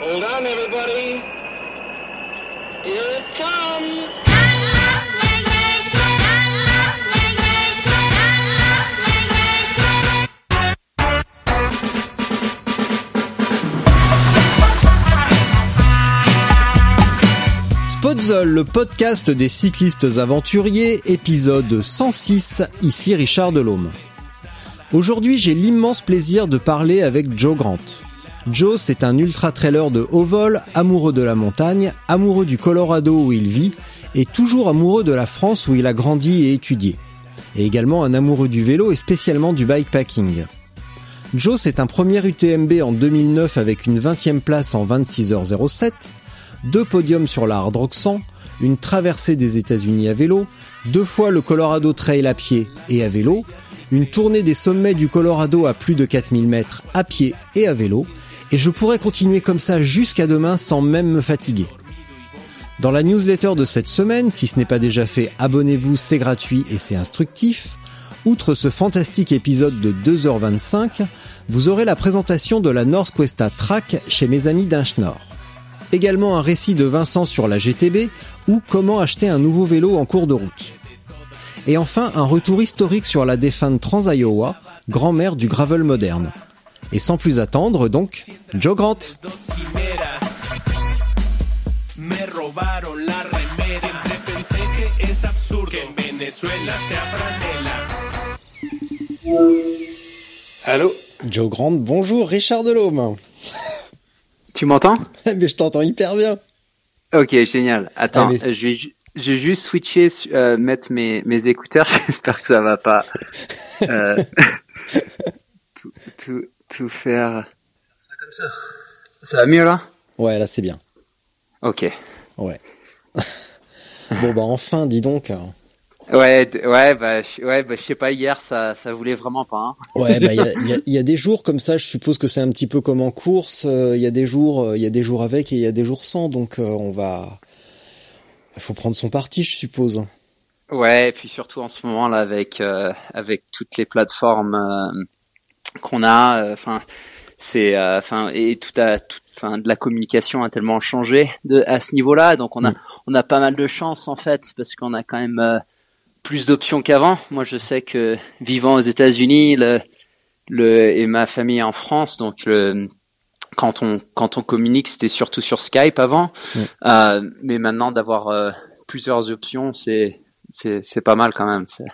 Hold on, everybody. Here it comes. Le podcast des cyclistes aventuriers, épisode 106, ici Richard Delhomme. Aujourd'hui, j'ai l'immense plaisir de parler avec Joe Grant. Joe, c'est un ultra-trailer de haut vol, amoureux de la montagne, amoureux du Colorado où il vit, et toujours amoureux de la France où il a grandi et étudié. Et également un amoureux du vélo et spécialement du bikepacking. Joe, c'est un premier UTMB en 2009 avec une 20e place en 26h07, deux podiums sur la Hard Rock 100, une traversée des États-Unis à vélo, deux fois le Colorado Trail à pied et à vélo, une tournée des sommets du Colorado à plus de 4000 mètres à pied et à vélo, et je pourrais continuer comme ça jusqu'à demain sans même me fatiguer. Dans la newsletter de cette semaine, si ce n'est pas déjà fait, abonnez-vous, c'est gratuit et c'est instructif. Outre ce fantastique épisode de 2h25, vous aurez la présentation de la Northwesta Track chez mes amis d'Inschnor. Également un récit de Vincent sur la GTB ou comment acheter un nouveau vélo en cours de route. Et enfin un retour historique sur la défunte Trans-Iowa, grand-mère du gravel moderne. Et sans plus attendre, donc, Joe Grant. Allô? Joe Grant, bonjour, Richard Delhomme. Tu m'entends? Mais je t'entends hyper bien. Ok, génial. Attends, Allez. euh, je vais, je vais juste switcher, euh, mettre mes, mes écouteurs. J'espère que ça va pas euh, tout, tout, tout faire. Ça comme ça. Ça va mieux là? Ouais, là c'est bien. Ok. Ouais. bon bah enfin, dis donc. Ouais, ouais, bah, je- ouais, bah, je sais pas. Hier, ça, ça voulait vraiment pas. Hein. Ouais, bah il y a, il y a- il y a des jours comme ça. Je suppose que c'est un petit peu comme en course. euh, Il y a des jours, euh, il y a des jours avec et il y a des jours sans. Donc euh, on va, il faut prendre son parti, je suppose. Ouais, et puis surtout en ce moment là avec euh, avec toutes les plateformes euh, qu'on a, enfin c'est euh, enfin et tout tout enfin de la communication a tellement changé de à ce niveau-là, donc on a Mm. on a pas mal de chance en fait parce qu'on a quand même euh, plus d'options qu'avant. Moi, je sais que vivant aux États-Unis, le le et ma famille en France, donc le quand on quand on communique, c'était surtout sur Skype avant, Mm. Euh, mais maintenant d'avoir euh, plusieurs options, c'est c'est c'est pas mal quand même. C'est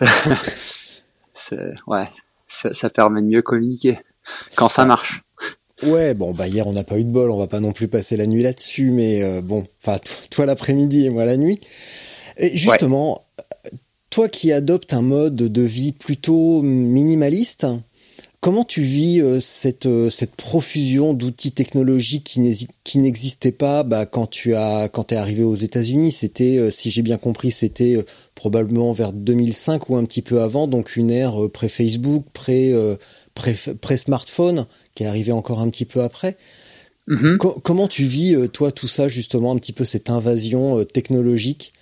ouais, ça, ça permet de mieux communiquer quand ça marche. Ouais, bon bah hier on n'a pas eu de bol. On va pas non plus passer la nuit là-dessus, mais euh, bon, enfin toi, toi l'après-midi et moi la nuit. Et justement, toi qui adoptes un mode de vie plutôt minimaliste, comment tu vis euh, cette euh, cette profusion d'outils technologiques qui n'existaient pas bah, quand tu as quand t'es arrivé aux États-Unis? C'était, euh, si j'ai bien compris, c'était euh, probablement vers 2005 ou un petit peu avant, donc une ère euh, pré-Facebook, pré euh, pré pré-smartphone qui est arrivée encore un petit peu après. Mhm. Co- comment tu vis euh, toi tout ça justement un petit peu cette invasion technologique?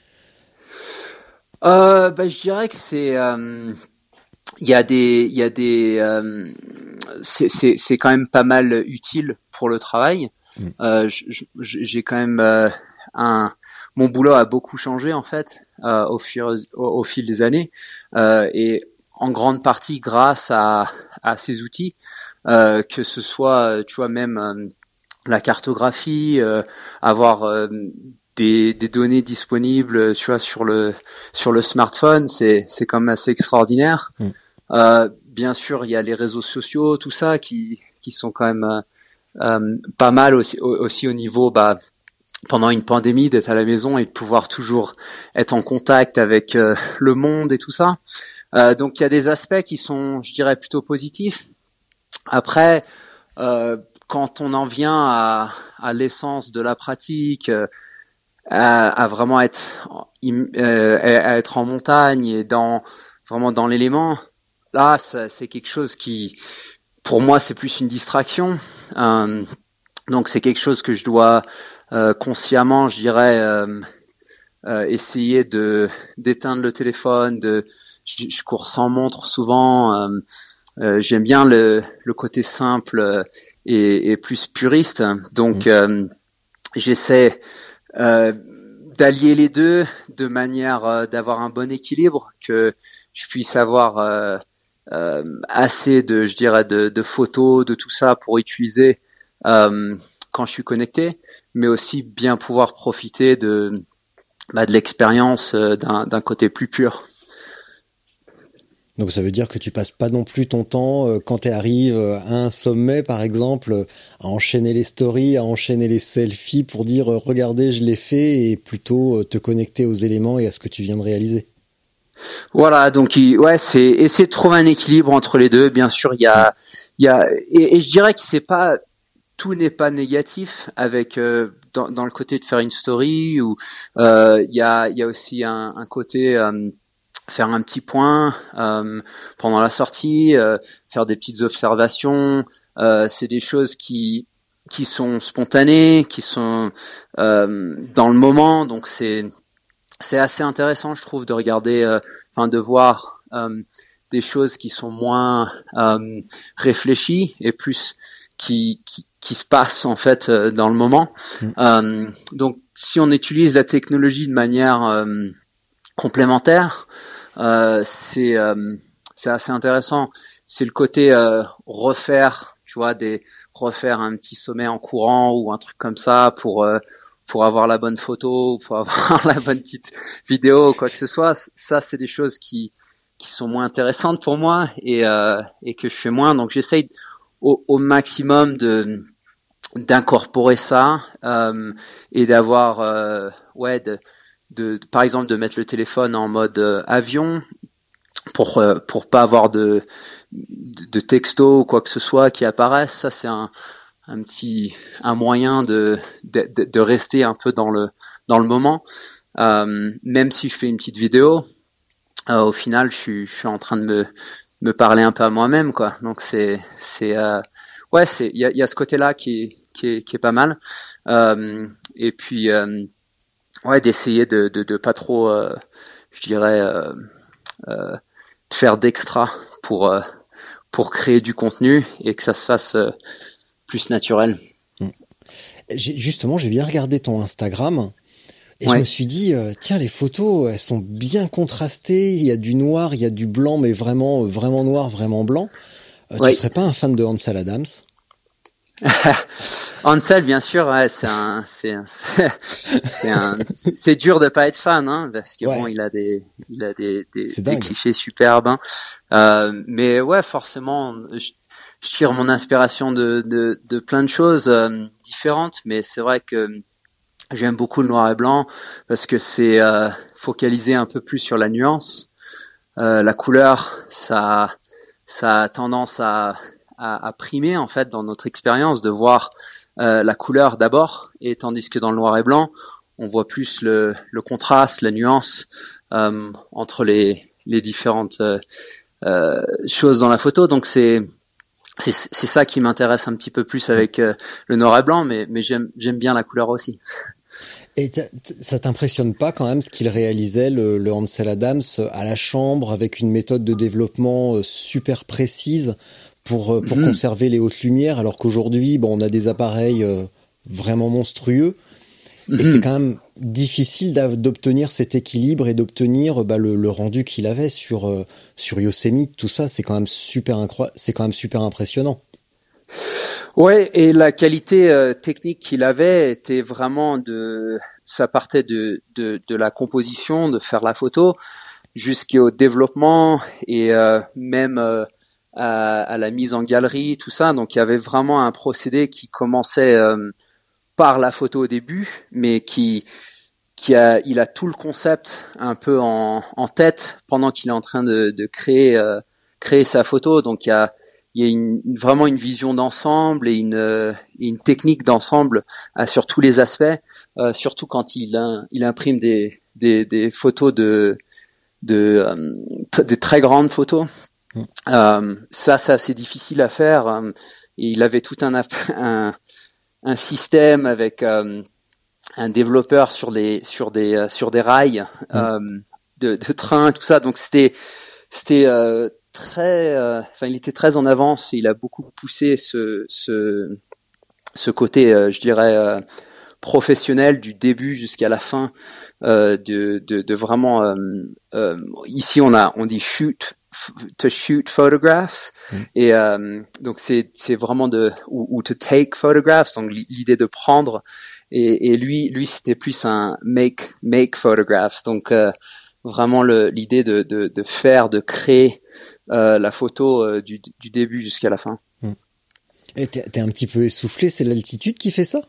Euh, bah, je dirais que c'est euh, il y a des il y a des euh, c'est c'est c'est quand même pas mal utile pour le travail. Mm. Euh, j'ai quand même euh, un mon boulot a beaucoup changé en fait euh, au fil au, au fil des années euh, et en grande partie grâce à à ces outils euh, que ce soit tu vois même euh, la cartographie euh, avoir euh, des, des données disponibles tu vois sur le sur le smartphone c'est c'est quand même assez extraordinaire Mm. Euh, bien sûr il y a les réseaux sociaux tout ça qui qui sont quand même euh, euh, pas mal aussi au- aussi au niveau bah pendant une pandémie d'être à la maison et de pouvoir toujours être en contact avec euh, le monde et tout ça. Donc il y a des aspects qui sont je dirais plutôt positifs. Après, quand on en vient à, à l'essence de la pratique, à, à, vraiment être à être en montagne et dans vraiment dans l'élément, là, c'est quelque chose qui, pour moi, c'est plus une distraction. Euh, donc, c'est quelque chose que je dois euh, consciemment, je dirais, euh, euh essayer de d'éteindre le téléphone. De, je, je, cours sans montre souvent. Euh, euh, j'aime bien le, le côté simple et, et plus puriste. Donc, mmh. j'essaie d'allier les deux de manière d'avoir un bon équilibre, que je puisse avoir euh, assez de, je dirais, de, photos, de tout ça pour utiliser euh, quand je suis connecté, mais aussi bien pouvoir profiter de, bah, de l'expérience euh, d'un côté plus pur. Donc ça veut dire que tu passes pas non plus ton temps euh, quand tu arrives à un sommet par exemple à enchaîner les stories, à enchaîner les selfies pour dire regardez je l'ai fait et plutôt te connecter aux éléments et à ce que tu viens de réaliser. Voilà, donc ouais, c'est essayer de trouver un équilibre entre les deux. Bien sûr, il y a, il y a, et, je dirais que c'est pas tout n'est pas négatif avec euh, dans, le côté de faire une story ou euh, il y a, y a aussi un, un côté euh, faire un petit point pendant la sortie, faire des petites observations. c'est des choses qui qui sont spontanées, qui sont dans le moment, donc c'est c'est assez intéressant, je trouve, de regarder, euh, enfin, de voir euh, des choses qui sont moins euh, réfléchies et plus qui, qui, qui, se passent en fait dans le moment. Mm. donc, si on utilise la technologie de manière complémentaire, c'est c'est assez intéressant. C'est le côté refaire, tu vois, des refaire un petit sommet en courant ou un truc comme ça pour pour avoir la bonne photo, pour avoir la bonne petite vidéo, quoi que ce soit. Ça, c'est des choses qui qui sont moins intéressantes pour moi et euh, et que je fais moins. Donc j'essaye au, au, maximum de d'incorporer ça euh, et d'avoir euh, ouais de, de, par exemple de mettre le téléphone en mode euh, avion pour euh, pour pas avoir de de texto ou quoi que ce soit qui apparaisse. Ça c'est un un petit un moyen de, de, de rester un peu dans le dans le moment. Euh, même si je fais une petite vidéo, euh, au final, je suis, je suis en train de me, me parler un peu à moi-même, quoi. Donc c'est c'est euh, ouais, c'est il y a, y a ce côté-là qui qui est, qui est pas mal. Euh, et puis euh, ouais, d'essayer de, de, de pas trop, euh, je dirais, faire d'extra pour pour créer du contenu et que ça se fasse plus naturel. Hmm. Justement, j'ai bien regardé ton Instagram. Et je me suis dit, euh, tiens, les photos, elles sont bien contrastées. Il y a du noir, il y a du blanc, mais vraiment, vraiment noir, vraiment blanc. Euh, Tu serais pas un fan de Hansel Adams? Hansel, bien sûr, ouais, c'est un, c'est c'est un, c'est dur de pas être fan, hein, parce que bon, il a des, il a des, des, des clichés superbes. Hein. Euh, mais ouais, forcément, je, je tire mon inspiration de, de, de plein de choses euh, différentes, mais c'est vrai que j'aime beaucoup le noir et blanc parce que c'est euh, focalisé un peu plus sur la nuance. Euh, la couleur, ça, ça a tendance à, à, à, primer en fait dans notre expérience de voir euh, la couleur d'abord, et tandis que dans le noir et blanc, on voit plus le, le contraste, la nuance euh, entre les, les différentes choses dans la photo. Donc c'est c'est ça qui m'intéresse un petit peu plus avec euh, le noir et blanc, mais, mais j'aime bien la couleur aussi. Et ça t'impressionne pas quand même ce qu'il réalisait le, le, Hansel Adams à la chambre avec une méthode de développement euh, super précise pour euh, pour mhm. conserver les hautes lumières, alors qu'aujourd'hui bon on a des appareils vraiment monstrueux et c'est mhm. quand même difficile d'obtenir cet équilibre et d'obtenir bah, le, le, rendu qu'il avait sur euh, sur Yosemite. Tout ça, c'est quand même super. C'est quand même super impressionnant. Ouais, et la qualité euh, technique qu'il avait était vraiment de, ça partait de, de, de la composition, de faire la photo, jusqu'au développement et euh, même à, à, la mise en galerie, tout ça. Donc il y avait vraiment un procédé qui commençait par la photo au début, mais qui qui a il a tout le concept un peu en, en tête pendant qu'il est en train de, de créer euh, créer sa photo. Donc il y a il y a une, vraiment une vision d'ensemble et une, une technique d'ensemble sur tous les aspects, surtout quand il, il imprime des, des, des photos de, de des très grandes photos. Euh, ça, c'est assez difficile à faire. il avait tout un, un, un système avec un développeur sur des sur des sur des rails de, de train, tout ça. Donc c'était c'était euh, très, euh, enfin il était très en avance. Et il a beaucoup poussé ce ce ce côté, euh, je dirais professionnel du début jusqu'à la fin de, de, de vraiment ici on a on dit shoot to shoot photographs mm. et donc c'est c'est vraiment de ou, ou, to take photographs donc l'idée de prendre et, et lui lui c'était plus un make make photographs donc vraiment l'idée de, de, de, faire, de créer euh, la photo euh, du, du, début jusqu'à la fin. Hmm. Et t'es un petit peu essoufflé, c'est l'altitude qui fait ça?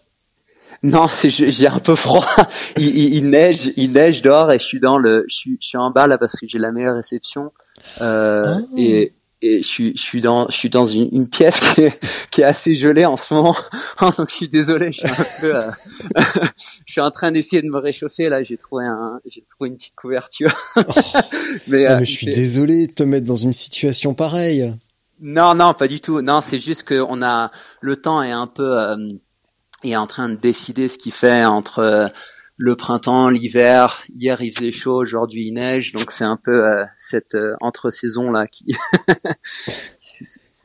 Non, j'ai un peu froid. il, il, neige, il neige dehors et je suis dans le, je suis, je suis en bas là parce que j'ai la meilleure réception. Euh, ah. Et et je suis, je suis dans, je suis dans une, une pièce qui est, qui est, assez gelée en ce moment. Donc je suis désolé, je suis un peu, euh, je suis en train d'essayer de me réchauffer là. J'ai trouvé un, j'ai trouvé une petite couverture. Oh. mais, euh, mais, je suis désolé de te mettre dans une situation pareille. Non, non, pas du tout. Non, c'est juste que on a le temps est un peu euh, est en train de décider ce qu'il fait entre le printemps, l'hiver. Hier il faisait chaud, aujourd'hui il neige, donc c'est un peu euh, cette euh, entre saison là qui.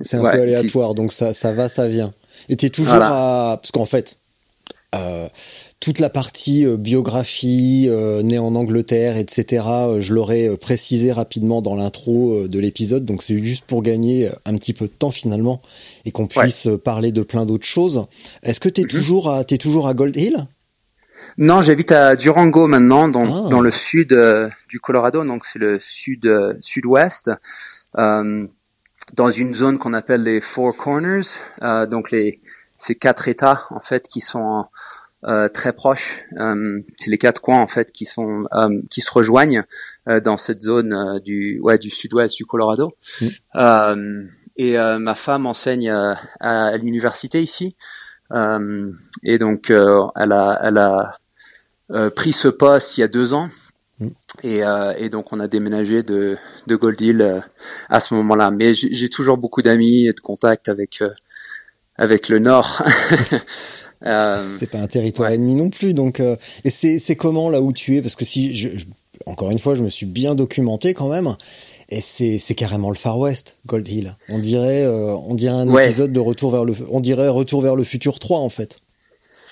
c'est un peu aléatoire, donc ça, ça va, ça vient. Et t'es toujours à parce qu'en fait. Euh, toute la partie biographie, né en Angleterre, etc. je l'aurais précisé rapidement dans l'intro de l'épisode, donc c'est juste pour gagner un petit peu de temps finalement et qu'on puisse parler de plein d'autres choses. Est-ce que t'es es mhm. toujours à t'es toujours à Gold Hill? Non, j'habite à Durango maintenant, dans, ah. dans le sud euh, du Colorado, donc c'est le sud euh, sud-ouest, euh, dans une zone qu'on appelle les Four Corners, euh, donc les ces quatre États en fait qui sont très proches. c'est les quatre coins en fait qui sont qui se rejoignent dans cette zone du ouais du sud-ouest du Colorado. Mm. et ma femme enseigne à, l'université ici. Euh, et donc, elle a, elle a euh, pris ce poste il y a deux ans. Mm. Et, euh, et, donc on a déménagé de, de Gold Hill euh, à ce moment-là. Mais j'ai toujours beaucoup d'amis et de contacts avec avec le Nord. c'est pas un territoire ennemi non plus. Donc et c'est comment là où tu es? Parce que si je, encore une fois je me suis bien documenté quand même. Et c'est c'est carrément le Far West, Gold Hill. On dirait on dirait un épisode de Retour vers le on dirait Retour vers le futur 3 en fait.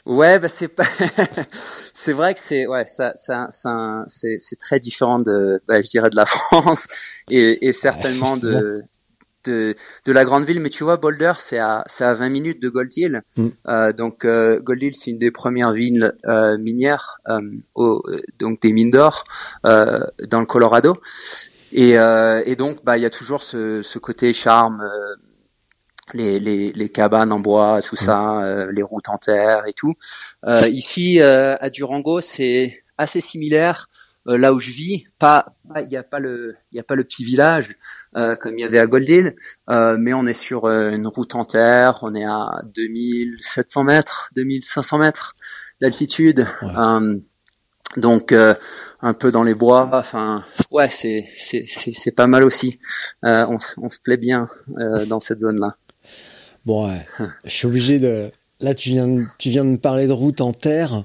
Ouais, bah c'est pas, c'est vrai que c'est ouais, ça, ça, ça c'est, c'est très différent de, bah, je dirais de la France et, et certainement de, de, de la grande ville. Mais tu vois, Boulder, c'est à, c'est à 20 minutes de Gold Hill. Mm. Euh, donc euh, Gold Hill, c'est une des premières villes euh, minières, au, donc des mines d'or euh, dans le Colorado. Et, euh, et donc, bah, il y a toujours ce, ce côté charme les, les, les, cabanes en bois, tout ça, euh, les routes en terre et tout. Euh, ici, euh, à Durango, c'est assez similaire. là où je vis, pas, il n'y a pas le, il a pas le petit village comme il y avait à Goldhill, mais on est sur une route en terre. On est à 2700 mètres, 2500 mètres d'altitude. donc un peu dans les bois. Enfin, ouais, c'est c'est c'est pas mal aussi. on, on se plaît bien dans cette zone là. Bon, ouais, je suis obligé de. Là, tu viens, de, tu viens de me parler de route en terre.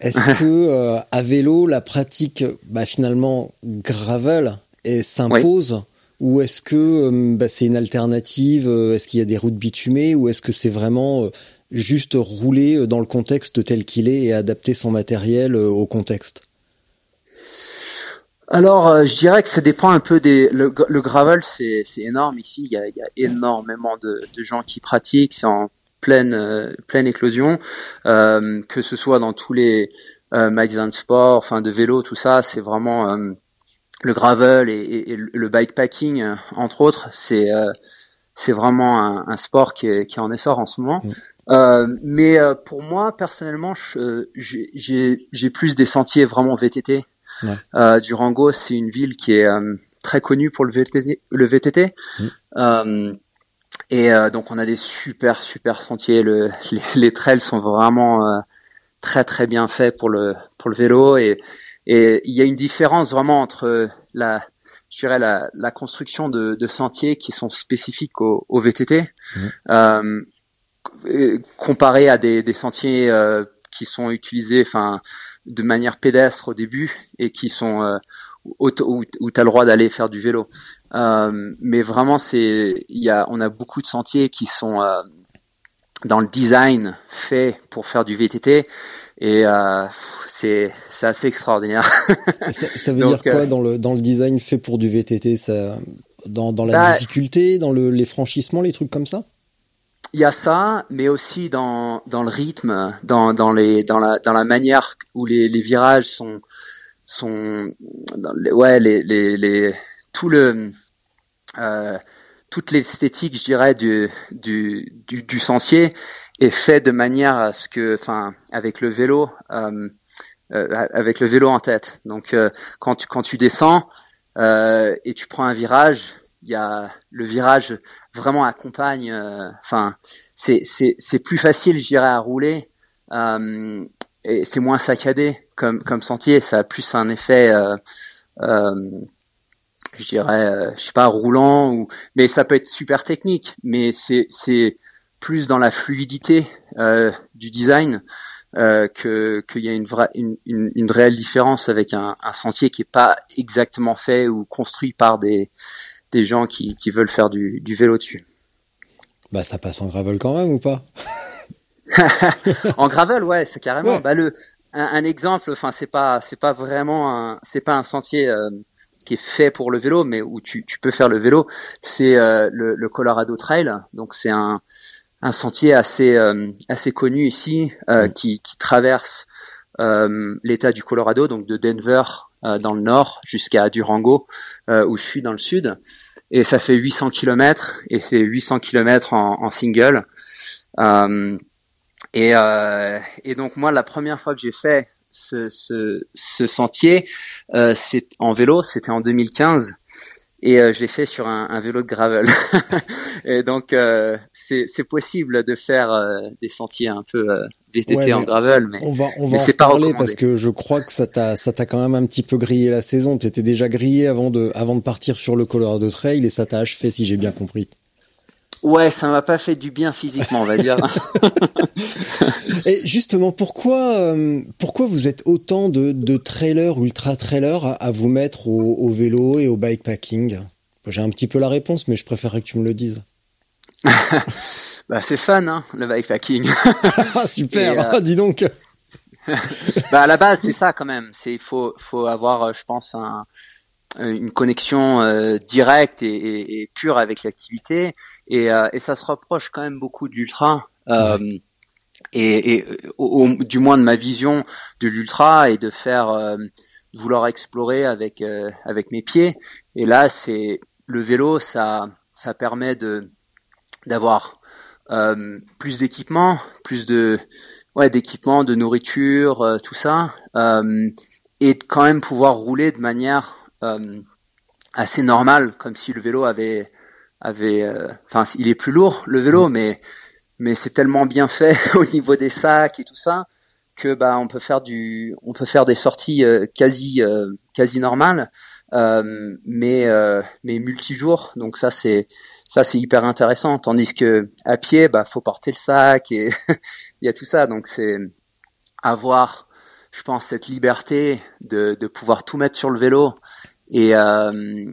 Est-ce que euh, à vélo, la pratique, bah, finalement, gravel, s'impose? Ou est-ce que euh, bah, c'est une alternative euh, Est-ce qu'il y a des routes bitumées? Ou est-ce que c'est vraiment juste rouler dans le contexte tel qu'il est et adapter son matériel au contexte? Alors, euh, je dirais que ça dépend un peu des. Le, gravel, c'est énorme ici. Il y a, il y a énormément de, de, gens qui pratiquent. C'est en pleine euh, pleine éclosion, euh, que ce soit dans tous les euh, magasins de sport, enfin de vélo, tout ça. C'est vraiment euh, le gravel et, et, le bikepacking, entre autres. C'est c'est vraiment un, un, sport qui est, qui est en essor en ce moment. Mmh. mais pour moi, personnellement, j'ai plus des sentiers vraiment VTT. Euh, Durango, c'est une ville qui est euh, très connue pour le VTT. Le VTT. Mm. Euh, Et donc on a des super super sentiers. Le, les, les trails sont vraiment très très bien faits pour le pour le vélo et et il y a une différence vraiment entre la je dirais la, la construction de, de, sentiers qui sont spécifiques au, au VTT mmh. comparé à des, des sentiers euh, qui sont utilisés enfin de manière pédestre au début et qui sont euh, où, où tu as le droit d'aller faire du vélo. Euh, mais vraiment c'est il y a on a beaucoup de sentiers qui sont euh, dans le design fait pour faire du VTT et euh, c'est c'est assez extraordinaire. ça, ça, veut dire quoi euh, dans le dans le design fait pour du VTT ça dans dans la bah, difficulté, dans le les franchissements, les trucs comme ça? Il y a ça, mais aussi dans, dans le rythme, dans, dans, les, dans, la, dans la manière où les, les virages sont, sont dans les, ouais, les, les, les, tout le, euh, toute l'esthétique, je dirais, du, du, du, du, sentier est fait de manière à ce que, enfin, avec le vélo, euh, euh, avec le vélo en tête. Donc, euh, quand tu, quand tu descends euh, et tu prends un virage, il y a le virage vraiment accompagne. Euh, enfin, c'est c'est c'est plus facile, je dirais, à rouler euh, et c'est moins saccadé comme comme sentier. Ça a plus un effet, euh, euh je dirais, je sais pas, roulant ou. Mais ça peut être super technique. Mais c'est c'est plus dans la fluidité du design. Euh, que qu'il y a une vraie une, une, une, réelle différence avec un, un, sentier qui est pas exactement fait ou construit par des des gens qui, qui veulent faire du, du vélo dessus. Bah ça passe en gravel quand même ou pas? En gravel, ouais, c'est carrément. Bah le un, un exemple, enfin c'est pas c'est pas vraiment un c'est pas un sentier euh, qui est fait pour le vélo, mais où tu, tu peux faire le vélo. C'est euh, le, le, Colorado Trail, donc c'est un un sentier assez euh, assez connu ici qui, qui traverse l'État du Colorado, donc de Denver dans le nord jusqu'à Durango où je suis dans le sud et ça fait 800 km et c'est 800 km en, single. Euh, et, euh, et donc moi, la première fois que j'ai fait ce, ce, ce sentier, euh, c'est en vélo, c'était en 2015 et euh, je l'ai fait sur un, un, vélo de gravel. et donc euh, c'est possible de faire euh, des sentiers un peu euh, VTT en gravel, mais on va on va en parler parce que je crois que ça t'a ça t'a quand même un petit peu grillé la saison. T'étais déjà grillé avant de avant de partir sur le Colorado Trail et ça t'a achevé si j'ai bien compris. Ouais, ça m'a pas fait du bien physiquement, on va dire. Et justement, pourquoi, euh, pourquoi vous êtes autant de, de trailers, ultra trailers à, à vous mettre au, au, vélo et au bikepacking? J'ai un petit peu la réponse, mais je préférerais que tu me le dises. bah, c'est fun, hein, le bikepacking. ah, super, euh, dis donc. bah, à la base, c'est ça quand même. Il faut, faut avoir, je pense, un, une connexion euh, directe et, et, et, pure avec l'activité et, euh, et, ça se rapproche quand même beaucoup de l'ultra euh, et, au, du moins de ma vision de l'ultra et de faire euh, de vouloir explorer avec euh, avec mes pieds. Et là c'est le vélo ça ça permet de d'avoir plus d'équipement plus de ouais d'équipement de nourriture tout ça et de quand même pouvoir rouler de manière euh, assez normal, comme si le vélo avait avait, euh, enfin, il est plus lourd le vélo, mm. mais mais c'est tellement bien fait au niveau des sacs et tout ça que bah on peut faire du, on peut faire des sorties euh, quasi quasi normales, mais mais multijours. Donc ça c'est ça c'est hyper intéressant. Tandis que à pied, bah faut porter le sac et il y a tout ça. Donc c'est avoir, je pense, cette liberté de de pouvoir tout mettre sur le vélo et, euh,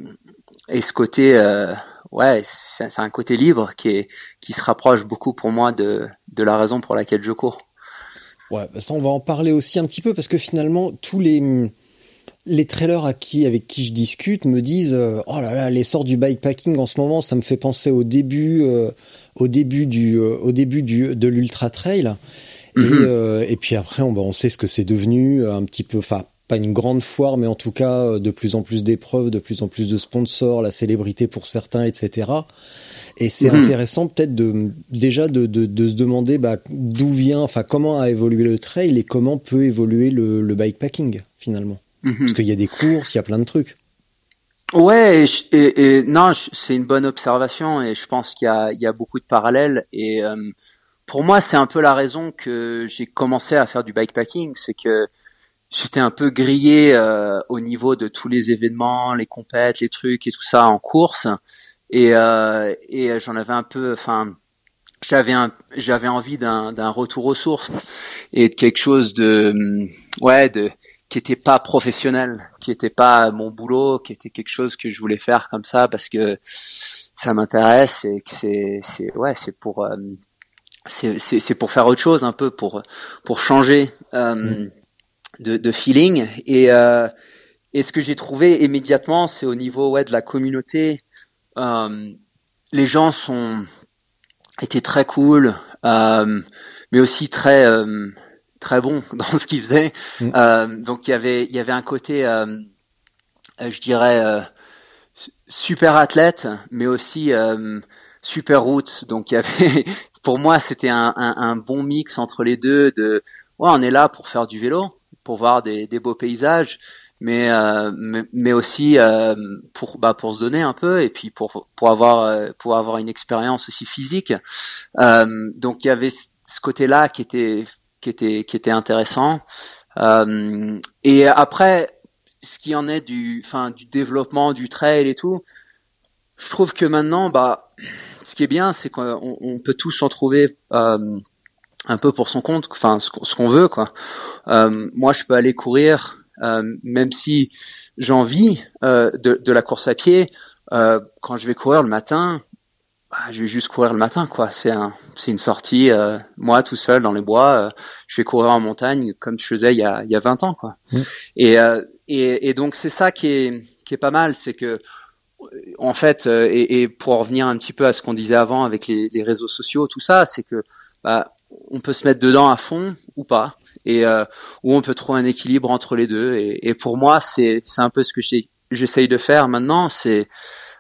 et ce côté, euh, ouais, c'est un côté libre qui, est, qui se rapproche beaucoup pour moi de, de la raison pour laquelle je cours. Ouais, bah ça on va en parler aussi un petit peu parce que finalement tous les les trailers à qui avec qui je discute me disent euh, oh là là l'essor du bikepacking en ce moment ça me fait penser au début euh, au début du euh, au début du de l'ultra trail et, mm-hmm. et puis après on, bah, on sait ce que c'est devenu un petit peu enfin pas une grande foire, mais en tout cas euh, de plus en plus d'épreuves, de plus en plus de sponsors, la célébrité pour certains, etc. Et c'est mhm. intéressant peut-être de déjà de, de, de se demander bah, d'où vient, enfin comment a évolué le trail et comment peut évoluer le, le bikepacking finalement. Mhm. Parce qu'il y a des courses, il y a plein de trucs. Ouais, et, et, non, c'est une bonne observation et je pense qu'il y a, il y a beaucoup de parallèles et euh, pour moi c'est un peu la raison que j'ai commencé à faire du bikepacking, c'est que j'étais un peu grillé euh, au niveau de tous les événements, les compètes, les trucs et tout ça en course et, euh, et j'en avais un peu, enfin j'avais un, j'avais envie d'un, d'un retour aux sources et de quelque chose de ouais de qui était pas professionnel, qui était pas mon boulot, qui était quelque chose que je voulais faire comme ça parce que ça m'intéresse et que c'est c'est ouais c'est pour euh, c'est c'est pour faire autre chose un peu pour pour changer euh, mm. De, de feeling et euh, et ce que j'ai trouvé immédiatement c'est au niveau ouais de la communauté euh, les gens sont étaient très cool euh, mais aussi très très bon dans ce qu'il faisait. Mm. Euh, donc il y avait il y avait un côté, euh, euh, je dirais, super athlète, mais aussi super route. Donc il y avait, pour moi, c'était un, un, un, bon mix entre les deux. De, ouais, on est là pour faire du vélo, pour voir des, des beaux paysages, mais mais, mais, aussi pour bah pour se donner un peu et puis pour pour avoir pour avoir une expérience aussi physique. donc il y avait ce côté-là qui était qui était qui était intéressant. Euh, et après, ce qui en est du, enfin, du développement du trail et tout, je trouve que maintenant, bah, ce qui est bien, c'est qu'on on peut tous s'en trouver euh, un peu pour son compte, enfin, ce, qu'on veut, quoi. Euh, moi, je peux aller courir, euh, même si j'envie euh, de, de, la course à pied. Euh, quand je vais courir le matin, bah, je vais juste courir le matin, quoi. C'est un, c'est une sortie, euh, moi tout seul dans les bois. Euh, je vais courir en montagne comme je faisais il y a, il y a 20 ans, quoi. Mmh. Et, euh, et, et donc c'est ça qui est, qui est pas mal, c'est que en fait, et, et, pour revenir un petit peu à ce qu'on disait avant avec les, les, réseaux sociaux, tout ça, c'est que bah, on peut se mettre dedans à fond ou pas, et euh, ou on peut trouver un équilibre entre les deux. Et, et pour moi, c'est c'est un peu ce que j'essaye de faire maintenant. C'est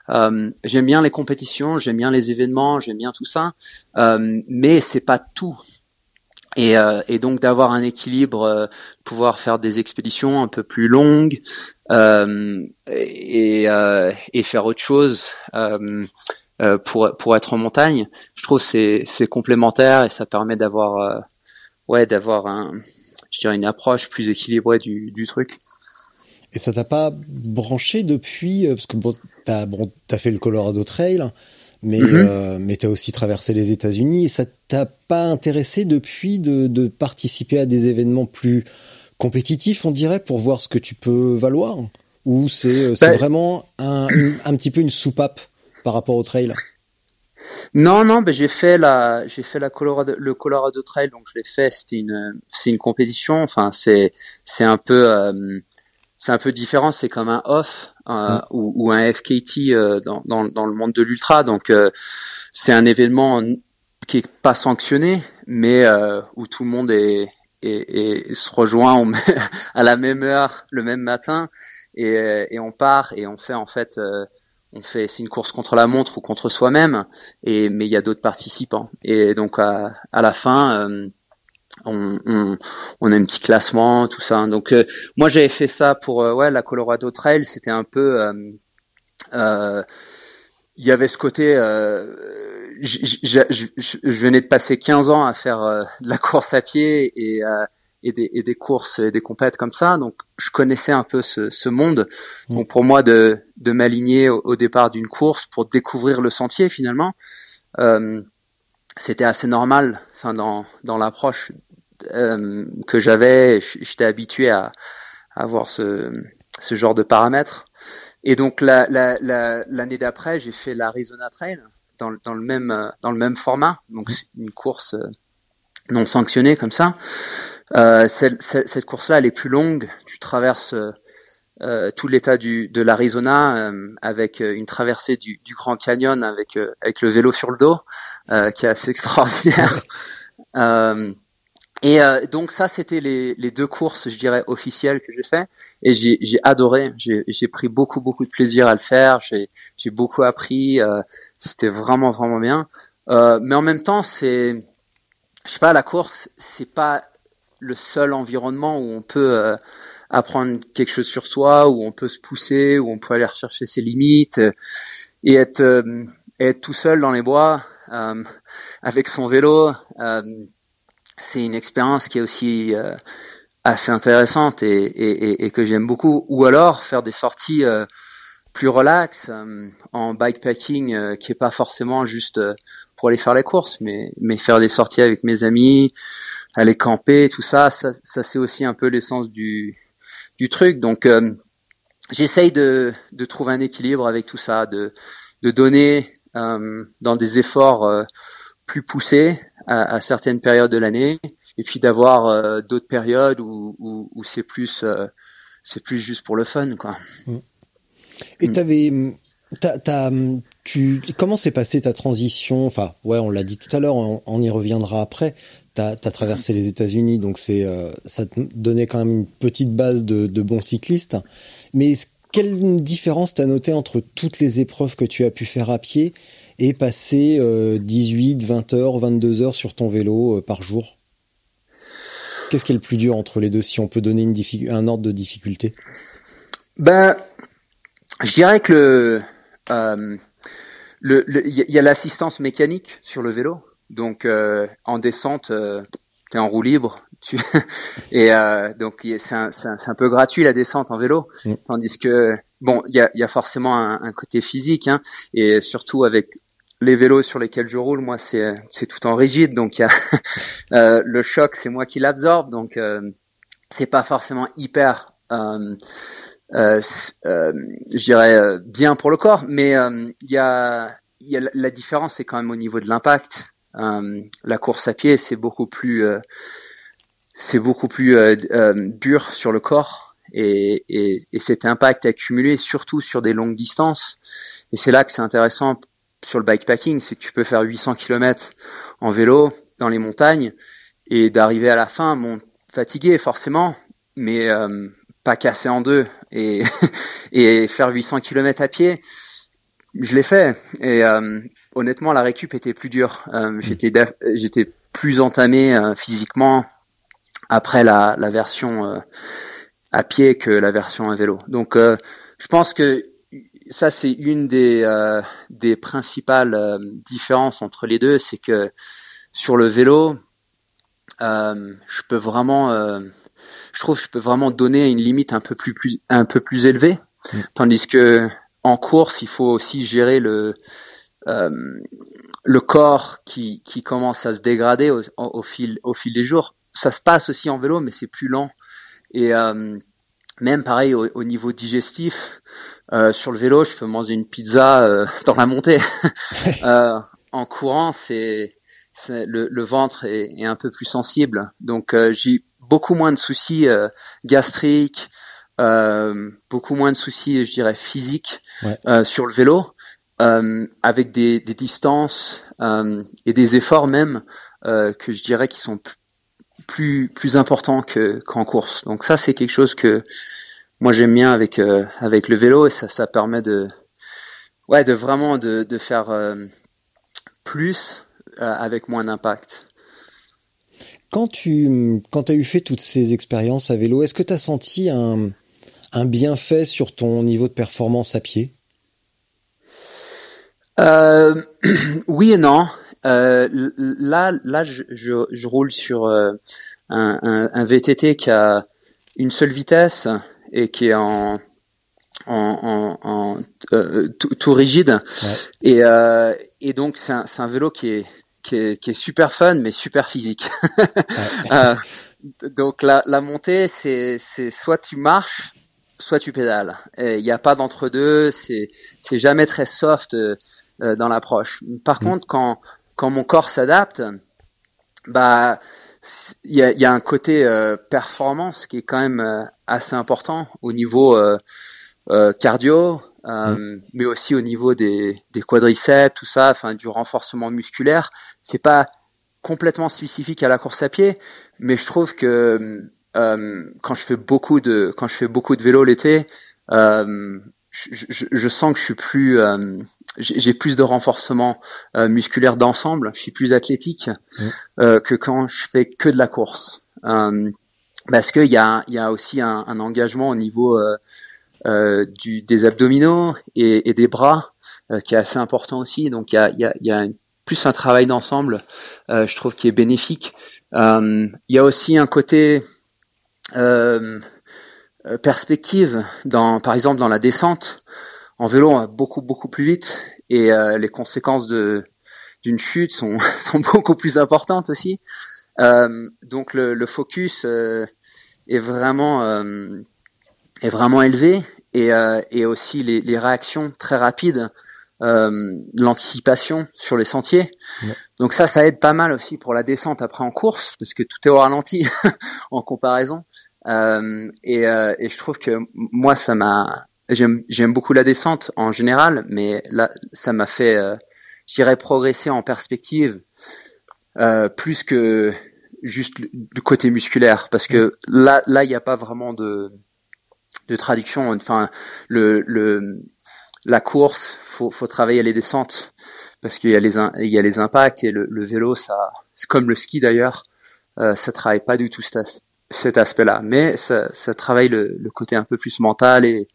euh, j'aime bien les compétitions, j'aime bien les événements, j'aime bien tout ça, euh, mais c'est pas tout. Et, euh, et donc d'avoir un équilibre, euh, pouvoir faire des expéditions un peu plus longues euh, et, et faire autre chose pour pour être en montagne, je trouve c'est c'est complémentaire et ça permet d'avoir ouais d'avoir un je dirais une approche plus équilibrée du, du truc. Et ça t'a pas branché depuis parce que bon t'as bon, as fait le Colorado Trail, mais mm euh, mais t'as aussi traversé les États-Unis. Ça t'a pas intéressé depuis de, de participer à des événements plus compétitifs, on dirait, pour voir ce que tu peux valoir? Ou c'est euh, c'est ben vraiment un, un petit peu une soupape? Par rapport au trail non, non, j'ai fait la, j'ai fait la Colorado, le Colorado Trail, donc je l'ai fait. C'était une, c'est une compétition. Enfin, c'est, c'est un peu, euh, c'est un peu différent. C'est comme un off euh, ou, ou, un FKT euh, dans, dans, dans, le monde de l'ultra. Donc c'est un événement qui est pas sanctionné, mais où tout le monde est, est se rejoint à la même heure le même matin et, et on part et on fait en fait on fait c'est une course contre la montre ou contre soi-même et mais il y a d'autres participants et donc à, à la fin on, on, on, a un petit classement, tout ça. Donc euh, moi j'avais fait ça pour euh, ouais la Colorado Trail, c'était un peu euh, il y avait ce côté je venais de passer 15 ans à faire de la course à pied et, et, des, et des courses et des compètes comme ça, donc je connaissais un peu ce, ce monde. Mmh. Donc pour moi de, de m'aligner au, au, départ d'une course pour découvrir le sentier finalement, c'était assez normal enfin dans, dans l'approche euh, que j'avais, j'étais habitué à, à avoir ce, ce genre de paramètres. Et donc l'année la, la, d'après, j'ai fait l'Arizona Trail dans, dans, le même dans le même format. Donc c'est une course euh, non sanctionnée comme ça. Euh, cette, cette course-là, elle est plus longue. Tu traverses euh, tout l'état de l'Arizona euh, avec une traversée du, du, Grand Canyon avec avec le vélo sur le dos, qui est assez extraordinaire. Et euh, donc ça, c'était les, les, deux courses, je dirais, officielles que j'ai fait. Et j'ai adoré. J'ai pris beaucoup, beaucoup de plaisir à le faire. J'ai beaucoup appris. Euh, c'était vraiment, vraiment bien. Euh, mais en même temps, c'est, je sais pas, la course, c'est pas le seul environnement où on peut apprendre quelque chose sur soi, où on peut se pousser, où on peut aller rechercher ses limites et être être tout seul dans les bois avec son vélo. c'est une expérience qui est aussi assez intéressante et, et, et que j'aime beaucoup. Ou alors faire des sorties plus relax euh, en bikepacking euh, qui est pas forcément juste euh, pour aller faire les courses mais mais faire des sorties avec mes amis aller camper tout ça ça, ça c'est aussi un peu l'essence du du truc donc j'essaye de de trouver un équilibre avec tout ça de de donner dans des efforts plus poussés à, à, certaines périodes de l'année et puis d'avoir d'autres périodes où, où, où c'est plus c'est plus juste pour le fun quoi mm. Et mm. t'avais, t'as, tu, comment s'est passée ta transition? Enfin, ouais, on l'a dit tout à l'heure, on, y reviendra après. T'as as traversé les États-Unis, donc c'est, euh, ça te donnait quand même une petite base de, de bons cyclistes. Mais quelle différence t'as noté entre toutes les épreuves que tu as pu faire à pied et passer 18, 20 heures, 22 heures sur ton vélo euh, par jour? Qu'est-ce qui est le plus dur entre les deux, si on peut donner une un ordre de difficulté? Ben, je dirais que le le il y a l'assistance mécanique sur le vélo. Donc euh, en descente, euh, tu es en roue libre. Tu et euh, donc c'est un, un, un, peu gratuit la descente en vélo. Mm. Tandis que bon, il y a, y a, forcément un, un côté physique hein, et surtout avec les vélos sur lesquels je roule, moi c'est tout en rigide, donc y a euh, le choc, c'est moi qui l'absorbe, donc euh, c'est pas forcément hyper euh, je dirais euh, bien pour le corps, mais il y a, y, a, la différence, c'est quand même au niveau de l'impact. la course à pied, c'est beaucoup plus, c'est beaucoup plus dur sur le corps et, et, et, cet impact accumulé surtout sur des longues distances. Et c'est là que c'est intéressant sur le bikepacking, c'est que tu peux faire 800 km en vélo dans les montagnes et d'arriver à la fin, bon, fatigué forcément, mais euh, pas cassé en deux et, et faire 800 km à pied, je l'ai fait. Et euh, honnêtement, la récup était plus dure. Euh, j'étais j'étais plus entamé euh, physiquement après la, la version à pied que la version à vélo. Donc, je pense que ça c'est une des des principales différences entre les deux, c'est que sur le vélo, je peux vraiment je trouve que je peux vraiment donner une limite un peu plus, plus un peu plus élevée, mm. tandis que en course, il faut aussi gérer le euh, le corps qui, qui commence à se dégrader au, au, fil au fil des jours. Ça se passe aussi en vélo, mais c'est plus lent. Et euh, même pareil au, au niveau digestif, euh, sur le vélo, je peux manger une pizza dans la montée. en courant, c'est le, le, ventre est, est, un peu plus sensible, donc euh, j'y beaucoup moins de soucis euh, gastriques, euh, beaucoup moins de soucis, je dirais, physiques euh, sur le vélo, avec des, des distances et des efforts même que je dirais qui sont plus plus importants que qu'en course. Donc ça, c'est quelque chose que moi j'aime bien avec avec le vélo et ça ça permet de ouais de vraiment de de faire plus avec moins d'impact. Quand tu quand as eu fait toutes ces expériences à vélo, est-ce que tu as senti un, un bienfait sur ton niveau de performance à pied? Euh, Oui et non. Euh, là, là, je, je, roule sur euh, un, un, VTT qui a une seule vitesse et qui est en en, en, euh, tout, rigide. Et, et donc c'est un, un vélo qui est qui est, qui est super fun mais super physique. euh, donc la, la montée, c'est, c'est soit tu marches, soit tu pédales. Il n'y a pas d'entre deux. C'est, c'est jamais très soft euh, dans l'approche. Par mm. contre, quand quand mon corps s'adapte, bah il y a, y a, un côté euh, performance qui est quand même euh, assez important au niveau cardio, euh, mm. mais aussi au niveau des, des, quadriceps, tout ça, enfin du renforcement musculaire. C'est pas complètement spécifique à la course à pied, mais je trouve que euh, quand je fais beaucoup de quand je fais beaucoup de vélo l'été, euh, je, je, je, sens que je suis plus euh, j'ai plus de renforcement euh, musculaire d'ensemble, je suis plus athlétique mm. que quand je fais que de la course. parce qu'il y a, y a aussi un, un engagement au niveau euh, du, des abdominaux et, et des bras qui est assez important aussi. Donc il y a, y a, y a plus un travail d'ensemble, je trouve, qui est bénéfique. Il y a aussi un côté perspective dans, par exemple, dans la descente. En vélo, on va beaucoup beaucoup plus vite et les conséquences de d'une chute sont, sont beaucoup plus importantes aussi. Euh, donc le, le focus euh, est vraiment euh, est vraiment élevé et, euh, et aussi les, les, réactions très rapides, l'anticipation sur les sentiers. Donc ça, ça aide pas mal aussi pour la descente après en course parce que tout est au ralenti en comparaison. et, et je trouve que moi, ça m'a j'aime beaucoup la descente en général, mais là, ça m'a fait j'irais progresser en perspective euh, plus que juste du côté musculaire parce que là là il n'y a pas vraiment de de traduction. Enfin le le la course faut faut travailler les descentes parce qu'il y a les il y a les impacts et le, le vélo ça comme le ski d'ailleurs euh, ça travaille pas du tout cet, cet aspect-là. Mais ça ça travaille le, le côté un peu plus mental et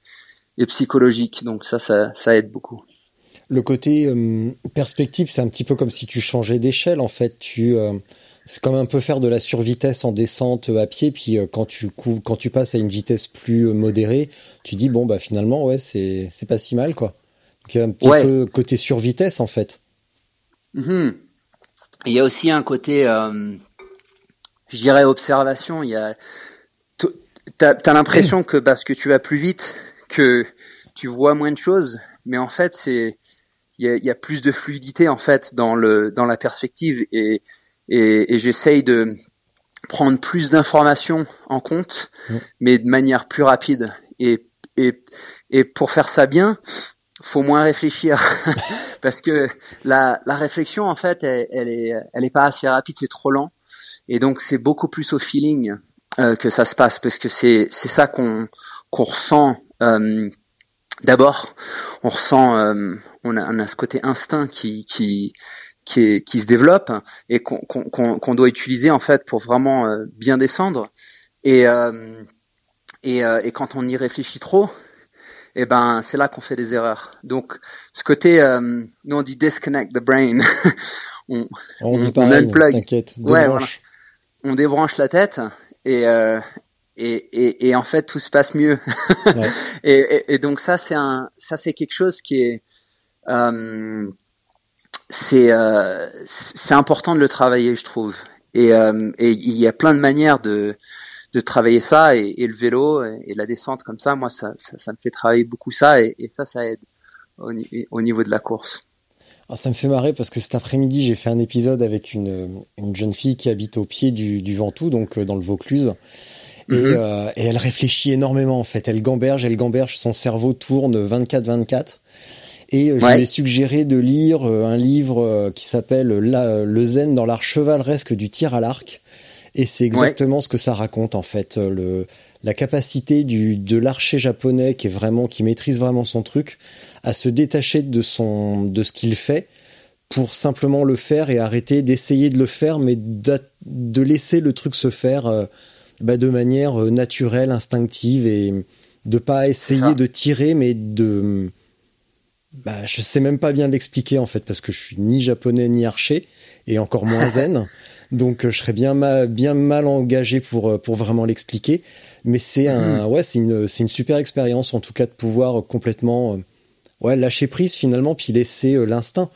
et psychologique. Donc ça ça ça aide beaucoup. Le côté euh, perspective, c'est un petit peu comme si tu changeais d'échelle en fait. Tu euh, c'est comme un peu faire de la survitesse en descente à pied, puis euh, quand tu quand tu passes à une vitesse plus modérée, tu dis bon bah finalement ouais c'est c'est pas si mal quoi. Il y a un petit peu côté survitesse en fait. Mm-hmm. Il y a aussi un côté, je dirais observation. Il y a t'as as, l'impression que parce que tu vas plus vite, que tu vois moins de choses, mais en fait c'est il y a, y a, plus de fluidité en fait dans le dans la perspective et et, et j'essaye de prendre plus d'informations en compte, mmh. mais de manière plus rapide. Et, et, et pour faire ça bien, faut moins réfléchir parce que la, la réflexion en fait elle, elle est elle est pas assez rapide, c'est trop lent. Et donc c'est beaucoup plus au feeling euh, que ça se passe parce que c'est c'est ça qu'on qu'on ressent euh, D'abord, on ressent, euh, on, a, on, a, ce côté instinct qui qui qui, est, qui se développe et qu'on qu'on doit utiliser en fait pour vraiment euh, bien descendre. Et euh, et, euh, et, quand on y réfléchit trop, et eh ben c'est là qu'on fait des erreurs. Donc ce côté, nous on dit disconnect the brain, on, on, on, dit pareil, T'inquiète, ouais, voilà. on débranche la tête et, euh, et, et, et, en fait tout se passe mieux. Ouais. et, et, donc ça c'est un ça c'est quelque chose qui est euh, c'est euh, c'est important de le travailler je trouve. Et, euh, et il y a plein de manières de de travailler ça et, le vélo et, la descente comme ça moi ça, ça, ça me fait travailler beaucoup ça et, ça ça aide au, au niveau de la course. Alors ça me fait marrer parce que cet après-midi j'ai fait un épisode avec une, une jeune fille qui habite au pied du, du Ventoux donc euh, dans le Vaucluse et, mhm. euh, et, elle réfléchit énormément en fait. Elle gamberge, elle gamberge, son cerveau tourne 24-24. Et euh, je lui ai suggéré de lire euh, un livre qui s'appelle Le Zen dans l'art chevaleresque du tir à l'arc. Et c'est exactement ce que ça raconte en fait. Le, la capacité du, de l'archer japonais qui est vraiment, qui maîtrise vraiment son truc, à se détacher de son, de ce qu'il fait pour simplement le faire et arrêter d'essayer de le faire, mais de laisser le truc se faire bah, de manière euh, naturelle, instinctive et de pas essayer de tirer, mais de bah, je sais même pas bien l'expliquer en fait parce que je suis ni japonais ni archer et encore moins zen. Donc euh, je serais bien mal, bien mal engagé pour euh, pour vraiment l'expliquer. Mais c'est un mhm. ouais c'est une c'est une super expérience en tout cas de pouvoir complètement ouais lâcher prise finalement puis laisser l'instinct.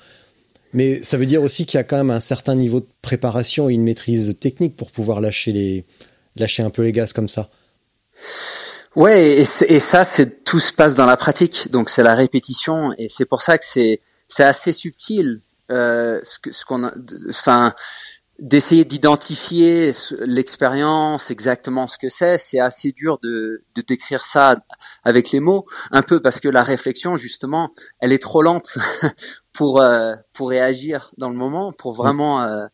Mais ça veut dire aussi qu'il y a quand même un certain niveau de préparation et une maîtrise technique pour pouvoir lâcher les lâcher un peu les gaz comme ça. Ouais, et, et ça, c'est tout se passe dans la pratique, donc c'est la répétition, et c'est pour ça que c'est c'est assez subtil, euh, ce ce qu'on, enfin, d'essayer d'identifier l'expérience, exactement ce que c'est, c'est assez dur de, de décrire ça avec les mots, un peu parce que la réflexion, justement, elle est trop lente pour euh, pour réagir dans le moment, pour vraiment euh,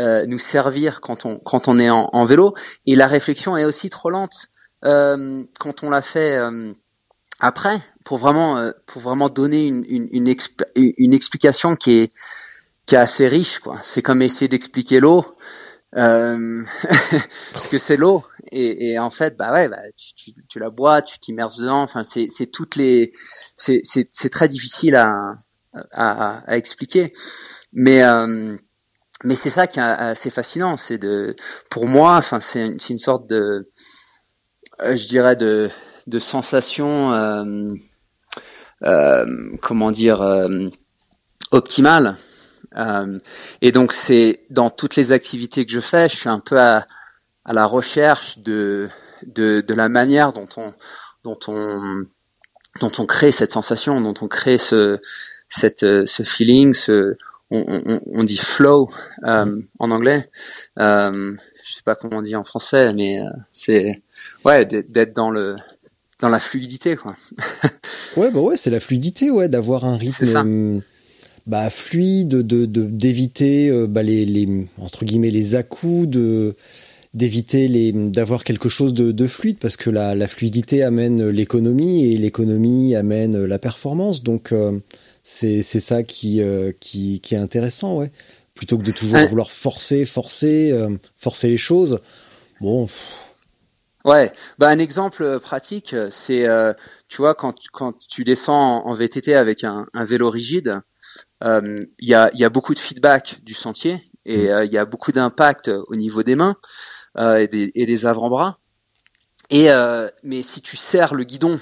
euh, nous servir quand on quand on est en, en, vélo. Et la réflexion est aussi trop lente quand on l'a fait euh, après pour vraiment euh, pour vraiment donner une une, une, une, explication qui est qui est assez riche quoi. C'est comme essayer d'expliquer l'eau. euh, parce que c'est l'eau et, et, en fait bah ouais bah, tu, tu, tu la bois tu t'immerses dedans enfin c'est c'est toutes les c'est c'est très difficile à à, à expliquer mais euh, mais c'est ça qui est assez fascinant c'est de pour moi enfin c'est c'est une sorte de euh, je dirais de de sensation euh, euh, comment dire optimale euh, et donc c'est dans toutes les activités que je fais, je suis un peu à, à la recherche de, de, de la manière dont on dont on dont on crée cette sensation, dont on crée ce cette ce feeling, ce on, on, on dit flow euh, en anglais. Euh, je sais pas comment on dit en français, mais euh, c'est ouais d'être dans le dans la fluidité quoi. ouais bah ouais c'est la fluidité ouais d'avoir un rythme bah, fluide, de d'éviter euh, bah, les, les entre guillemets les à de d'éviter les d'avoir quelque chose de, de, fluide parce que la, la fluidité amène l'économie et l'économie amène la performance. Donc euh, c'est c'est ça qui, euh, qui qui est intéressant ouais. Plutôt que de toujours vouloir forcer forcer forcer les choses bon ouais bah un exemple pratique c'est tu vois quand quand tu descends en, VTT avec un, un vélo rigide euh, il y, a, y, a, beaucoup de feedback du sentier et mm. euh, il y a beaucoup d'impact au niveau des mains euh, et des, et des avant-bras. Et mais si tu serres le guidon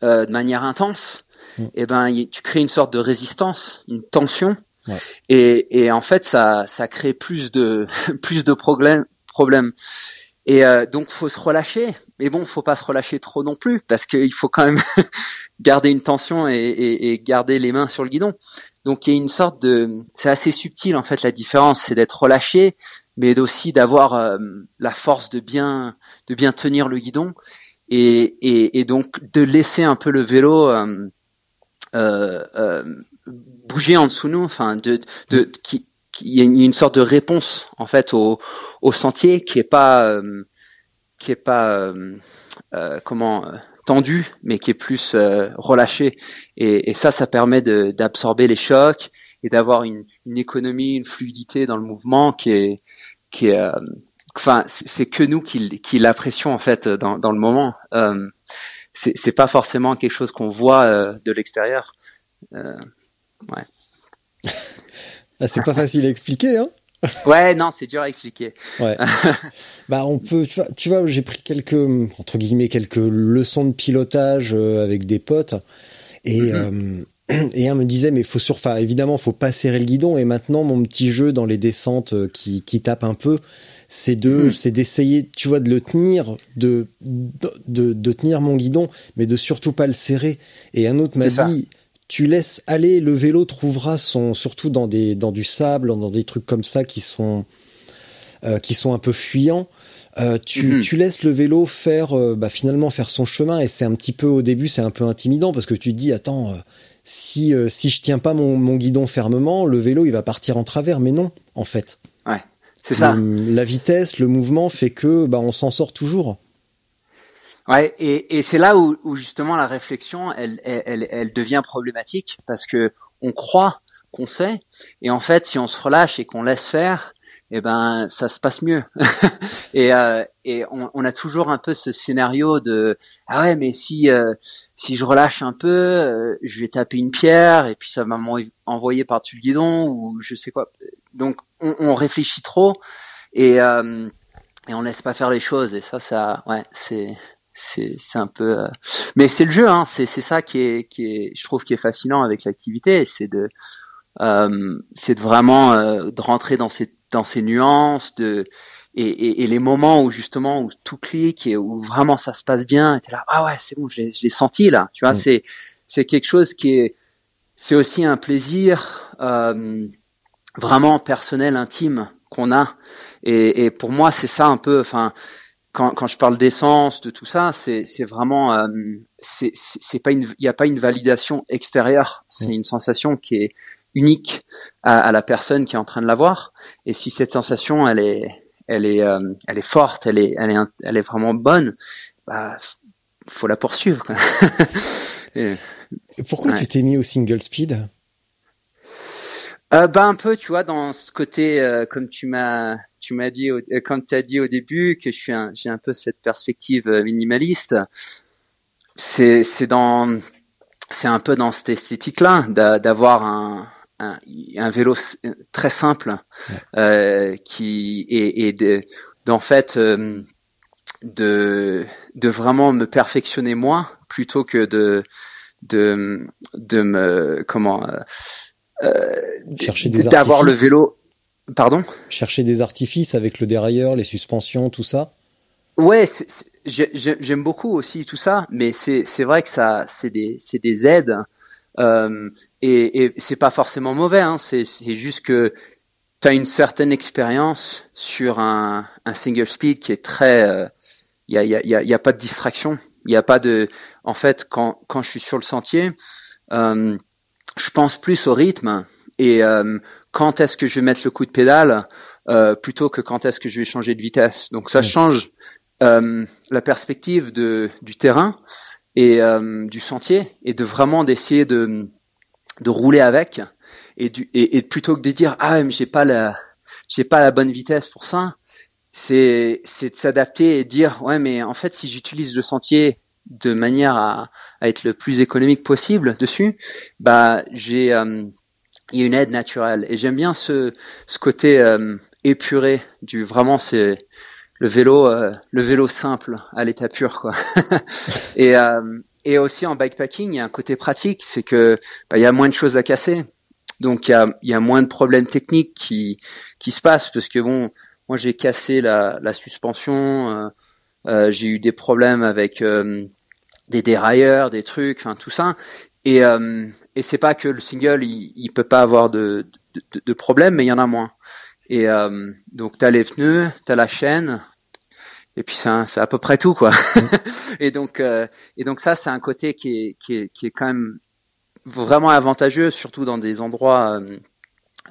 de manière intense, mm. et eh ben tu crées une sorte de résistance, une tension, ouais. et, et, en fait ça ça crée plus de plus de problèmes problèmes. Et euh, donc faut se relâcher, mais bon, faut pas se relâcher trop non plus parce qu'il faut quand même garder une tension et, et, et, garder les mains sur le guidon. Donc il y a une sorte de, c'est assez subtil en fait la différence, c'est d'être relâché, mais aussi d'avoir euh, la force de bien, de bien tenir le guidon et, et, et donc de laisser un peu le vélo euh, euh, euh bouger en dessous de nous, enfin de, de qui, il y a une sorte de réponse en fait au, au sentier qui est pas euh, qui est pas comment tendu, mais qui est plus euh, relâché. Et, et, ça, ça permet d'absorber les chocs et d'avoir une, une, économie, une fluidité dans le mouvement qui est, qui est, euh, enfin, c'est que nous qui, qui l'apprécions en fait dans, dans le moment. Euh, c'est pas forcément quelque chose qu'on voit euh, de l'extérieur. Euh, ouais. ah, c'est pas facile à expliquer, hein ouais, non, c'est dur à expliquer. Ouais. bah, on peut, tu vois, j'ai pris quelques, entre guillemets, quelques leçons de pilotage euh, avec des potes et, mm-hmm. euh, et un me disait, mais faut sur, enfin, évidemment, faut pas serrer le guidon et maintenant, mon petit jeu dans les descentes euh, qui, qui tape un peu, c'est de, mm. c'est d'essayer, tu vois, de le tenir, de, de, de, tenir mon guidon, mais de surtout pas le serrer. Et un autre m'a dit, tu laisses aller, le vélo trouvera son, surtout dans des, dans du sable, dans des trucs comme ça qui sont, euh, qui sont un peu fuyants. Euh, tu, mhm. tu, laisses le vélo faire, euh, bah, finalement faire son chemin et c'est un petit peu au début, c'est un peu intimidant parce que tu te dis, attends, si, si je tiens pas mon, mon, guidon fermement, le vélo il va partir en travers, mais non, en fait. Ouais, c'est ça. la vitesse, le mouvement fait que, bah, on s'en sort toujours. Ouais, et, et c'est là où, où, justement la réflexion, elle, elle, elle, devient problématique parce que on croit qu'on sait, et en fait, si on se relâche et qu'on laisse faire, eh ben, ça se passe mieux. et euh, et on, on, a toujours un peu ce scénario de ah ouais, mais si euh, si je relâche un peu, euh, je vais taper une pierre et puis ça va m'envoyer par-dessus le guidon ou je sais quoi. Donc on, on réfléchit trop et euh, et on laisse pas faire les choses et ça ça ouais c'est c'est c'est un peu euh, mais c'est le jeu hein. C'est c'est ça qui est qui est je trouve qui est fascinant avec l'activité c'est de euh, c'est de vraiment euh, de rentrer dans ces dans ces nuances de et, et, et, les moments où justement où tout clique et où vraiment ça se passe bien et t'es là ah ouais c'est bon je l'ai senti là tu vois mm. c'est c'est quelque chose qui est c'est aussi un plaisir euh, vraiment personnel intime qu'on a. Et, et pour moi c'est ça un peu enfin quand, quand je parle d'essence, de tout ça, c'est vraiment, euh, c'est pas une, il n'y a pas une validation extérieure. C'est mm. une sensation qui est unique à, à, la personne qui est en train de l'avoir. Et si cette sensation, elle est, elle est, euh, elle est forte, elle est, elle est, elle est vraiment bonne, bah, faut la poursuivre. Quoi. Et, pourquoi tu t'es mis au single speed? Euh, bah un peu, tu vois, dans ce côté, euh, comme tu m'as tu m'as dit, comme tu as dit au début, que je suis un, j'ai un peu cette perspective minimaliste. C'est, c'est dans, c'est un peu dans cette esthétique-là, d'avoir un, un, un, vélo très simple, euh, qui et, et de, d'en fait euh, de de vraiment me perfectionner moi plutôt que de de de me comment euh, euh chercher des d'avoir le vélo pardon? Chercher des artifices avec le dérailleur les suspensions tout ça? Ouais j'aime beaucoup aussi tout ça mais c'est vrai que ça c'est des aides euh, et, et c'est pas forcément mauvais hein, c'est juste que tu as une certaine expérience sur un, un single speed qui est très il euh, y, a, y, a, y a pas de distraction. Il n'y a pas de en fait quand quand je suis sur le sentier euh, je pense plus au rythme et quand est-ce que je vais mettre le coup de pédale euh, plutôt que quand est-ce que je vais changer de vitesse. Donc ça change euh, la perspective de du terrain et euh, du sentier et de vraiment d'essayer de de rouler avec et, du, et, et plutôt que de dire ah mais j'ai pas la j'ai pas la bonne vitesse pour ça c'est c'est de s'adapter et dire ouais mais en fait si j'utilise le sentier de manière à, à, être le plus économique possible dessus bah j'ai euh, il y a une aide naturelle. Et j'aime bien ce ce côté euh, épuré du vraiment c'est le vélo euh, le vélo simple à l'état pur quoi. Et euh, et aussi en bikepacking il y a un côté pratique c'est que bah, il y a moins de choses à casser. Donc il y a, y a moins de problèmes techniques qui qui se passent parce que bon moi j'ai cassé la, la suspension euh, euh, j'ai eu des problèmes avec euh, des dérailleurs des trucs enfin tout ça. Et et c'est pas que le single il, il peut pas avoir de de, de problème mais il y en a moins. Et euh, donc t'as les pneus t'as la chaîne et puis c'est c'est à peu près tout quoi. Et donc et donc ça c'est un côté qui est qui est qui est quand même vraiment avantageux, surtout dans des endroits euh,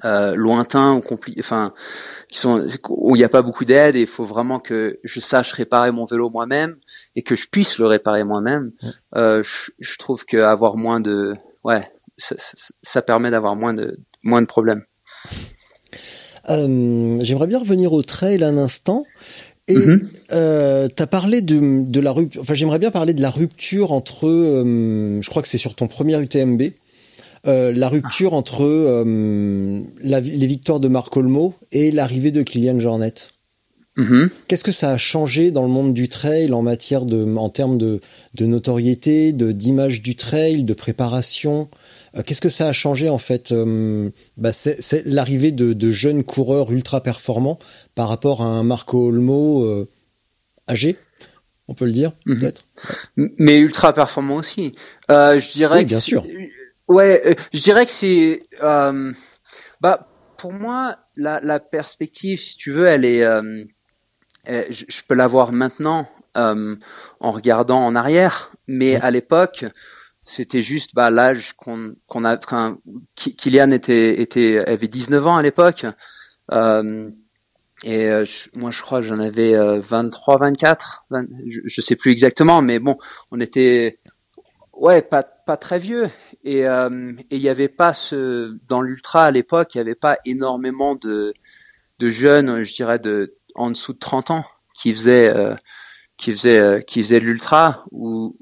euh lointains ou compliqués, enfin, qui sont où il n'y a pas beaucoup d'aide et il faut vraiment que je sache réparer mon vélo moi-même et que je puisse le réparer moi-même. Euh, je, je, trouve qu'avoir moins de, ouais, ça, ça permet d'avoir moins de moins de problèmes. Euh, J'aimerais bien revenir au trail un instant. Et mm-hmm. euh, tu as parlé de, de la rupture, enfin j'aimerais bien parler de la rupture entre, euh, je crois que c'est sur ton premier UTMB, la rupture entre la, les victoires de Marc Olmo et l'arrivée de Kylian Jornet. Mm-hmm. Qu'est-ce que ça a changé dans le monde du trail en matière de, en termes de, de notoriété, de d'image du trail, de préparation? Euh, Qu'est-ce que ça a changé en fait euh, bah, C'est l'arrivée de, de, jeunes coureurs ultra performants par rapport à un Marco Olmo euh, âgé, on peut le dire -hmm. peut-être? Mais ultra performant aussi. Je dirais. Oui, bien sûr. Ouais, je dirais que c'est. bah, pour moi, la, la, perspective, si tu veux, elle est. je, je, peux la voir maintenant en regardant en arrière, mais à l'époque c'était juste bah, l'âge qu'on qu'on a quand Kylian était était avait 19 ans à l'époque. Euh, et euh, moi je crois que j'en avais euh, 23 24 je, je, sais plus exactement mais bon on était ouais pas pas très vieux. Et euh, et il y avait pas ce dans l'ultra à l'époque il y avait pas énormément de de jeunes je dirais de en dessous de 30 ans qui faisaient euh, qui faisait euh, qui faisait l'ultra ou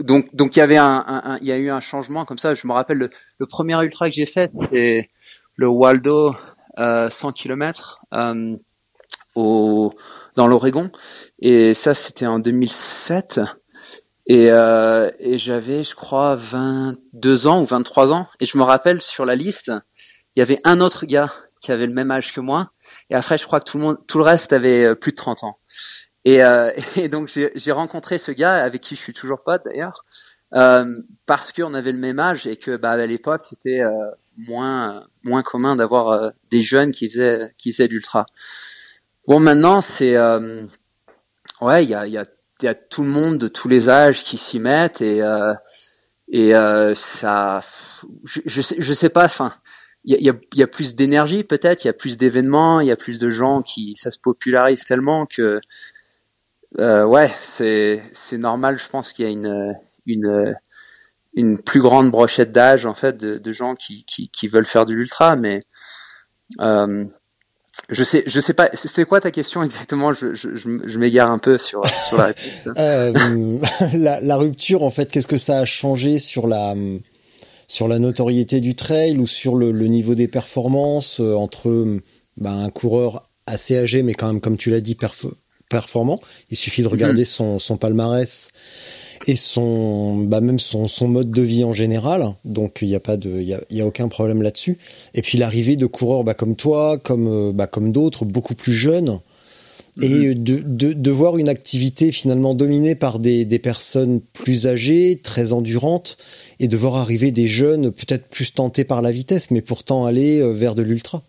donc donc il y avait un, il y a eu un changement comme ça. Je me rappelle le, premier ultra que j'ai fait c'était le Waldo euh, 100 km euh, au dans l'Oregon. Et ça c'était en 2007 et, euh, et j'avais je crois 22 ans ou 23 ans. Et je me rappelle sur la liste il y avait un autre gars qui avait le même âge que moi et après je crois que tout le monde tout le reste avait euh, plus de 30 ans et, euh, et donc j'ai rencontré ce gars avec qui je suis toujours pote d'ailleurs, euh, parce qu'on avait le même âge et que bah, à l'époque c'était euh, moins moins commun d'avoir euh, des jeunes qui faisaient qui faisaient l'ultra. Bon maintenant c'est euh, ouais il y a y a y a tout le monde de tous les âges qui s'y mettent et et ça je, je sais je sais pas enfin il y a, y a, plus d'énergie peut-être, il y a plus d'événements, il y a plus de gens qui ça se popularise tellement que euh, ouais, c'est c'est normal. Je pense qu'il y a une une une plus grande brochette d'âge en fait de, de gens qui, qui, qui veulent faire de l'ultra, mais euh, je sais, je sais pas. C'est quoi ta question exactement? Je, je, je, m'égare un peu sur sur la réponse. euh, la, la, rupture, en fait, qu'est-ce que ça a changé sur la sur la notoriété du trail ou sur le, le niveau des performances euh, entre bah, un coureur assez âgé, mais quand même, comme tu l'as dit, performant. Il suffit de regarder mhm. son, son palmarès et son bah même son, son mode de vie en général donc il n'y a pas de il y a, y a, aucun problème là-dessus et puis l'arrivée de coureurs bah, comme toi comme euh, bah, comme d'autres beaucoup plus jeunes et mhm. de, de, de, voir une activité finalement dominée par des, des personnes plus âgées, très endurantes, et de voir arriver des jeunes peut-être plus tentés par la vitesse, mais pourtant aller euh, vers de l'ultra.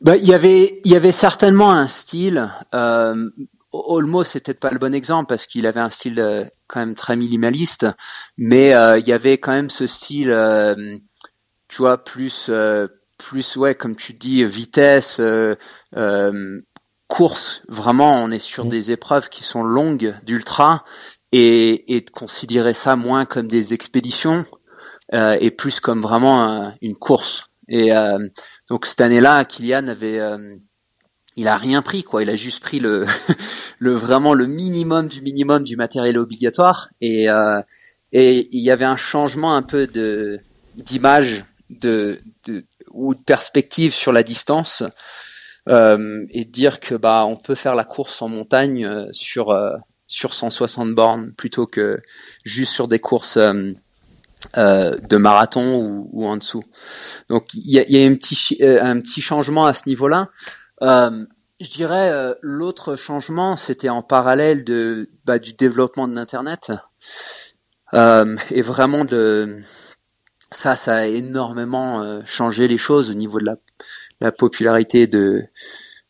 Bah, il y avait, il y avait certainement un style. Euh, Olmo, c'était pas le bon exemple parce qu'il avait un style euh, quand même très minimaliste, mais euh, il y avait quand même ce style, euh, tu vois, plus, plus ouais, comme tu dis, vitesse, course. Vraiment, on est sur mmh. des épreuves qui sont longues d'ultra et, et de considérer ça moins comme des expéditions et plus comme vraiment une course. Et donc cette année-là, Kylian avait il a rien pris quoi. Il a juste pris le, le vraiment le minimum du minimum du matériel obligatoire et euh, et il y avait un changement un peu de d'image de, de ou de perspective sur la distance euh, et dire que bah on peut faire la course en montagne euh, sur euh, sur 160 bornes plutôt que juste sur des courses euh, de marathon ou, ou, en dessous. Donc il y a, y a un petit un petit changement à ce niveau-là. Je dirais l'autre changement, c'était en parallèle de bah, du développement de l'internet et vraiment de ça, ça a énormément changé les choses au niveau de la, la popularité de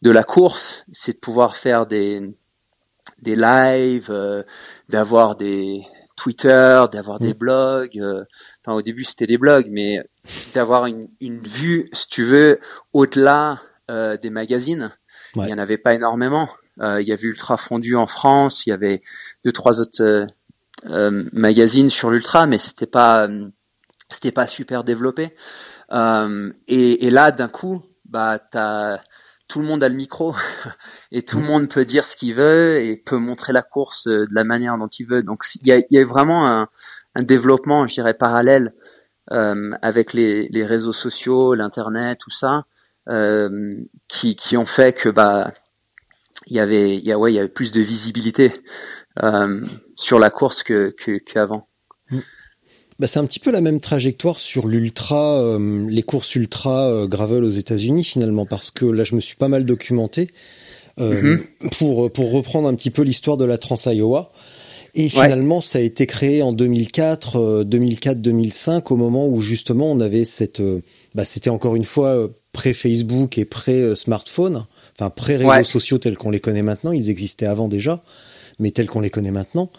de la course. C'est de pouvoir faire des des lives, euh, d'avoir des Twitter, d'avoir des mmh. blogs. enfin, au début, c'était des blogs, mais d'avoir une, une vue, si tu veux, au-delà euh, des magazines. Il n'y en avait pas énormément. Euh, il y avait Ultra Fondu en France, il y avait deux trois autres euh, magazines sur l'ultra, mais c'était pas c'était pas super développé. Et, et, là, d'un coup, bah t'as tout le monde a le micro et tout le monde peut dire ce qu'il veut et peut montrer la course de la manière dont il veut. Donc il y a, y a vraiment un, un développement, je dirais, parallèle euh, avec les, les, réseaux sociaux, l'internet, tout ça, euh, qui, qui ont fait que bah il y avait il y a ouais il y avait plus de visibilité euh, sur la course que qu'avant. Mm. Bah, c'est un petit peu la même trajectoire sur l'ultra, euh, les courses ultra euh, gravel aux États-Unis finalement, parce que là je me suis pas mal documenté euh, mm-hmm. pour pour reprendre un petit peu l'histoire de la Trans Iowa. Et finalement, ça a été créé en 2004, 2004-2005, au moment où justement on avait cette, bah, c'était encore une fois pré-Facebook et pré-smartphone, enfin pré-réseaux sociaux tels qu'on les connaît maintenant, ils existaient avant déjà, mais tels qu'on les connaît maintenant.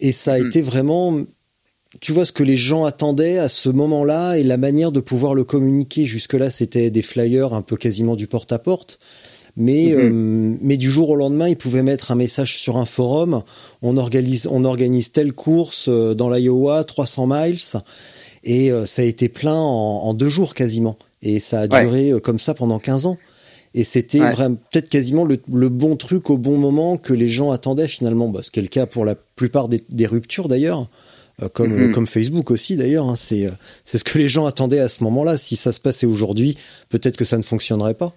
Et ça a hmm. été vraiment, tu vois, ce que les gens attendaient à ce moment-là et la manière de pouvoir le communiquer. Jusque-là, c'était des flyers un peu quasiment du porte-à-porte. mais hmm. euh, mais du jour au lendemain, ils pouvaient mettre un message sur un forum. On organise on organise telle course euh, dans l'Iowa, 300 miles, et euh, ça a été plein en, en deux jours quasiment. Et ça a duré euh, comme ça pendant 15 ans. Et c'était vraiment peut-être quasiment le, bon truc au bon moment que les gens attendaient finalement. Bah, ce qui est le cas pour la plupart des, ruptures d'ailleurs, euh, comme, mhm. comme Facebook aussi d'ailleurs. Hein. c'est, euh, c'est ce que les gens attendaient à ce moment-là. Si ça se passait aujourd'hui, peut-être que ça ne fonctionnerait pas.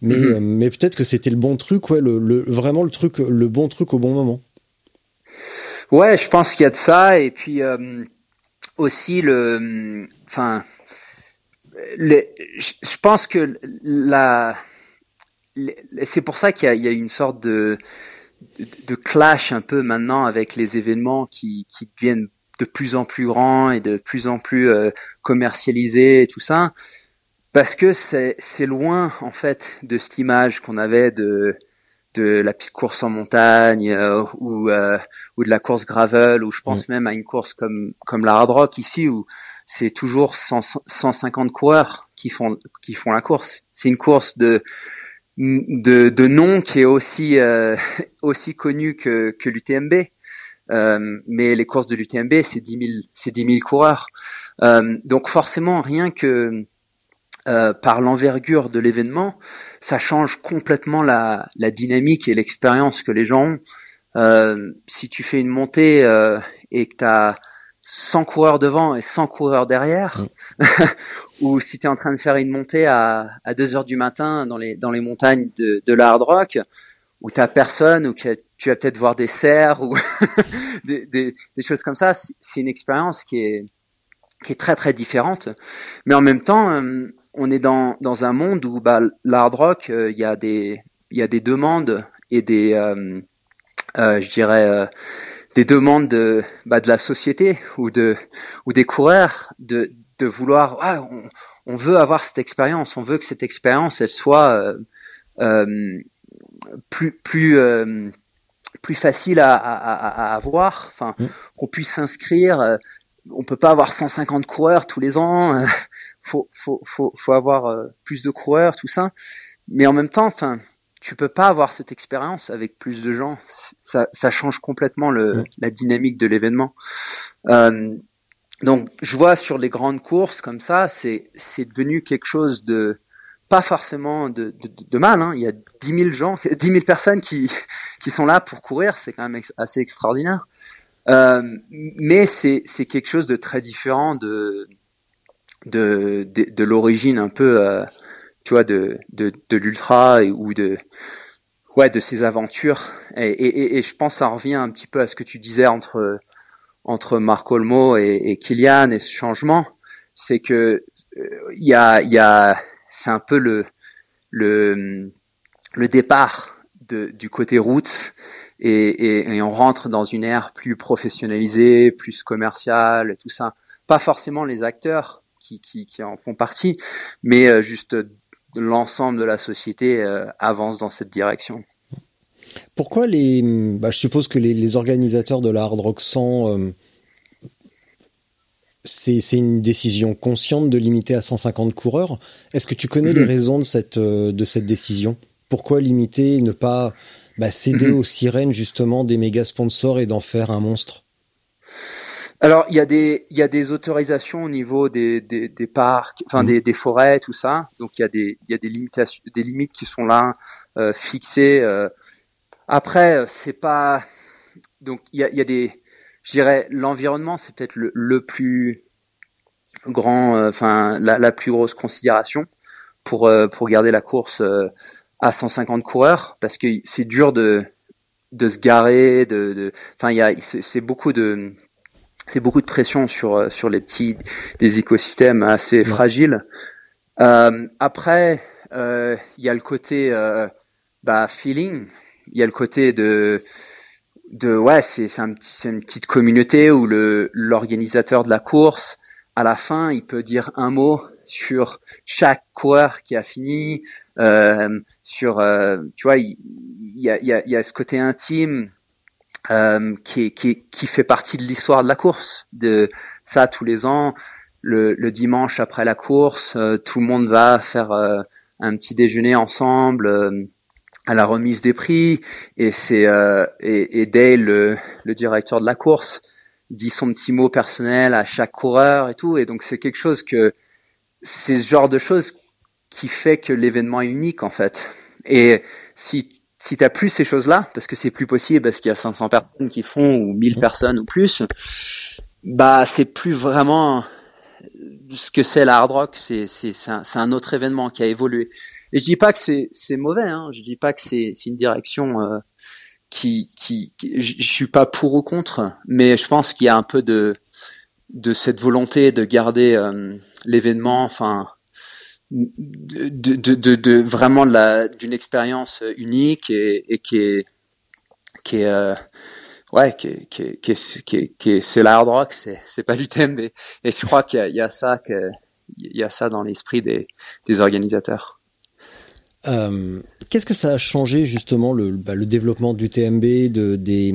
Mais, mhm. mais peut-être que c'était le bon truc, ouais, le, vraiment le truc, le bon truc au bon moment. Ouais, je pense qu'il y a de ça. Et puis aussi le, enfin je pense que la, c'est pour ça qu'il y, y a, une sorte de, de, clash un peu maintenant avec les événements qui, qui deviennent de plus en plus grands et de plus en plus euh, commercialisés et tout ça, parce que c'est loin en fait de cette image qu'on avait de de la petite course en montagne euh, ou euh, ou de la course gravel ou je pense mm. même à une course comme comme la hard rock ici où c'est toujours 150 coureurs qui font qui font la course. C'est une course de de, de nom qui est aussi euh, aussi connu que, que l'UTMB. Euh, mais les courses de l'UTMB, c'est 10 000, c'est 10 000 coureurs. Euh, donc forcément, rien que euh, par l'envergure de l'événement, ça change complètement la, la dynamique et l'expérience que les gens ont. Euh, si tu fais une montée euh, et que tu as 100 coureurs devant et 100 coureurs derrière, ou si tu es en train de faire une montée à, à 2 heures du matin dans les, dans les montagnes de, de la hard rock, où tu personne, ou que tu vas peut-être voir des cerfs, ou des, des, des, choses comme ça, c'est une expérience qui est, qui est très très différente. Mais en même temps, euh, on est dans, dans un monde où bah, l'hard rock, euh, il y, a des, y a des demandes et des... Euh, euh, je dirais, des demandes de, bah, de la société ou de ou des coureurs de, de vouloir, ah, on, veut avoir cette expérience, on veut que cette expérience elle soit plus plus plus facile à, à, à avoir, enfin mmh. qu'on puisse s'inscrire. on peut pas avoir 150 coureurs tous les ans. faut, faut, faut, faut avoir plus de coureurs, tout ça. Mais en même temps, enfin, tu peux pas avoir cette expérience avec plus de gens. Ça, ça change complètement le, la dynamique de l'événement. Euh, donc, je vois sur les grandes courses comme ça, c'est c'est devenu quelque chose de pas forcément de, de, de mal. Hein. Il y a 10 000 gens, 10 000 personnes qui qui sont là pour courir. C'est quand même assez extraordinaire. Euh, mais c'est quelque chose de très différent de de de, l'origine un peu euh, tu vois, de, de, de l'ultra ou de, ouais, de ces aventures. Et, je pense ça revient un petit peu à ce que tu disais entre, entre Marc Olmo et, et Kylian et ce changement. C'est que, il euh, y a, y a, c'est un peu le, le, départ du côté route et, on rentre dans une ère plus professionnalisée, plus commerciale tout ça. Pas forcément les acteurs qui, qui, en font partie, mais euh, juste l'ensemble de la société euh, avance dans cette direction. Pourquoi les, bah, je suppose que les, organisateurs de la Hard Rock 100, euh, c'est une décision consciente de limiter à 150 coureurs. Est-ce que tu connais les mhm. raisons de cette, euh, de cette décision? Pourquoi limiter et ne pas bah, céder mhm. aux sirènes justement des méga sponsors et d'en faire un monstre? Alors il y a des il y a des autorisations au niveau des des, des parcs, enfin mmh. des, des forêts, tout ça. Donc il y a des il y a des limitations, des limites qui sont là euh, fixées. Euh. Après euh, c'est pas donc il y a il y a des je dirais l'environnement c'est peut-être le, le plus grand euh, enfin la, la plus grosse considération pour pour garder la course à 150 coureurs parce que c'est dur de de se garer de enfin il y a c'est beaucoup de c'est beaucoup de pression sur euh, sur les petits des écosystèmes assez fragiles. Euh, après, euh, il y a le côté euh, bah, feeling, il y a le côté de de ouais, c'est c'est un petit, une petite communauté où le l'organisateur de la course à la fin, il peut dire un mot sur chaque coureur qui a fini, euh, sur tu vois, il, y a, il, y a, y a ce côté intime euh, qui, qui, qui, fait partie de l'histoire de la course. De ça tous les ans, le, le dimanche après la course, euh, tout le monde va faire euh, un petit déjeuner ensemble euh, à la remise des prix. Et c'est et, et, Dale, le, le, directeur de la course, dit son petit mot personnel à chaque coureur et tout. Et donc c'est quelque chose que c'est ce genre de choses qui fait que l'événement est unique en fait. Et si si t'as plus ces choses-là, parce que c'est plus possible, parce qu'il y a 500 personnes qui font ou 1000 personnes ou plus, bah c'est plus vraiment ce que c'est la hard rock. C'est c'est un, un, autre événement qui a évolué. Et je dis pas que c'est mauvais. Hein. Je dis pas que c'est une direction euh, qui qui, je, suis pas pour ou contre, mais je pense qu'il y a un peu de de cette volonté de garder euh, l'événement, enfin de, de, de, de vraiment d'une expérience unique et, et qui est qui est euh, ouais qui est qui est qui est, qui est, qui est c'est la hard rock c'est c'est pas l'UTMB et, je crois qu'il y y a ça que il y a ça dans l'esprit des des organisateurs euh, qu'est-ce que ça a changé justement le bah, le développement du TMB de des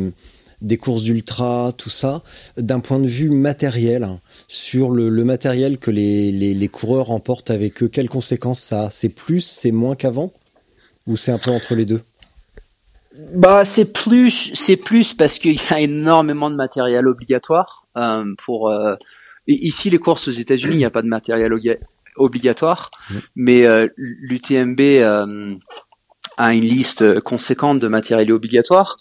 des courses d'ultra tout ça d'un point de vue matériel sur le, le matériel que les, les, les, coureurs emportent avec eux? Quelles conséquences ça a? C'est plus, c'est moins qu'avant? Ou c'est un peu entre les deux? Bah c'est plus c'est plus parce qu'il y a énormément de matériel obligatoire euh, pour euh, ici les courses aux États-Unis il n'y a pas de matériel obligatoire, mais l'UTMB a une liste conséquente de matériel obligatoire.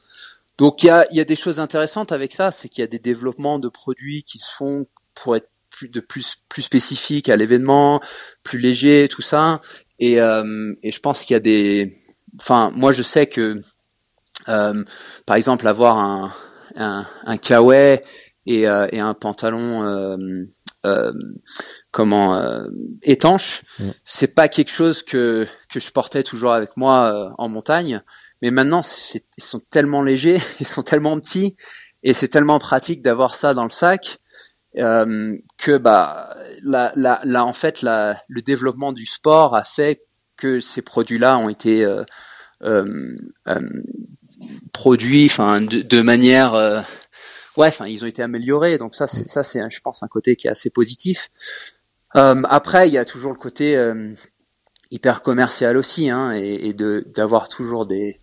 Donc il y a, y a des choses intéressantes avec ça, c'est qu'il y a des développements de produits qui se font pour être plus, de plus plus spécifiques à l'événement, plus léger, tout ça. Et, euh, et je pense qu'il y a des, enfin moi je sais que euh, par exemple avoir un un, un kawaii et, euh, et un pantalon euh, euh, comment euh, étanche, c'est pas quelque chose que que je portais toujours avec moi en montagne. Mais maintenant, ils sont tellement légers, ils sont tellement petits, et c'est tellement pratique d'avoir ça dans le sac euh, que bah là, là, là, en fait, la, le développement du sport a fait que ces produits-là ont été euh, euh, euh produits, enfin, de, de, manière, euh, ouais, enfin, ils ont été améliorés. Donc ça, c'est ça, c'est, je pense, un côté qui est assez positif. Euh, après, il y a toujours le côté hyper commercial aussi, hein, et, et de d'avoir toujours des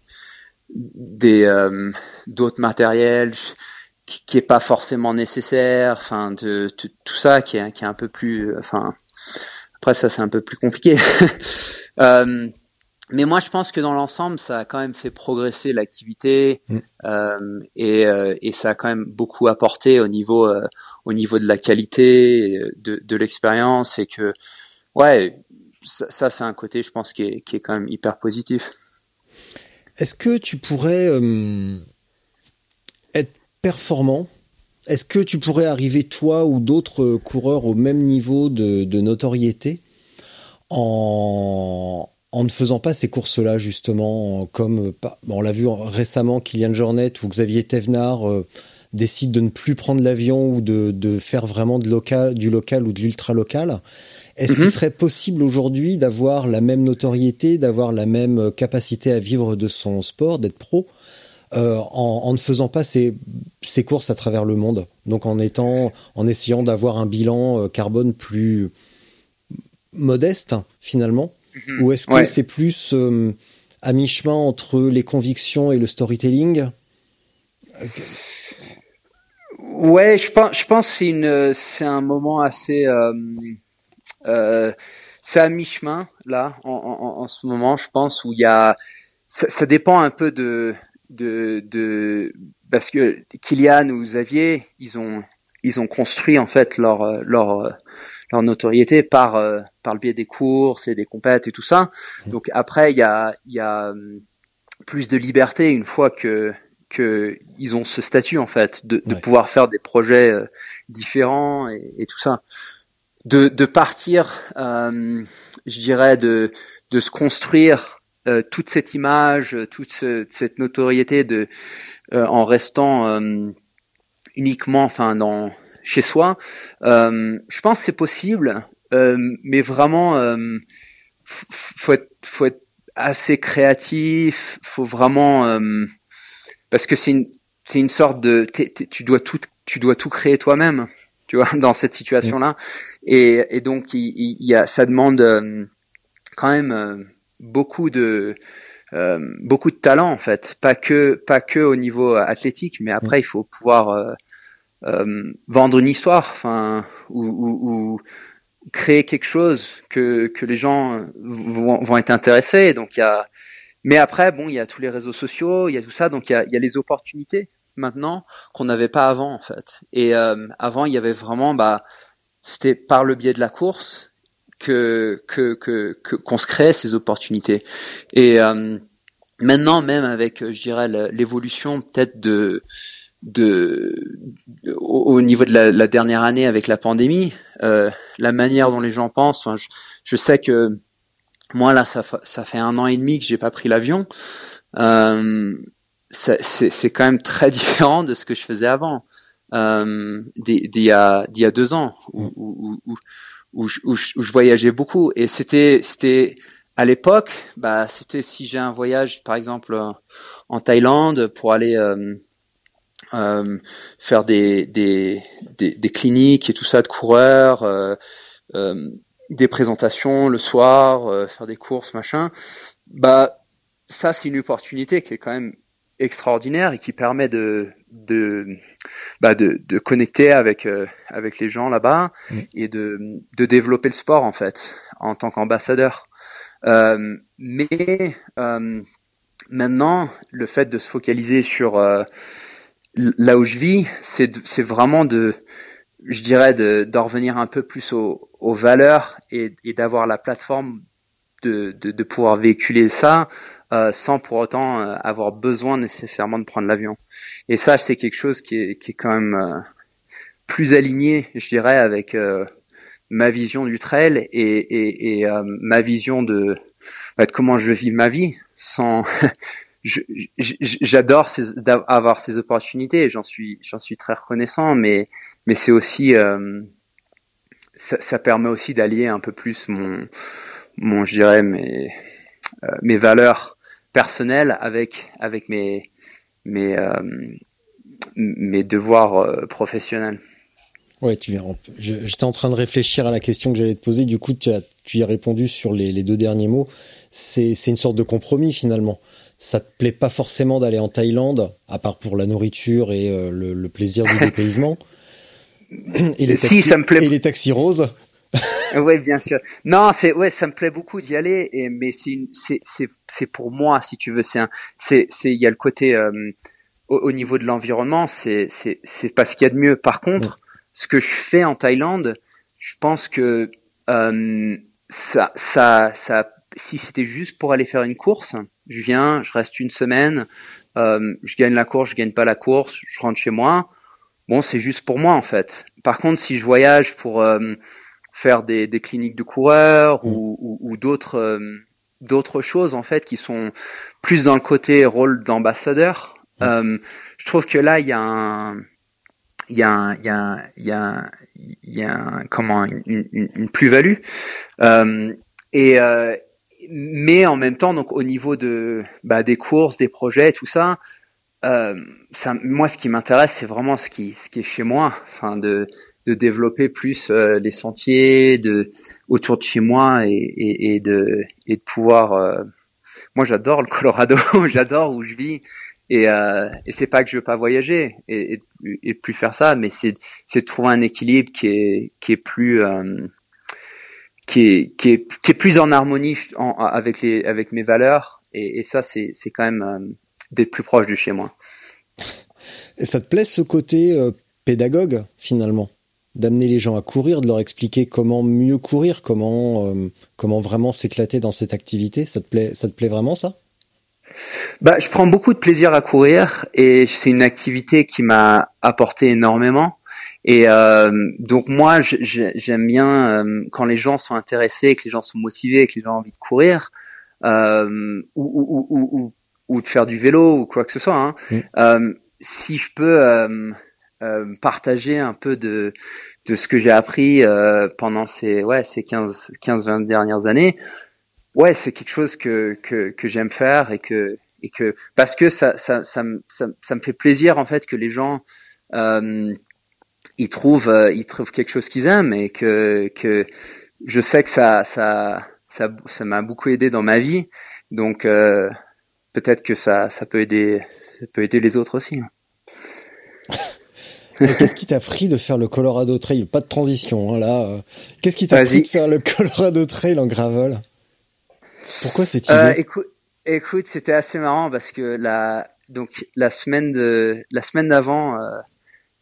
des euh, d'autres matériels qui, qui est pas forcément nécessaire enfin de, tout ça qui est qui est un peu plus enfin après ça c'est un peu plus compliqué euh, mais moi je pense que dans l'ensemble ça a quand même fait progresser l'activité mm. euh, et, euh, et ça a quand même beaucoup apporté au niveau euh, au niveau de la qualité de, de l'expérience et que ouais ça, ça c'est un côté je pense qui est, qui est quand même hyper positif est-ce que tu pourrais être performant? Est-ce que tu pourrais arriver, toi ou d'autres coureurs, au même niveau de, de notoriété en, en ne faisant pas ces courses-là, justement, comme on l'a vu récemment, Kylian Jornet ou Xavier Thévenard euh, décident de ne plus prendre l'avion ou de, de, faire vraiment de local, du local ou de l'ultra-local. Est-ce qu'il mhm. serait possible aujourd'hui d'avoir la même notoriété, d'avoir la même capacité à vivre de son sport, d'être pro, euh, en, en, ne faisant pas ces, ces, courses à travers le monde? Donc en étant, en essayant d'avoir un bilan euh, carbone plus modeste finalement? Mhm. Ou est-ce que c'est plus euh, à mi-chemin entre les convictions et le storytelling? Ouais, je pense, je pense que c'est un moment assez euh, c'est à mi-chemin là en, en, en, ce moment, je pense, où il y a ça, ça, dépend un peu de de, de parce que Kylian ou Xavier, ils ont ils ont construit en fait leur leur leur notoriété par par le biais des courses et des compètes et tout ça. Mmh. Donc après il y a il y a hum, plus de liberté une fois que que ils ont ce statut en fait de, de pouvoir faire des projets euh, différents et, et, tout ça de, de partir, euh, je dirais, de, de se construire euh, toute cette image, toute cette notoriété de, euh, en restant euh, uniquement, enfin, dans chez soi. Euh, je pense que c'est possible, mais vraiment, faut être, faut être assez créatif. Faut vraiment, parce que c'est une, c'est une sorte de, tu dois tout, tu dois tout créer toi-même tu vois, dans cette situation-là. Et, et, donc, il, il, y a, ça demande euh, quand même euh, beaucoup de euh, beaucoup de talent en fait, pas que pas que au niveau athlétique, mais après il faut pouvoir vendre une histoire, enfin, ou, ou, ou, créer quelque chose que que les gens vont, vont être intéressés. Donc il y a, mais après bon, il y a tous les réseaux sociaux, il y a tout ça, donc il y a, il y a les opportunités maintenant qu'on n'avait pas avant en fait. Et euh, avant, il y avait vraiment, bah, c'était par le biais de la course que que que qu'on se crée ces opportunités. Et euh, maintenant, même avec, je dirais, l'évolution peut-être de de, au, niveau de la, dernière année avec la pandémie, euh, la manière dont les gens pensent. je, je, sais que moi là, ça, ça fait un an et demi que j'ai pas pris l'avion. Euh, c'est quand même très différent de ce que je faisais avant, euh, d'il y, a, y a deux ans, où, où, où, où, je, où je voyageais beaucoup. Et c'était c'était à l'époque, bah, c'était si j'ai un voyage, par exemple, en Thaïlande pour aller euh, faire des, des, des, des, cliniques et tout ça de coureurs, euh, euh des présentations le soir, euh, faire des courses, machin. Bah, ça, c'est une opportunité qui est quand même extraordinaire et qui permet de de bah de, de connecter avec euh, avec les gens là-bas Mm. et de de développer le sport en fait en tant qu'ambassadeur. Euh, mais euh, maintenant, le fait de se focaliser sur euh, là où je vis, c'est vraiment de je dirais de d'en revenir un peu plus aux, aux valeurs et, et d'avoir la plateforme de, de, de pouvoir véhiculer ça euh, sans pour autant euh, avoir besoin nécessairement de prendre l'avion. Et ça, c'est quelque chose qui est, qui est quand même euh, plus aligné, je dirais, avec euh, ma vision du trail et, et, et euh, ma vision de, bah, comment je vis ma vie sans j'adore avoir ces opportunités j'en suis très reconnaissant mais c'est aussi euh, ça, permet aussi d'allier un peu plus mon je dirais mes euh, mes valeurs personnelles avec euh, mes devoirs professionnels. Ouais, tu viens. J'étais en train de réfléchir à la question que j'allais te poser. Du coup, tu, as, y as répondu sur les, deux derniers mots. C'est une sorte de compromis finalement. Ça te plaît pas forcément d'aller en Thaïlande, à part pour la nourriture et euh, le, le plaisir du dépaysement. et les Si, taxis, ça me plaît. Et les taxis roses. Ouais, bien sûr. Non, c'est ouais, ça me plaît beaucoup d'y aller, et mais c'est c'est pour moi, si tu veux, c'est c'est c'est il y a le côté euh, au, au niveau de l'environnement, c'est c'est c'est pas ce qu'il y a de mieux. Par contre, ce que je fais en Thaïlande, je pense que euh, ça ça ça si c'était juste pour aller faire une course, je viens, je reste une semaine, euh, je gagne la course, je gagne pas la course, je rentre chez moi. Bon, c'est juste pour moi en fait. Par contre, si je voyage pour euh, faire des, des cliniques de coureurs ou, ou, ou d'autres euh, d'autres choses en fait qui sont plus dans le côté rôle d'ambassadeur. Euh, je trouve que là il y a un il y a un, il y a un, il y a un, il y a un- comment une, une, une plus-value euh, et euh, mais en même temps donc au niveau de bah, des courses des projets tout ça euh, ça moi ce qui m'intéresse c'est vraiment ce qui ce qui est chez moi. Enfin de de développer plus euh, les sentiers de autour de chez moi et, et, et de et de pouvoir euh, moi j'adore le Colorado j'adore où je vis et euh, et c'est pas que je veux pas voyager et, et, plus faire ça mais c'est c'est trouver un équilibre qui est qui est plus euh, qui est qui est qui est plus en harmonie en- avec les avec mes valeurs et, et ça c'est c'est quand même euh, d'être plus proche de chez moi Et ça te plaît ce côté euh, pédagogue finalement? D'amener les gens à courir, de leur expliquer comment mieux courir, comment euh, comment vraiment s'éclater dans cette activité? Ça te plaît ça te plaît vraiment ça? Bah, je prends beaucoup de plaisir à courir et c'est une activité qui m'a apporté énormément. Et euh, donc moi, j'aime bien euh, quand les gens sont intéressés, que les gens sont motivés, que les gens ont envie de courir euh, ou, ou, ou, ou, ou de faire du vélo ou quoi que ce soit. Hein. Si je peux partager un peu de de ce que j'ai appris euh, pendant ces ouais ces 15 15 20 dernières années ouais, c'est quelque chose que que, que j'aime faire et que et que parce que ça ça ça me ça, me- ça me fait plaisir en fait que les gens euh, ils trouvent euh, ils trouvent quelque chose qu'ils aiment et que que je sais que ça ça ça ça m'a beaucoup aidé dans ma vie donc euh, peut-être que ça ça peut aider ça peut aider les autres aussi. hein. Qu'est-ce qui t'a pris de faire le Colorado Trail? Pas de transition hein, là. euh. Qu'est-ce qui t'a pris de faire le Colorado Trail en gravel? Pourquoi cette idée? Euh, écoute, écoute, c'était assez marrant parce que la donc la semaine de la semaine d'avant euh,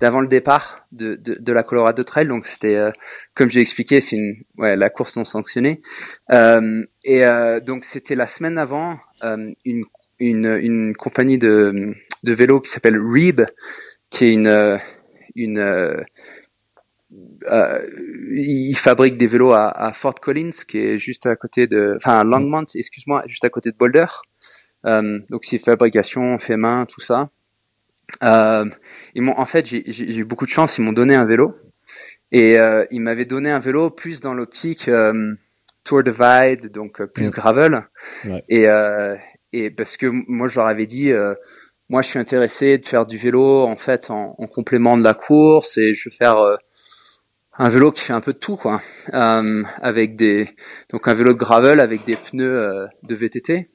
d'avant le départ de, de, de la Colorado Trail, donc c'était euh, comme j'ai expliqué, c'est une ouais la course non sanctionnée Euh, et euh, donc c'était la semaine avant euh, une une une compagnie de de vélo qui s'appelle Reeb, qui est une euh, une euh, euh, il fabrique des vélos à, à Fort Collins, qui est juste à côté de, enfin Longmont, excuse-moi, juste à côté de Boulder. Donc c'est fabrication fait main, tout ça. Euh, ils m'ont, en fait, j'ai eu beaucoup de chance. Ils m'ont donné un vélo et euh, ils m'avaient donné un vélo plus dans l'optique euh, Tour Divide, donc euh, plus gravel. Ouais. Et euh, et parce que moi je leur avais dit. euh, moi, je suis intéressé de faire du vélo en fait en, en complément de la course et je vais faire euh, un vélo qui fait un peu de tout quoi, euh, avec des donc un vélo de gravel avec des pneus euh, de VTT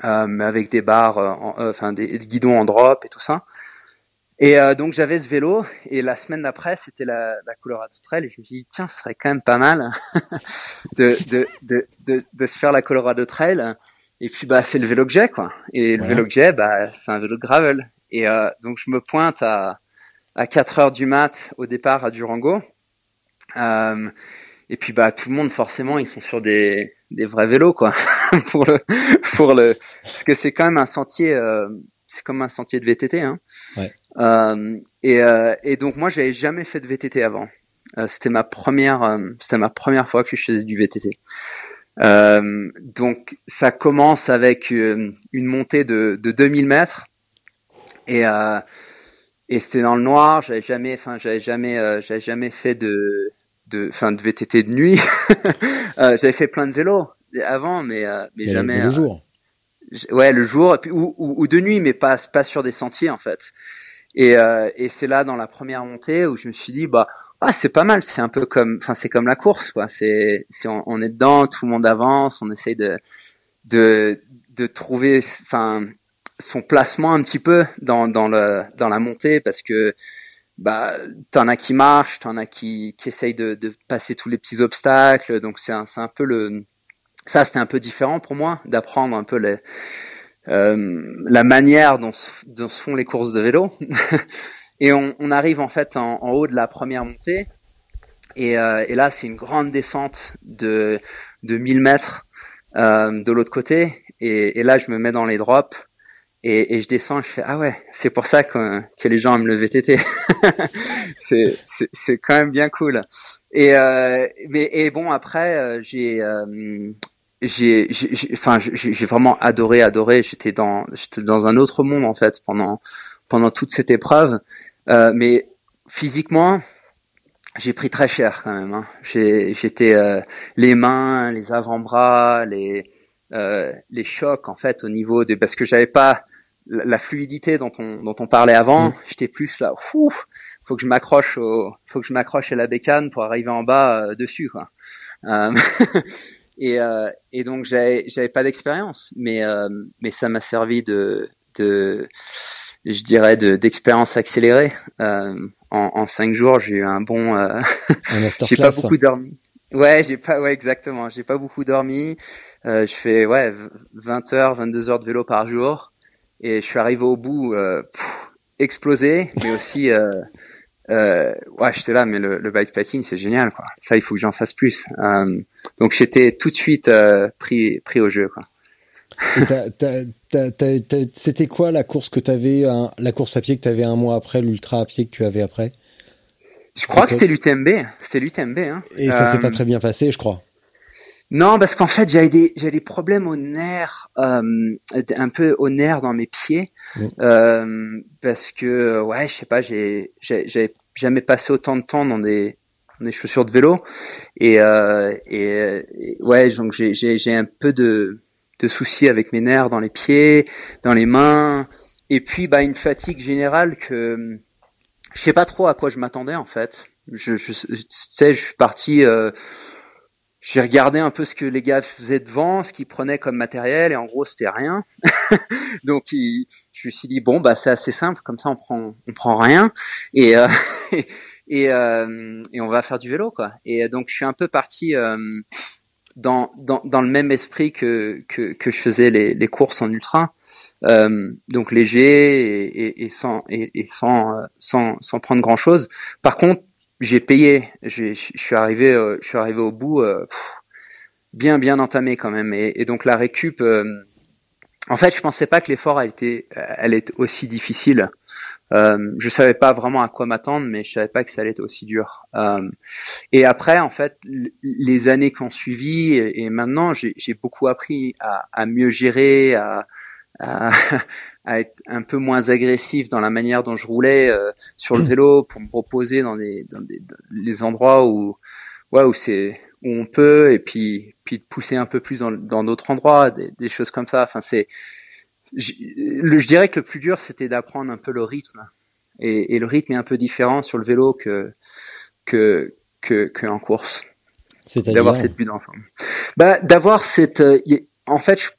avec des barres, euh, enfin des, guidons en drop et tout ça. Et donc j'avais ce vélo. Et la semaine d'après c'était la, la Colorado Trail et je me dit tiens ce serait quand même pas mal de, de, de, de, de se faire la Colorado Trail et puis bah c'est le vélo que j'ai quoi. Et le vélo que j'ai bah c'est un vélo de gravel. Et donc je me pointe à à 4 heures du mat au départ à Durango. Euh, et puis bah tout le monde forcément ils sont sur des des vrais vélos quoi pour le pour le parce que c'est quand même un sentier euh, c'est comme un sentier de VTT hein. Ouais. Euh, et euh, et donc moi j'avais jamais fait de VTT avant. Euh, c'était ma première euh, c'était ma première fois que je faisais du VTT. donc ça commence avec une montée de de 2000 mètres et et c'était dans le noir. J'avais jamais enfin j'avais jamais j'avais jamais fait de de, fin, de VTT de nuit. euh, j'avais fait plein de vélos avant, mais, euh, mais, jamais. Le, jour. Euh, ouais, le jour, ou, ou, ou, de nuit, mais pas, pas sur des sentiers en fait. Et, euh, et c'est là dans la première montée où je me suis dit bah ah, c'est pas mal, c'est un peu comme, enfin c'est comme la course quoi. C'est, si on, on, est dedans, tout le monde avance, on essaye de de de trouver, enfin son placement un petit peu dans dans le dans la montée parce que bah t'en as qui marchent, t'en as qui qui essayent de, de passer tous les petits obstacles. Donc c'est un un peu le ça c'était un peu différent pour moi d'apprendre un peu les euh, la manière dont, se font les courses de vélo. et on, arrive en fait en, en, haut de la première montée. Et, euh, et là, c'est une grande descente de, de 1000 mètres euh, de l'autre côté. Et, et, là, je me mets dans les drops. Et, et, je descends, je fais ah ouais, c'est pour ça que, que les gens aiment le VTT. c'est c'est quand même bien cool. Et euh, mais et bon après euh, j'ai euh, j'ai enfin j'ai vraiment adoré adoré. J'étais dans j'étais dans un autre monde en fait pendant pendant toute cette épreuve. Euh, mais physiquement, j'ai pris très cher quand même. Hein. J'étais euh, les mains, les avant-bras, les euh, les chocs en fait au niveau de parce que j'avais pas la, fluidité dont on dont on parlait avant. Mm. J'étais plus là, ouf, faut que je m'accroche au, faut que je m'accroche à la bécane pour arriver en bas euh, dessus quoi. Euh, et euh, et donc j'avais j'avais pas d'expérience, mais mais ça m'a servi de de je dirais de d'expérience accélérée. en, en cinq jours, j'ai eu un bon. j'ai pas beaucoup dormi. Ouais, j'ai pas, ouais, exactement. J'ai pas beaucoup dormi. Euh, je fais, ouais, 20 heures, 22 heures de vélo par jour. Et je suis arrivé au bout, euh, explosé, mais aussi, euh, euh, ouais, j'étais là, mais le, le bikepacking, c'est génial, quoi. Ça, il faut que j'en fasse plus. Euh, donc, j'étais tout de suite euh, pris, pris au jeu, quoi. C'était quoi la course que tu avais, la course à pied que tu avais un mois après, l'ultra à pied que tu avais après? Je crois que c'était l'UTMB. C'était l'UTMB. Hein. Et ça s'est pas très bien passé, je crois. Non, parce qu'en fait, j'avais des j'avais des problèmes au nerf, euh, un peu au nerf dans mes pieds, euh, parce que ouais, je sais pas, j'ai j'avais jamais passé autant de temps dans des dans des chaussures de vélo, et, euh, et, et ouais, donc j'ai j'ai j'ai un peu de de soucis avec mes nerfs dans les pieds, dans les mains, et puis bah une fatigue générale que je sais pas trop à quoi je m'attendais en fait. Je, je, tu sais, je suis parti. Euh, j'ai regardé un peu ce que les gars faisaient devant, ce qu'ils prenaient comme matériel, et en gros c'était rien. Donc je me suis dit bon bah c'est assez simple, comme ça on prend on prend rien et euh, et, euh, et on va faire du vélo quoi. Et donc je suis un peu parti euh, dans, dans, dans le même esprit que, que, que je faisais les, les courses en ultra, euh, donc léger et, et, et sans et, et, sans, euh, sans sans prendre grand chose. Par contre, j'ai payé, je suis arrivé euh, je suis arrivé au bout euh, bien bien entamé quand même et, et donc la récup. en fait, je pensais pas que l'effort a été elle est aussi difficile. Euh, je savais pas vraiment à quoi m'attendre, mais je savais pas que ça allait être aussi dur. Euh, et après, en fait, les années qui ont suivi et, maintenant, j'ai beaucoup appris à, à mieux gérer, à, à, à, être un peu moins agressif dans la manière dont je roulais euh, sur le vélo pour me reposer dans des, dans des les endroits où ouais où c'est où on peut et puis puis de pousser un peu plus dans d'autres endroits des, des, choses comme ça enfin c'est je, je, dirais que le plus dur, c'était d'apprendre un peu le rythme. Et, et, le rythme est un peu différent sur le vélo que que que, que en course. D'avoir cette vue d'ensemble. Bah, d'avoir cette. Euh, en fait, je,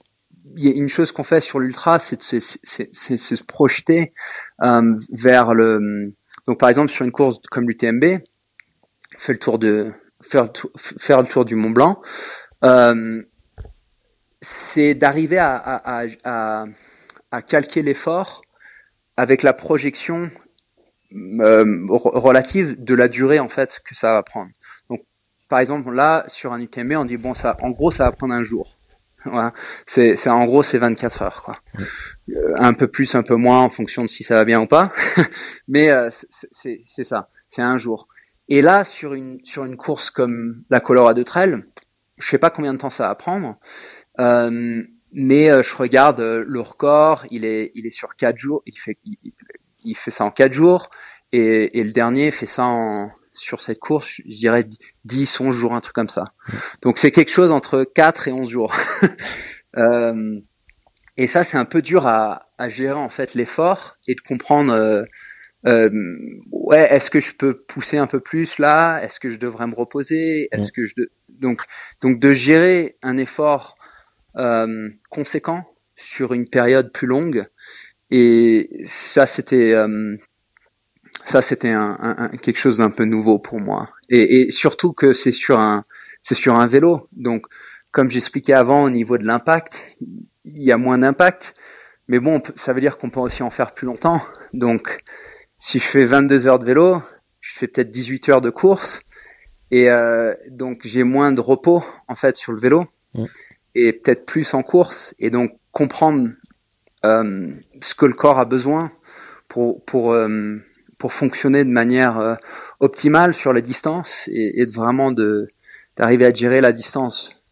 il y a une chose qu'on fait sur l'ultra, c'est de se projeter euh, vers le. Donc par exemple sur une course comme l'UTMB, faire le tour de faire le du Mont Blanc, euh, c'est d'arriver à, calquer l'effort avec la projection euh, relative de la durée en fait que ça va prendre. Donc par exemple là sur un UTMB on dit bon ça en gros ça va prendre un jour. Voilà. C'est, c'est en gros c'est 24 heures quoi. Euh, un peu plus, un peu moins en fonction de si ça va bien ou pas. Mais euh, c'est, c'est ça, c'est un jour. Et là sur une sur une course comme la Colorado Trail, je sais pas combien de temps ça va prendre. Euh, mais euh, je regarde euh, le record, il est il est sur quatre jours, il fait il, fait ça en quatre jours et, et le dernier fait ça en sur cette course, je dirais 10, 11 jours, un truc comme ça. Donc c'est quelque chose entre 4 et 11 jours. euh, et ça, c'est un peu dur à, à gérer en fait l'effort et de comprendre. Euh, euh, ouais, est-ce que je peux pousser un peu plus là? Est-ce que je devrais me reposer? Est-ce que je donc donc de gérer un effort euh, conséquent sur une période plus longue et ça c'était euh, ça c'était un, un, quelque chose d'un peu nouveau pour moi. Et, et surtout que c'est sur un c'est sur un vélo. Donc comme j'expliquais avant au niveau de l'impact il y a moins d'impact. Mais bon ça veut dire qu'on peut aussi en faire plus longtemps. Donc si je fais 22 heures de vélo je fais peut-être 18 heures de course. Et euh, donc j'ai moins de repos en fait sur le vélo. Et peut-être plus en course. Et donc comprendre euh, ce que le corps a besoin pour pour euh, pour fonctionner de manière euh, optimale sur les distances et, et de vraiment de d'arriver à gérer la distance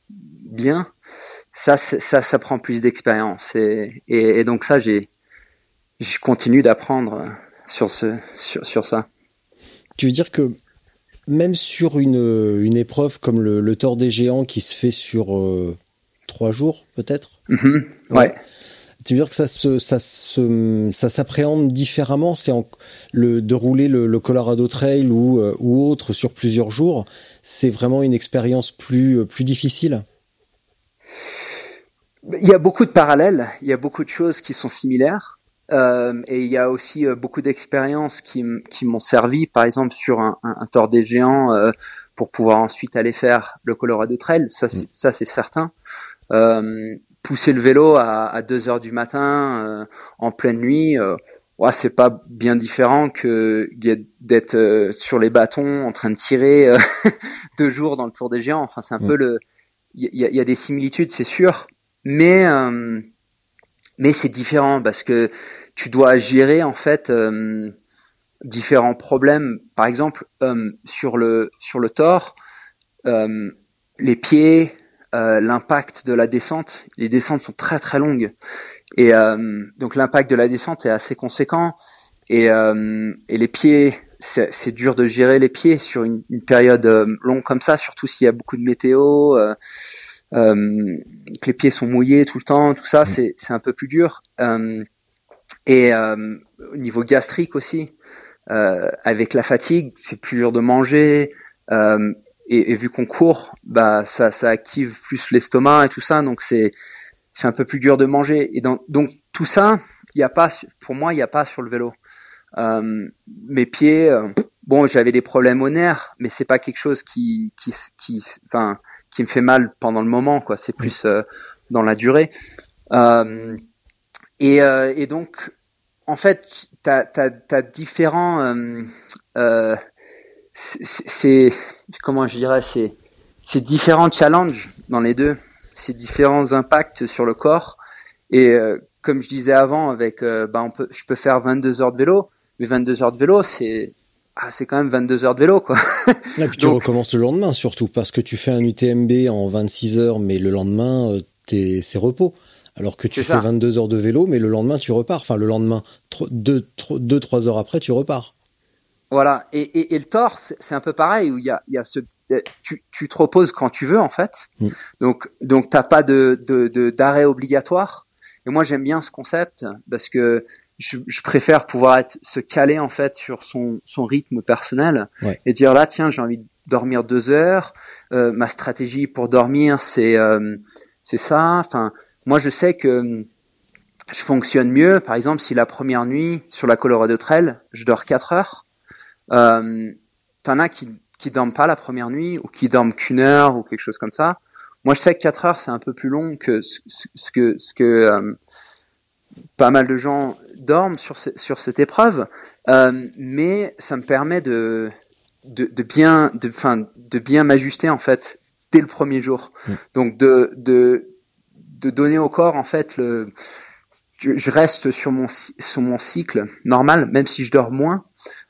bien, ça ça ça prend plus d'expérience et, et, et donc ça j'ai je continue d'apprendre sur ce sur sur ça. Tu veux dire que même sur une une épreuve comme le, le tort des géants qui se fait sur euh, trois jours peut-être? Mm -hmm. ouais. ouais tu veux dire que ça se, ça se, ça s'appréhende différemment, c'est le de rouler le, le, Colorado Trail ou euh, ou autre sur plusieurs jours, c'est vraiment une expérience plus euh, plus difficile? Il y a beaucoup de parallèles, il y a beaucoup de choses qui sont similaires. Euh, et il y a aussi euh, beaucoup d'expériences qui, qui m'ont servi, par exemple sur un, un, un tort des géants, euh, pour pouvoir ensuite aller faire le Colorado Trail. Ça, c'est, mm. ça c'est certain. Euh, pousser le vélo à, à 2 heures du matin euh, en pleine nuit, euh, ouais, c'est pas bien différent que d'être euh, sur les bâtons en train de tirer euh, deux jours dans le Tour des Géants. Enfin, c'est un mmh. peu le, il y a, y a, des similitudes, c'est sûr, mais euh, mais c'est différent parce que tu dois gérer en fait différents problèmes. Par exemple, sur le sur le Thor, les pieds, euh, l'impact de la descente. Les descentes sont très très longues et euh, donc l'impact de la descente est assez conséquent et, euh, et les pieds, c'est dur de gérer les pieds sur une, une période euh, longue comme ça, surtout s'il y a beaucoup de météo, euh, que les pieds sont mouillés tout le temps, tout ça, c'est un peu plus dur. et au niveau gastrique aussi, avec la fatigue, c'est plus dur de manger. Et, et vu qu'on court, bah ça, ça active plus l'estomac et tout ça, donc c'est c'est un peu plus dur de manger. Et donc, donc tout ça, il y a pas, pour moi, il n'y a pas sur le vélo. Euh, mes pieds, euh, bon, j'avais des problèmes aux nerfs, mais c'est pas quelque chose qui, qui, qui, enfin, qui me fait mal pendant le moment, quoi. C'est plus euh, dans la durée. Euh, et, euh, et donc, en fait, t'as as, différents c'est comment je dirais c'est c'est différents challenges dans les deux, c'est différents impacts sur le corps et euh, comme je disais avant avec euh, bah on peut je peux faire 22 heures de vélo, mais 22 heures de vélo c'est ah, c'est quand même 22 heures de vélo quoi. Et puis tu Donc, recommences le lendemain surtout parce que tu fais un UTMB en 26 heures mais le lendemain euh, c'est repos. Alors que tu fais ça. 22 heures de vélo mais le lendemain tu repars. Enfin le lendemain 2 deux, 3 heures après tu repars. Voilà. Et, et, et le torse, c'est un peu pareil où il y a, il y a ce, tu, tu te reposes quand tu veux en fait. Mm. Donc, donc t'as pas de, de, d'arrêt obligatoire. Et moi j'aime bien ce concept parce que je, je, préfère pouvoir être se caler en fait sur son, son rythme personnel ouais. et dire là tiens j'ai envie de dormir deux heures. Euh, ma stratégie pour dormir c'est euh, c'est ça. Enfin moi je sais que je fonctionne mieux. Par exemple, si la première nuit sur la Colorado Trail, je dors 4 heures, euh, t'en as qui qui dorment pas la première nuit ou qui dorment qu'une heure ou quelque chose comme ça. Moi, je sais que 4 heures c'est un peu plus long que ce, que ce que euh, pas mal de gens dorment sur sur cette épreuve, euh, mais ça me permet de de, de bien de enfin de bien m'ajuster en fait dès le premier jour. Mm. Donc de de de donner au corps en fait le je reste sur mon sur mon cycle normal, même si je dors moins.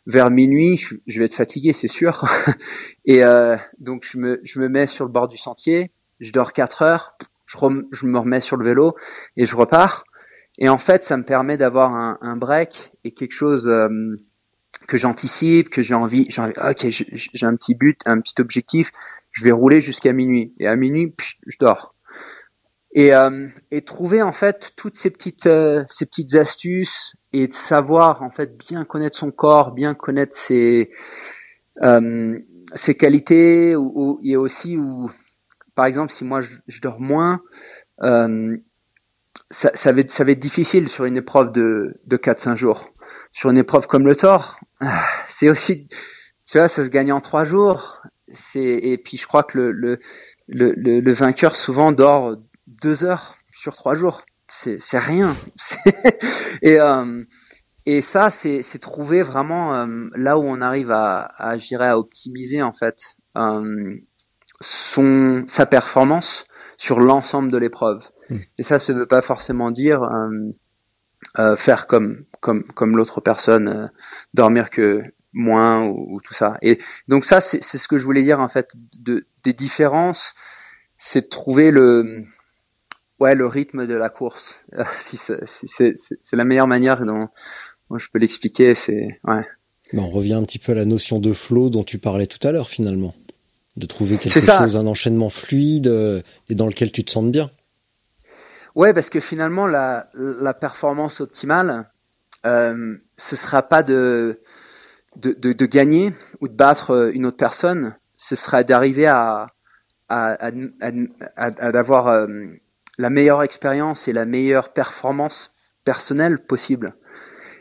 Vers minuit, je, vais être fatigué, c'est sûr. Et euh, donc je me je me mets sur le bord du sentier, je dors 4 heures, je, je me remets sur le vélo et je repars. Et en fait, ça me permet d'avoir un, un, break et quelque chose euh, que j'anticipe, que j'ai envie. J'ai ok, j'ai un petit but, un petit objectif. Je vais rouler jusqu'à minuit. Et à minuit, je dors et, euh, et trouver en fait toutes ces petites euh, ces petites astuces et de savoir en fait bien connaître son corps, bien connaître ses euh, ses qualités ou, ou et aussi où par exemple si moi je, je dors moins euh, ça, ça, va être, ça va être difficile sur une épreuve de, de 4-5 jours. Sur une épreuve comme le Thor, ah, c'est aussi, tu vois, ça se gagne en 3 jours. C'est et puis je crois que le, le, le, le vainqueur souvent dort deux heures sur trois jours. C'est, c'est rien. et, euh, et ça, c'est, c'est trouver vraiment euh, là où on arrive à, à, je dirais, à optimiser en fait euh, son sa performance sur l'ensemble de l'épreuve. Hmm. Et ça, ça veut pas forcément dire faire comme comme comme l'autre personne, dormir que moins ou, ou, tout ça. Et donc ça, c'est, c'est ce que je voulais dire en fait de des différences, c'est de trouver le ouais, le rythme de la course. si c'est la meilleure manière dont je peux l'expliquer, c'est ouais. on revient un petit peu à la notion de flow dont tu parlais tout à l'heure finalement, de trouver quelque chose, un enchaînement fluide euh, et dans lequel tu te sens bien. Ouais, parce que finalement la, la performance optimale, euh, ce sera pas de, de, de, de gagner ou de battre euh, une autre personne, ce sera d'arriver à à, à, à, à d'avoir euh, la meilleure expérience et la meilleure performance personnelle possible.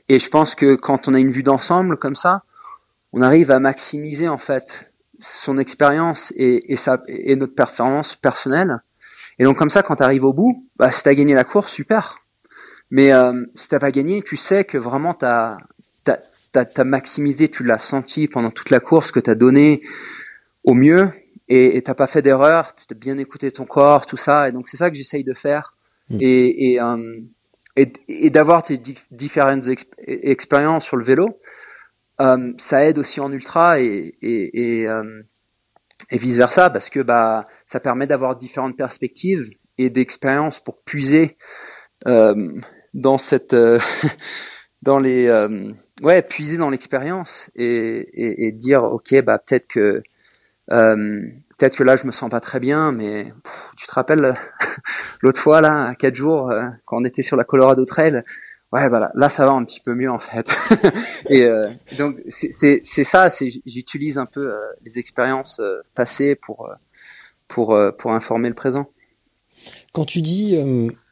Et je pense que quand on a une vue d'ensemble comme ça, on arrive à maximiser en fait son expérience et, et, et notre performance personnelle. Et donc comme ça, quand tu arrives au bout, bah, si tu as gagné la course, super. Mais euh, si t'as pas gagné, tu sais que vraiment tu as, as, maximisé, tu l'as senti pendant toute la course, que tu as donné au mieux et t'as pas fait d'erreur, tu as bien écouté ton corps, tout ça, et donc c'est ça que j'essaye de faire mm. et et, euh, et, et d'avoir tes différentes expériences sur le vélo, euh, ça aide aussi en ultra et et, et, euh, et vice versa parce que bah ça permet d'avoir différentes perspectives et d'expériences pour puiser euh, dans cette dans les ouais puiser dans l'expérience et, et, et, dire ok bah peut-être que euh, peut-être que là je me sens pas très bien, mais tu te rappelles l'autre fois là, à quatre jours, euh, quand on était sur la Colorado Trail, ouais voilà, là ça va un petit peu mieux en fait. et euh, donc c'est ça, j'utilise un peu les expériences passées pour pour pour informer le présent. Quand tu dis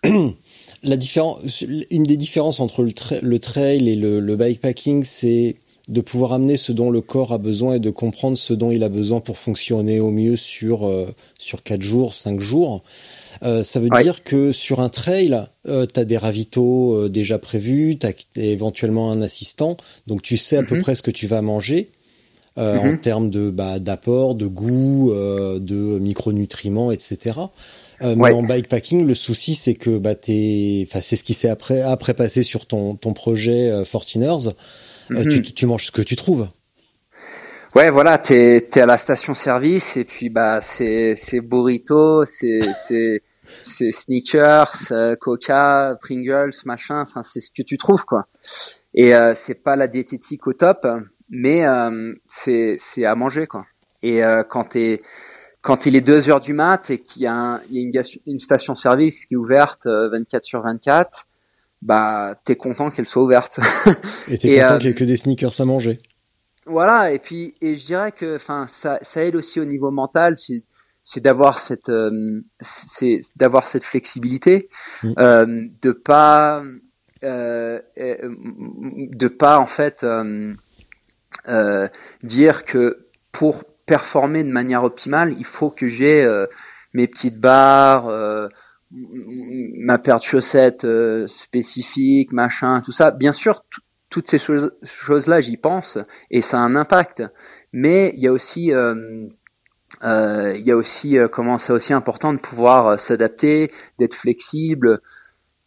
la différence, une des différences entre le, trail et le bikepacking, c'est de pouvoir amener ce dont le corps a besoin et de comprendre ce dont il a besoin pour fonctionner au mieux sur euh, sur quatre jours, cinq jours. Euh, ça veut dire que sur un trail, euh, tu as des ravitaux euh, déjà prévus, tu as éventuellement un assistant, donc tu sais à peu mhm. près ce que tu vas manger en mhm. termes de bah, d'apport, de goût, de micronutriments, etc. Mais en bikepacking, le souci c'est que bah t'es, enfin c'est ce qui s'est après après passé sur ton ton projet Fortiners euh, tu, mhm. tu, manges ce que tu trouves. Ouais, voilà, t'es es à la station-service et puis bah c'est c'est burrito, c'est c'est c'est sneakers, euh, Coca, Pringles, machin. Enfin, c'est ce que tu trouves quoi. Et euh, c'est pas la diététique au top, mais euh, c'est c'est à manger quoi. Et euh, quand t'es quand il est 2 heures du mat et qu'il y a, un, il y a une, une station-service qui est ouverte 24 sur 24, bah t'es content qu'elle soit ouverte. et t'es content euh, qu'il y ait que des sneakers à manger. Voilà, et puis et je dirais que enfin ça, ça aide aussi au niveau mental si, c'est d'avoir cette euh, c'est d'avoir cette flexibilité Mm. euh, de pas euh, euh, de pas en fait euh, euh, dire que pour performer de manière optimale il faut que j'ai euh, mes petites barres euh, ma paire de chaussettes euh, spécifique machin tout ça bien sûr tout- toutes ces choses choses là j'y pense et ça a un impact mais il y a aussi euh, euh, il y a aussi euh, comment c'est aussi important de pouvoir euh, s'adapter, d'être flexible.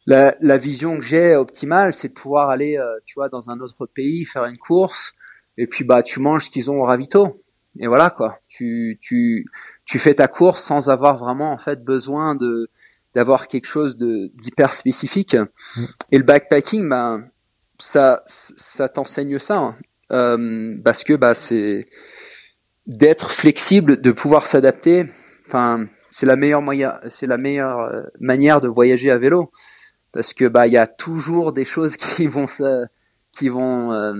La, la vision que j'ai optimale, c'est de pouvoir aller, euh, tu vois, dans un autre pays, faire une course, et puis bah tu manges ce qu'ils ont au ravito, et voilà quoi. Tu tu tu fais ta course sans avoir vraiment en fait besoin de d'avoir quelque chose de d'hyper spécifique. Et le backpacking, ben ça ça t'enseigne ça, hein. Euh, parce que bah c'est d'être flexible, de pouvoir s'adapter. Enfin, c'est la meilleure moyen, c'est la meilleure euh, manière de voyager à vélo, parce que bah il y a toujours des choses qui vont se, qui vont, euh,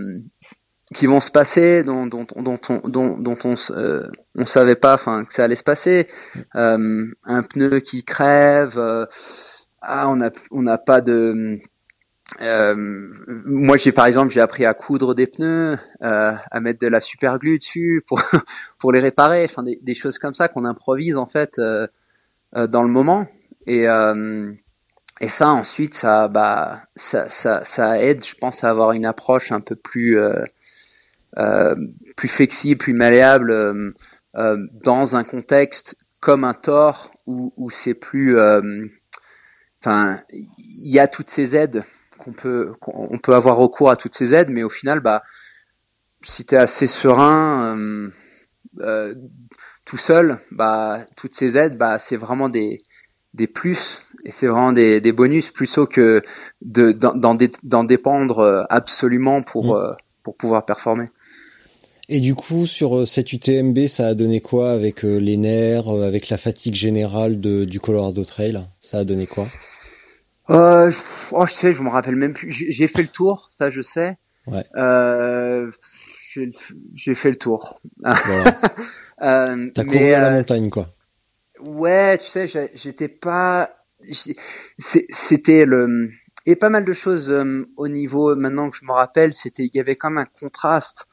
qui vont se passer, dont dont dont on dont, dont on euh, on savait pas, enfin que ça allait se passer. Euh, un pneu qui crève. euh, ah, on a on n'a pas de euh, moi, j'ai par exemple, j'ai appris à coudre des pneus, euh, à mettre de la super glue dessus pour pour les réparer. Enfin, des, des choses comme ça qu'on improvise en fait euh, dans le moment. Et et ça, ensuite, ça bah ça ça ça aide, je pense, à avoir une approche un peu plus plus flexible, plus malléable euh, euh, dans un contexte comme un tort où où c'est plus euh, enfin il y a toutes ces aides qu'on peut on peut avoir recours à toutes ces aides mais au final bah si tu es assez serein euh, euh, tout seul bah toutes ces aides bah c'est vraiment des des plus et c'est vraiment des, des bonus plutôt que de d'en d'en dé- d'en dépendre euh, absolument pour Mm. euh, pour pouvoir performer. Et du coup, sur euh, cette UTMB, ça a donné quoi avec euh, les nerfs, euh, avec la fatigue générale de, du Colorado Trail? Ça a donné quoi? Euh, je- oh, je sais, je me rappelle même plus. J'ai fait le tour, ça je sais. Ouais. Euh, j'ai fait le tour. Voilà. Euh, T'as couru à la montagne, quoi. Ouais, tu sais, j'étais pas. C'était le. Et pas mal de choses au niveau. Maintenant que je me rappelle, c'était il y avait quand même un contraste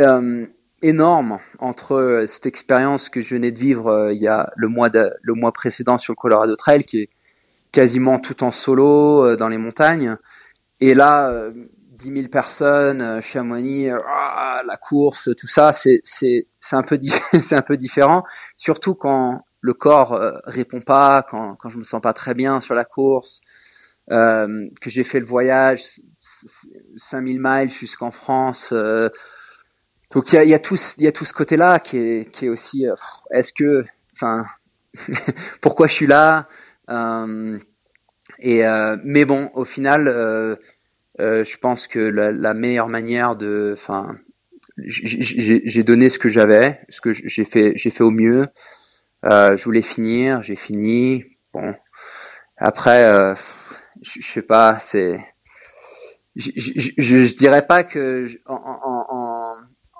euh, énorme entre euh, cette expérience que je venais de vivre euh, il y a le mois de, le mois précédent sur le Colorado Trail, qui est quasiment tout en solo euh, dans les montagnes, et là. euh, 10 000 personnes, euh, Chamonix, euh, ah, la course, tout ça, c'est un peu un peu différent, surtout quand le corps euh, répond pas, quand quand je me sens pas très bien sur la course, euh, que j'ai fait le voyage c- c- 5000 miles jusqu'en France. Donc il y a y a tout y a ce côté-là qui est qui est aussi euh, est-ce que enfin pourquoi je suis là euh, et euh, mais bon au final euh, je pense que la, la meilleure manière de, enfin, j'ai donné ce que j'avais, ce que j'ai fait, j'ai fait au mieux. Euh, je voulais finir, j'ai fini. Bon, après, euh, je, sais pas, c'est, je, je, dirais pas que en, en,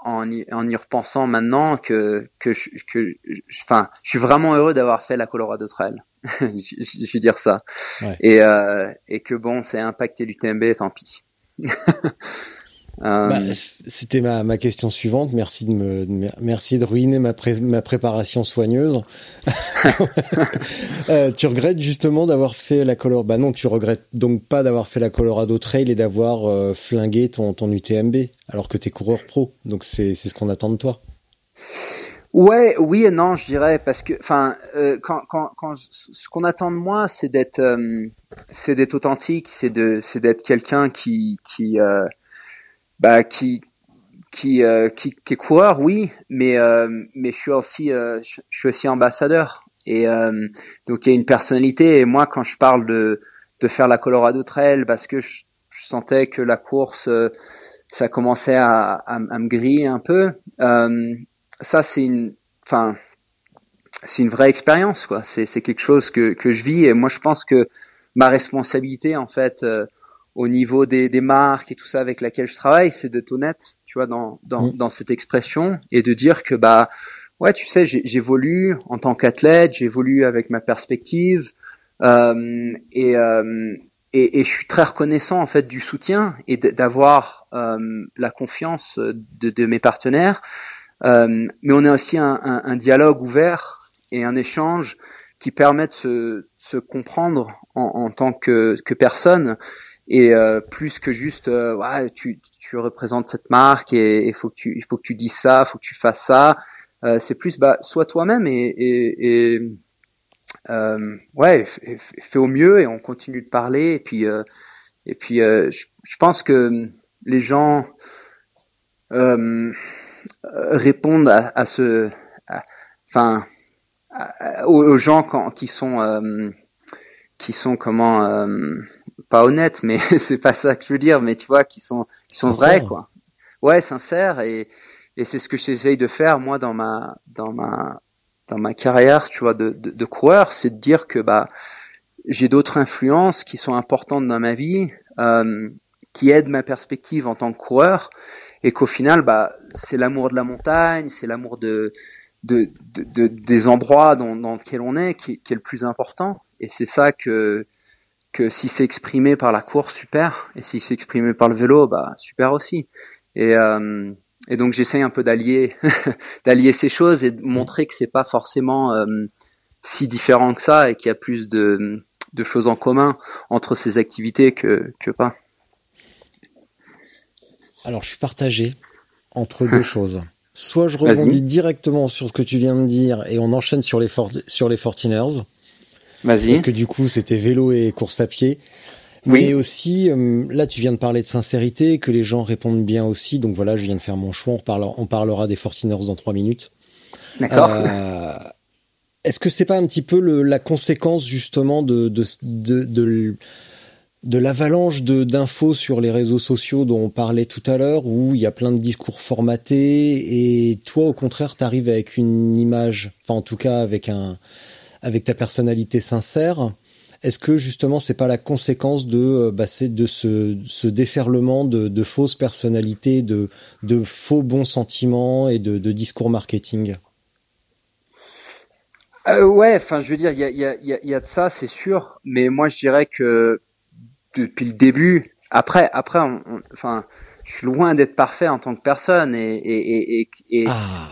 en, y, en y repensant maintenant que que je, que, je- enfin, je suis vraiment heureux d'avoir fait la Colorado Trail. je, je, je vais dire ça. Ouais. Et euh, et que bon, c'est impacté l'UTMB, tant pis. Euh, Bah, C'était ma, ma question suivante. Merci de me, de me- merci de ruiner ma, pré- ma préparation soigneuse. Euh, tu regrettes justement d'avoir fait la Color. Bah non, tu regrettes donc pas d'avoir fait la Colorado Trail et d'avoir euh, flingué ton, ton UTMB alors que t'es coureur pro. Donc c'est c'est ce qu'on attend de toi. Ouais, oui et non, je dirais parce que, enfin, euh, quand, quand, quand je- ce qu'on attend de moi, c'est d'être, euh, c'est d'être authentique, c'est de, c'est d'être quelqu'un qui, qui, euh, bah, qui, qui, euh, qui, qui est coureur, oui, mais, euh, mais je suis aussi, euh, je, suis aussi ambassadeur. Et euh, donc il y a une personnalité. Et moi quand je parle de, de faire la Colorado Trail parce que je, je sentais que la course, euh, ça commençait à, à, à me griller un peu. Euh, ça c'est une enfin c'est une vraie expérience quoi. C'est c'est quelque chose que que je vis. Et moi je pense que ma responsabilité en fait au niveau des des marques et tout ça avec laquelle je travaille c'est d'être honnête tu vois dans dans Mm. dans cette expression et de dire que bah ouais, tu sais, j'évolue en tant qu'athlète, j'évolue avec ma perspective, euh, et, euh, et, et, je suis très reconnaissant en fait du soutien et d'avoir euh, la confiance de, de mes partenaires. Euh, mais on a aussi un, un, un, dialogue ouvert et un échange qui permet de se, se comprendre en, en, tant que, que personne et euh, plus que juste ouais, tu, tu représentes cette marque et il faut que tu il faut que tu dises ça, faut que tu fasses ça. c'est plus bah sois toi-même et, et, et euh, ouais, fais au mieux et on continue de parler. Et puis, euh, et puis, euh, je, je, pense que les gens euh, répondent à, à ce, enfin, aux, gens quand, qui sont, euh, qui sont comment, euh, pas honnêtes, mais c'est pas ça que je veux dire, mais tu vois, qui sont, qui sont vrais, quoi. Ouais, sincères et et c'est ce que j'essaye de faire moi dans ma dans ma dans ma carrière, tu vois, de, de, de coureur, c'est de dire que bah j'ai d'autres influences qui sont importantes dans ma vie, euh, qui aident ma perspective en tant que coureur, et qu'au final, bah c'est l'amour de la montagne, c'est l'amour de, de, de, des endroits dans, dans lesquels on est qui, qui est le plus important, et c'est ça que que si c'est exprimé par la course, super, et si c'est exprimé par le vélo, bah super aussi. Et euh, et donc j'essaye un peu d'allier d'allier ces choses et de montrer que c'est pas forcément euh, si différent que ça et qu'il y a plus de, de choses en commun entre ces activités que, que pas. Alors je suis partagé entre deux choses. Soit je rebondis directement sur ce que tu viens de dire et on enchaîne sur les sur les Fortiners. Vas-y. Parce que du coup c'était vélo et course à pied. Oui. Mais aussi, euh, là, tu viens de parler de sincérité, que les gens répondent bien aussi. Donc voilà, je viens de faire mon choix. On, parlera, on parlera des Fortiners dans trois minutes. D'accord. Euh, est-ce que c'est pas un petit peu le, la conséquence justement de de de, de, de l'avalanche de d'infos sur les réseaux sociaux dont on parlait tout à l'heure, où il y a plein de discours formatés, et toi, au contraire, tu arrives avec une image, enfin en tout cas avec un avec ta personnalité sincère. Est-ce que justement c'est pas la conséquence de euh, bah, de ce, ce déferlement de, de, fausses personnalités, de, de faux bons sentiments et de, de discours marketing? Euh, Ouais, enfin je veux dire il y a, y, a, y a de ça c'est sûr, mais moi je dirais que depuis le début, après après enfin je suis loin d'être parfait en tant que personne et et, et, et, ah.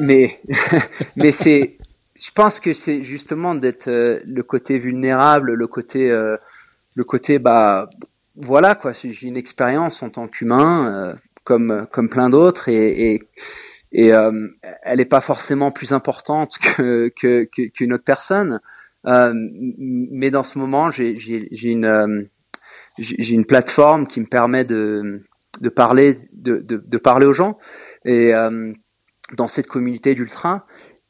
mais mais c'est je pense que c'est justement d'être euh, le côté vulnérable, le côté, euh, le côté, bah, voilà quoi. J'ai une expérience en tant qu'humain, euh, comme comme plein d'autres, et et, et elle n'est pas forcément plus importante que qu'une que, autre personne. mais dans ce moment, j'ai j'ai une j'ai une plateforme qui me permet de de parler de de, de parler aux gens et dans cette communauté d'ultra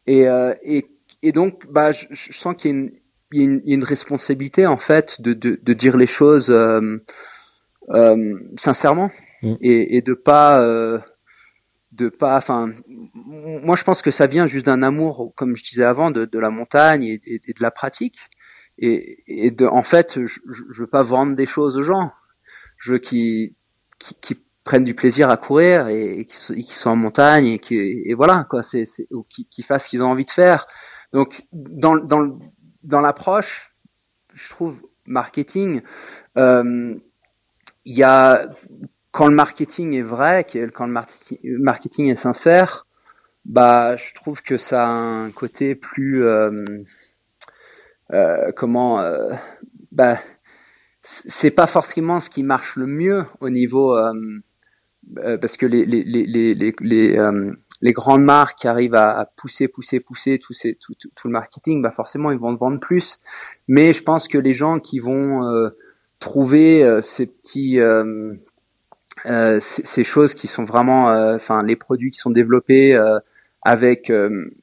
et, et et donc, bah, je, je sens qu'il y a une, il y a une, une, responsabilité en fait de, de, de dire les choses euh, euh, sincèrement. Mm. et, et de pas euh, de pas enfin moi je pense que ça vient juste d'un amour comme je disais avant de, de la montagne et, et, de la pratique. Et, et de en fait je, je veux pas vendre des choses aux gens. Je veux qu'ils qui prennent du plaisir à courir et, qu'ils soient en montagne et et voilà quoi. C'est ou qui fassent ce qu'ils ont envie de faire donc dans dans dans l'approche, je trouve marketing, euh, il y a quand le marketing est vrai, quand le marketing est sincère, bah je trouve que ça a un côté plus euh, euh, comment euh, bah c'est pas forcément ce qui marche le mieux au niveau euh, parce que les les les les les, les grandes marques qui arrivent à, pousser, pousser, pousser tout, ces, tout, tout, le marketing, bah forcément ils vont vendre plus. Mais je pense que les gens qui vont euh, trouver euh, ces petits, euh, ces, choses qui sont vraiment, enfin les produits qui sont développés avec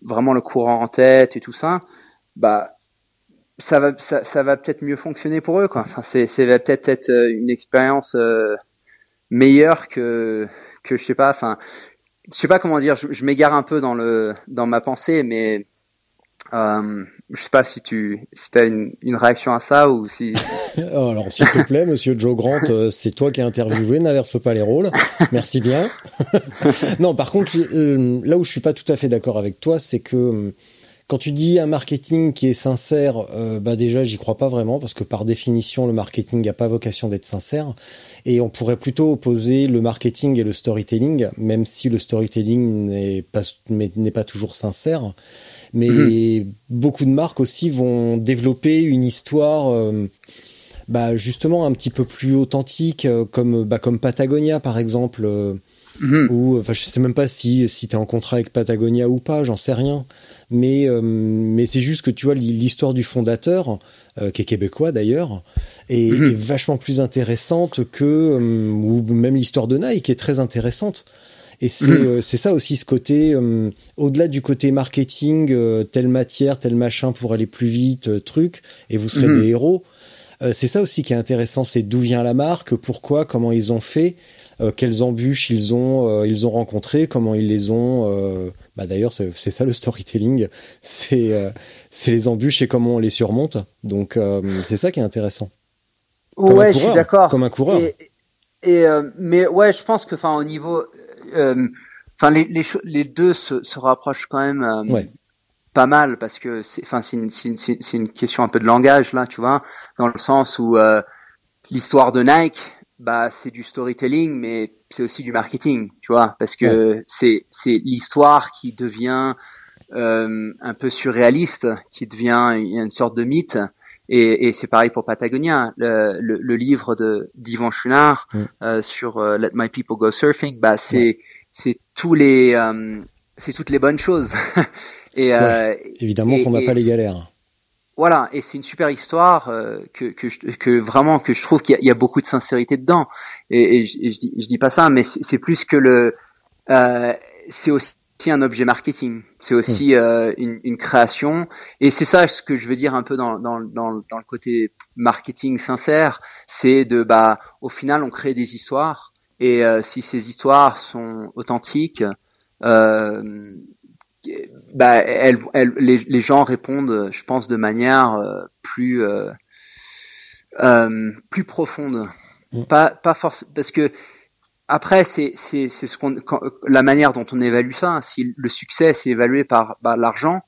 vraiment le courant en tête et tout ça, bah ça va, ça, ça va peut-être mieux fonctionner pour eux quoi. Enfin c'est, c'est va peut-être être une expérience meilleure que que je sais pas. Enfin je sais pas comment dire, je, m'égare un peu dans le dans ma pensée, mais Euh, je sais pas si tu si as une, une réaction à ça ou si. Alors s'il te plaît, Monsieur Joe Grant, euh, c'est toi qui as interviewé, n'inverse pas les rôles. Merci bien. non, par contre, euh, là où je suis pas tout à fait d'accord avec toi, c'est que euh, quand tu dis un marketing qui est sincère, bah déjà j'y crois pas vraiment parce que par définition le marketing n'a pas vocation d'être sincère et on pourrait plutôt opposer le marketing et le storytelling, même si le storytelling n'est pas n'est pas toujours sincère mais mhm. beaucoup de marques aussi vont développer une histoire euh, bah, justement un petit peu plus authentique euh, comme bah, comme Patagonia par exemple euh, mhm. ou enfin je sais même pas si si tu es en contrat avec Patagonia ou pas, j'en sais rien. Mais mais c'est juste que tu vois l'histoire du fondateur qui est québécois d'ailleurs est, mhm. est, vachement plus intéressante que ou même l'histoire de Nike qui est très intéressante. Et c'est euh, c'est ça aussi ce côté, euh, au-delà du côté marketing, euh, telle matière, tel machin pour aller plus vite, truc, et vous serez mhm. des héros. c'est ça aussi qui est intéressant, c'est d'où vient la marque, pourquoi, comment ils ont fait, quelles embûches ils ont ils ont rencontrées, comment ils les ont. bah d'ailleurs c'est ça le storytelling, c'est c'est les embûches et comment on les surmonte. Donc c'est ça qui est intéressant. ouais, je suis d'accord. Comme un coureur. Et, et mais ouais, je pense que enfin au niveau euh, enfin les, les, les, deux se, se rapprochent quand même euh, pas mal parce que c'est enfin c'est une, une, une, question un peu de langage là tu vois dans le sens où euh, l'histoire de Nike bah c'est du storytelling mais c'est aussi du marketing tu vois parce que c'est c'est l'histoire qui devient euh, un peu surréaliste qui devient une sorte de mythe et, et c'est pareil pour Patagonia. Le, le, le livre de d'Yvan Chouinard euh, sur euh, Let My People Go Surfing, bah c'est c'est tous les euh, c'est toutes les bonnes choses. et euh, évidemment qu'on n'a pas les galères. Voilà, et c'est une super histoire que que, je, que vraiment que je trouve qu'il y, y, a beaucoup de sincérité dedans. Et, et, je, je, dis, je dis pas ça, mais c'est plus que le c'est aussi un objet marketing. C'est aussi hmm. euh, une, une, création. Et c'est ça ce que je veux dire un peu dans, dans, dans, dans le côté marketing sincère. C'est de, bah, au final, on crée des histoires. Et euh, si ces histoires sont authentiques, euh, bah, elles, elles, les, les, gens répondent, je pense, de manière euh, plus, euh, plus profonde. Hmm. Pas, pas forcément, parce que après, c'est c'est c'est ce qu'on la manière dont on évalue ça. Hein. Si le succès c'est évalué par, par l'argent,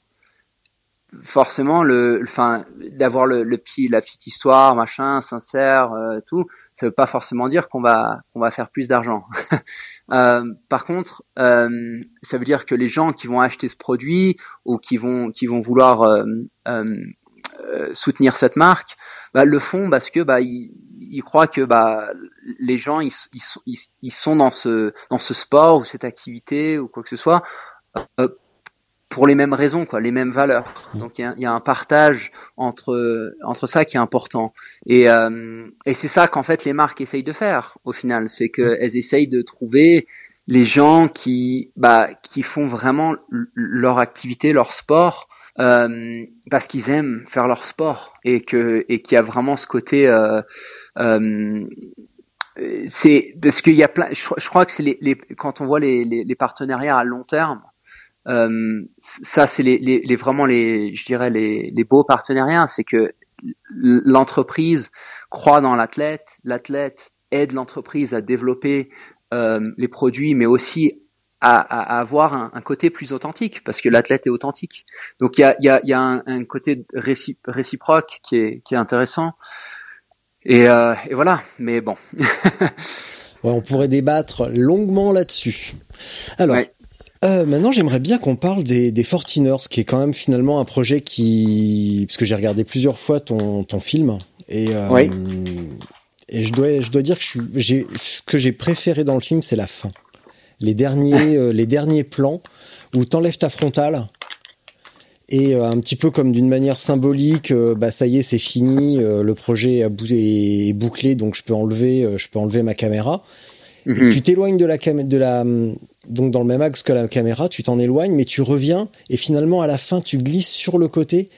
forcément le enfin d'avoir le, le, petit la petite histoire machin sincère euh, tout ça veut pas forcément dire qu'on va qu'on va faire plus d'argent. Euh, par contre euh, ça veut dire que les gens qui vont acheter ce produit ou qui vont qui vont vouloir euh, euh, soutenir cette marque bah, le font parce que bah ils, ils croient que bah les gens ils, ils, ils, sont dans ce dans ce sport ou cette activité ou quoi que ce soit. Euh, pour les mêmes raisons quoi les mêmes valeurs. Donc il y a, y a, un partage entre entre ça qui est important. Et euh, et c'est ça qu'en fait les marques essayent de faire au final. C'est que elles essayent de trouver les gens qui bah qui font vraiment leur activité leur sport euh, parce qu'ils aiment faire leur sport. Et que et qu'il y a vraiment ce côté euh, euh, c'est parce qu'il y a plein. Je, crois que c'est les, les, quand on voit les, les, les partenariats à long terme, euh, ça c'est les, les, vraiment les, je dirais les, les beaux partenariats, c'est que l'entreprise croit dans l'athlète, l'athlète aide l'entreprise à développer euh, les produits, mais aussi à, à, avoir un, un, côté plus authentique, parce que l'athlète est authentique. Donc il y a, y a, y a un, un, côté réciproque qui est, qui est intéressant. Et, euh, et voilà, mais bon. on pourrait débattre longuement là-dessus. Alors, euh, maintenant j'aimerais bien qu'on parle des, des Fortiners, qui est quand même finalement un projet qui... Parce que j'ai regardé plusieurs fois ton, ton film, et, euh, oui. et je, dois, je dois dire que je suis, ce que j'ai préféré dans le film, c'est la fin. Les derniers, euh, les derniers plans où t'enlèves ta frontale et euh, un petit peu comme d'une manière symbolique, euh, bah ça y est, c'est fini, euh, le projet est bouclé, donc je peux enlever, je peux enlever ma caméra. Mhm. tu t'éloignes de la de la donc dans le même axe que la caméra, tu t'en éloignes, mais tu reviens et finalement à la fin tu glisses sur le côté.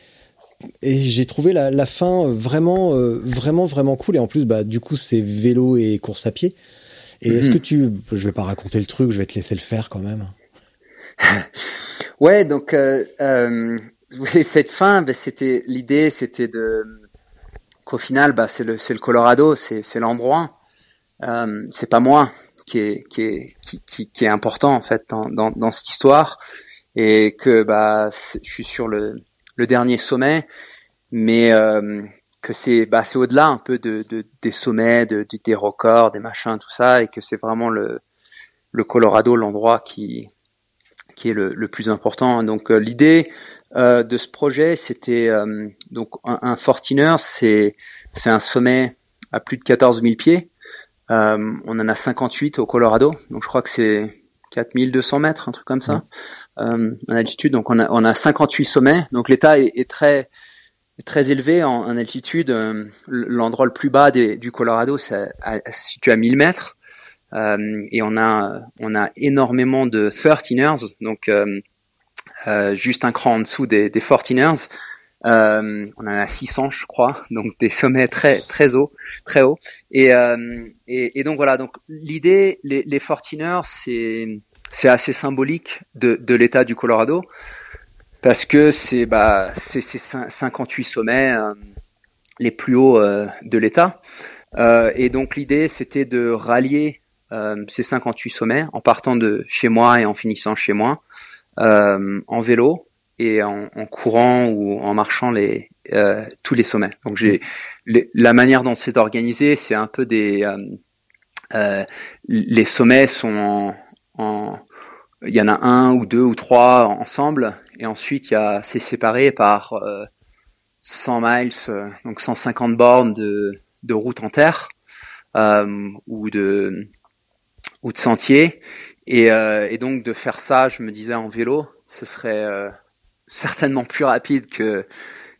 Et j'ai trouvé la, la, fin vraiment vraiment vraiment cool et en plus bah du coup c'est vélo et course à pied. Et est-ce mhm. que tu, je vais pas raconter le truc, je vais te laisser le faire quand même. Ouais, donc euh, euh, cette fin, ben, c'était l'idée, c'était de qu'au final, bah, c'est le le Colorado, c'est c'est l'endroit. Euh, c'est pas moi qui est qui est qui, qui, est important en fait dans, dans, dans cette histoire et que bah je suis sur le le dernier sommet, mais euh, que c'est bah c'est au-delà un peu de, de des sommets, de, des records, des machins, tout ça, et que c'est vraiment le le Colorado l'endroit qui qui est le, le plus important. Donc euh, l'idée euh, de ce projet, c'était euh, donc un, un Fortiner, c'est c'est un sommet à plus de 14 000 pieds. Euh, on en a 58 au Colorado, donc je crois que c'est 4200 mètres, un truc comme ça, euh, en altitude. Donc on a on a 58 sommets. Donc l'état est, est, très très élevé en, en altitude. Euh, l'endroit le plus bas des, du Colorado, c'est situé à 1000 mètres. Euh, et on a on a énormément de 13ers, donc euh, euh, juste un cran en dessous des, des 14ers. Euh, on en a 600, je crois, donc des sommets très très hauts, très hauts. Et, euh, et, et, donc voilà, donc l'idée, les, les 14ers, c'est c'est assez symbolique de, de l'état du Colorado parce que c'est bah c'est 58 sommets euh, les plus hauts euh, de l'État. Euh, et donc l'idée c'était de rallier ces 58 sommets en partant de chez moi et en finissant chez moi en vélo et en, courant ou en marchant les tous les sommets. Donc j'ai la manière dont c'est organisé, c'est un peu des les sommets sont en, il y en a un ou deux ou trois ensemble, et ensuite il y a c'est séparé par euh, 100 miles, euh, donc 150 bornes de, de route en terre euh, ou de ou de sentiers, et, euh, et, donc de faire ça, je me disais en vélo, ce serait euh, certainement plus rapide que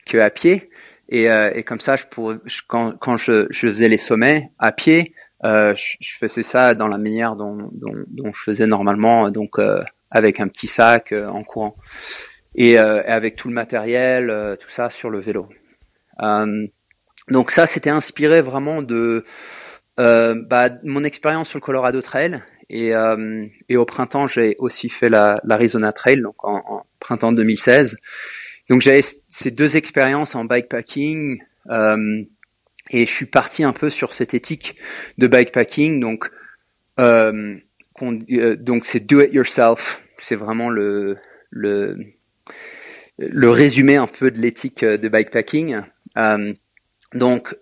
que à pied. Et, euh, et, comme ça, je pourrais, quand, quand je, je, faisais les sommets à pied, euh, je, je, faisais ça dans la manière dont, dont, dont je faisais normalement, donc euh, avec un petit sac euh, en courant et, euh, et, avec tout le matériel, euh, tout ça sur le vélo. donc ça, c'était inspiré vraiment de bah, mon expérience sur le Colorado Trail. Et, et au printemps, j'ai aussi fait l'Arizona Trail, donc en, en printemps 2016. Donc j'avais ces deux expériences en bikepacking euh, et je suis parti un peu sur cette éthique de bikepacking. Donc euh, euh, donc c'est do it yourself. C'est vraiment le le le résumé un peu de l'éthique de bikepacking. Euh, donc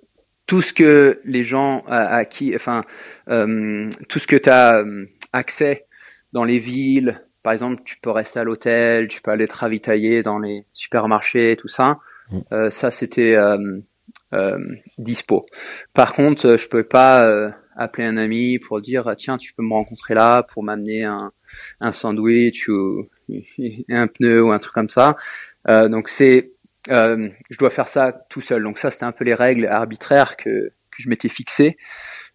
tout ce que les gens à, à qui, enfin euh, tout ce que tu as accès dans les villes, par exemple, tu peux rester à l'hôtel, tu peux aller te ravitailler dans les supermarchés, tout ça. Mm. Euh, ça, c'était euh, euh, dispo. Par contre, euh, je peux pas euh, appeler un ami pour dire tiens, tu peux me rencontrer là pour m'amener un, un sandwich ou un pneu ou un truc comme ça. donc c'est, je dois faire ça tout seul. Donc ça, c'était un peu les règles arbitraires que, que je m'étais fixées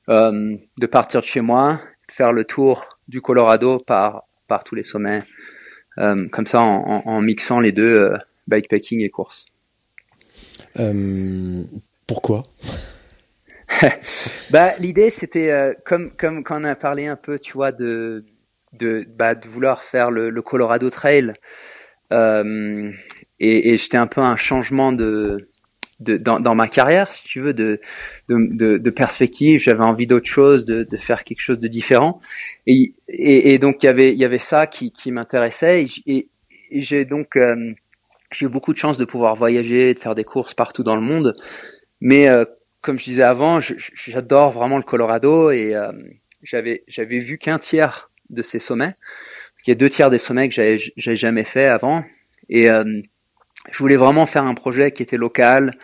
de partir de chez moi, faire le tour du Colorado par par tous les sommets, euh, comme ça en, en, mixant les deux, euh, bikepacking et course. Euh, pourquoi? Bah l'idée c'était euh, comme comme quand on a parlé un peu tu vois de de bah, de vouloir faire le, le Colorado Trail euh, et, et j'étais un peu un changement de de, dans, dans, ma carrière, si tu veux, de, de, de, perspective. J'avais envie d'autre chose, de, de, faire quelque chose de différent. Et, et, et, donc il y avait, il y avait ça qui, qui m'intéressait. Et j'ai donc euh, j'ai eu beaucoup de chance de pouvoir voyager, de faire des courses partout dans le monde. Mais euh, comme je disais avant, j'adore vraiment le Colorado et euh, j'avais j'avais vu qu'un tiers de ces sommets. Il y a deux tiers des sommets que j'avais jamais fait avant. Et euh, je voulais vraiment faire un projet qui était local,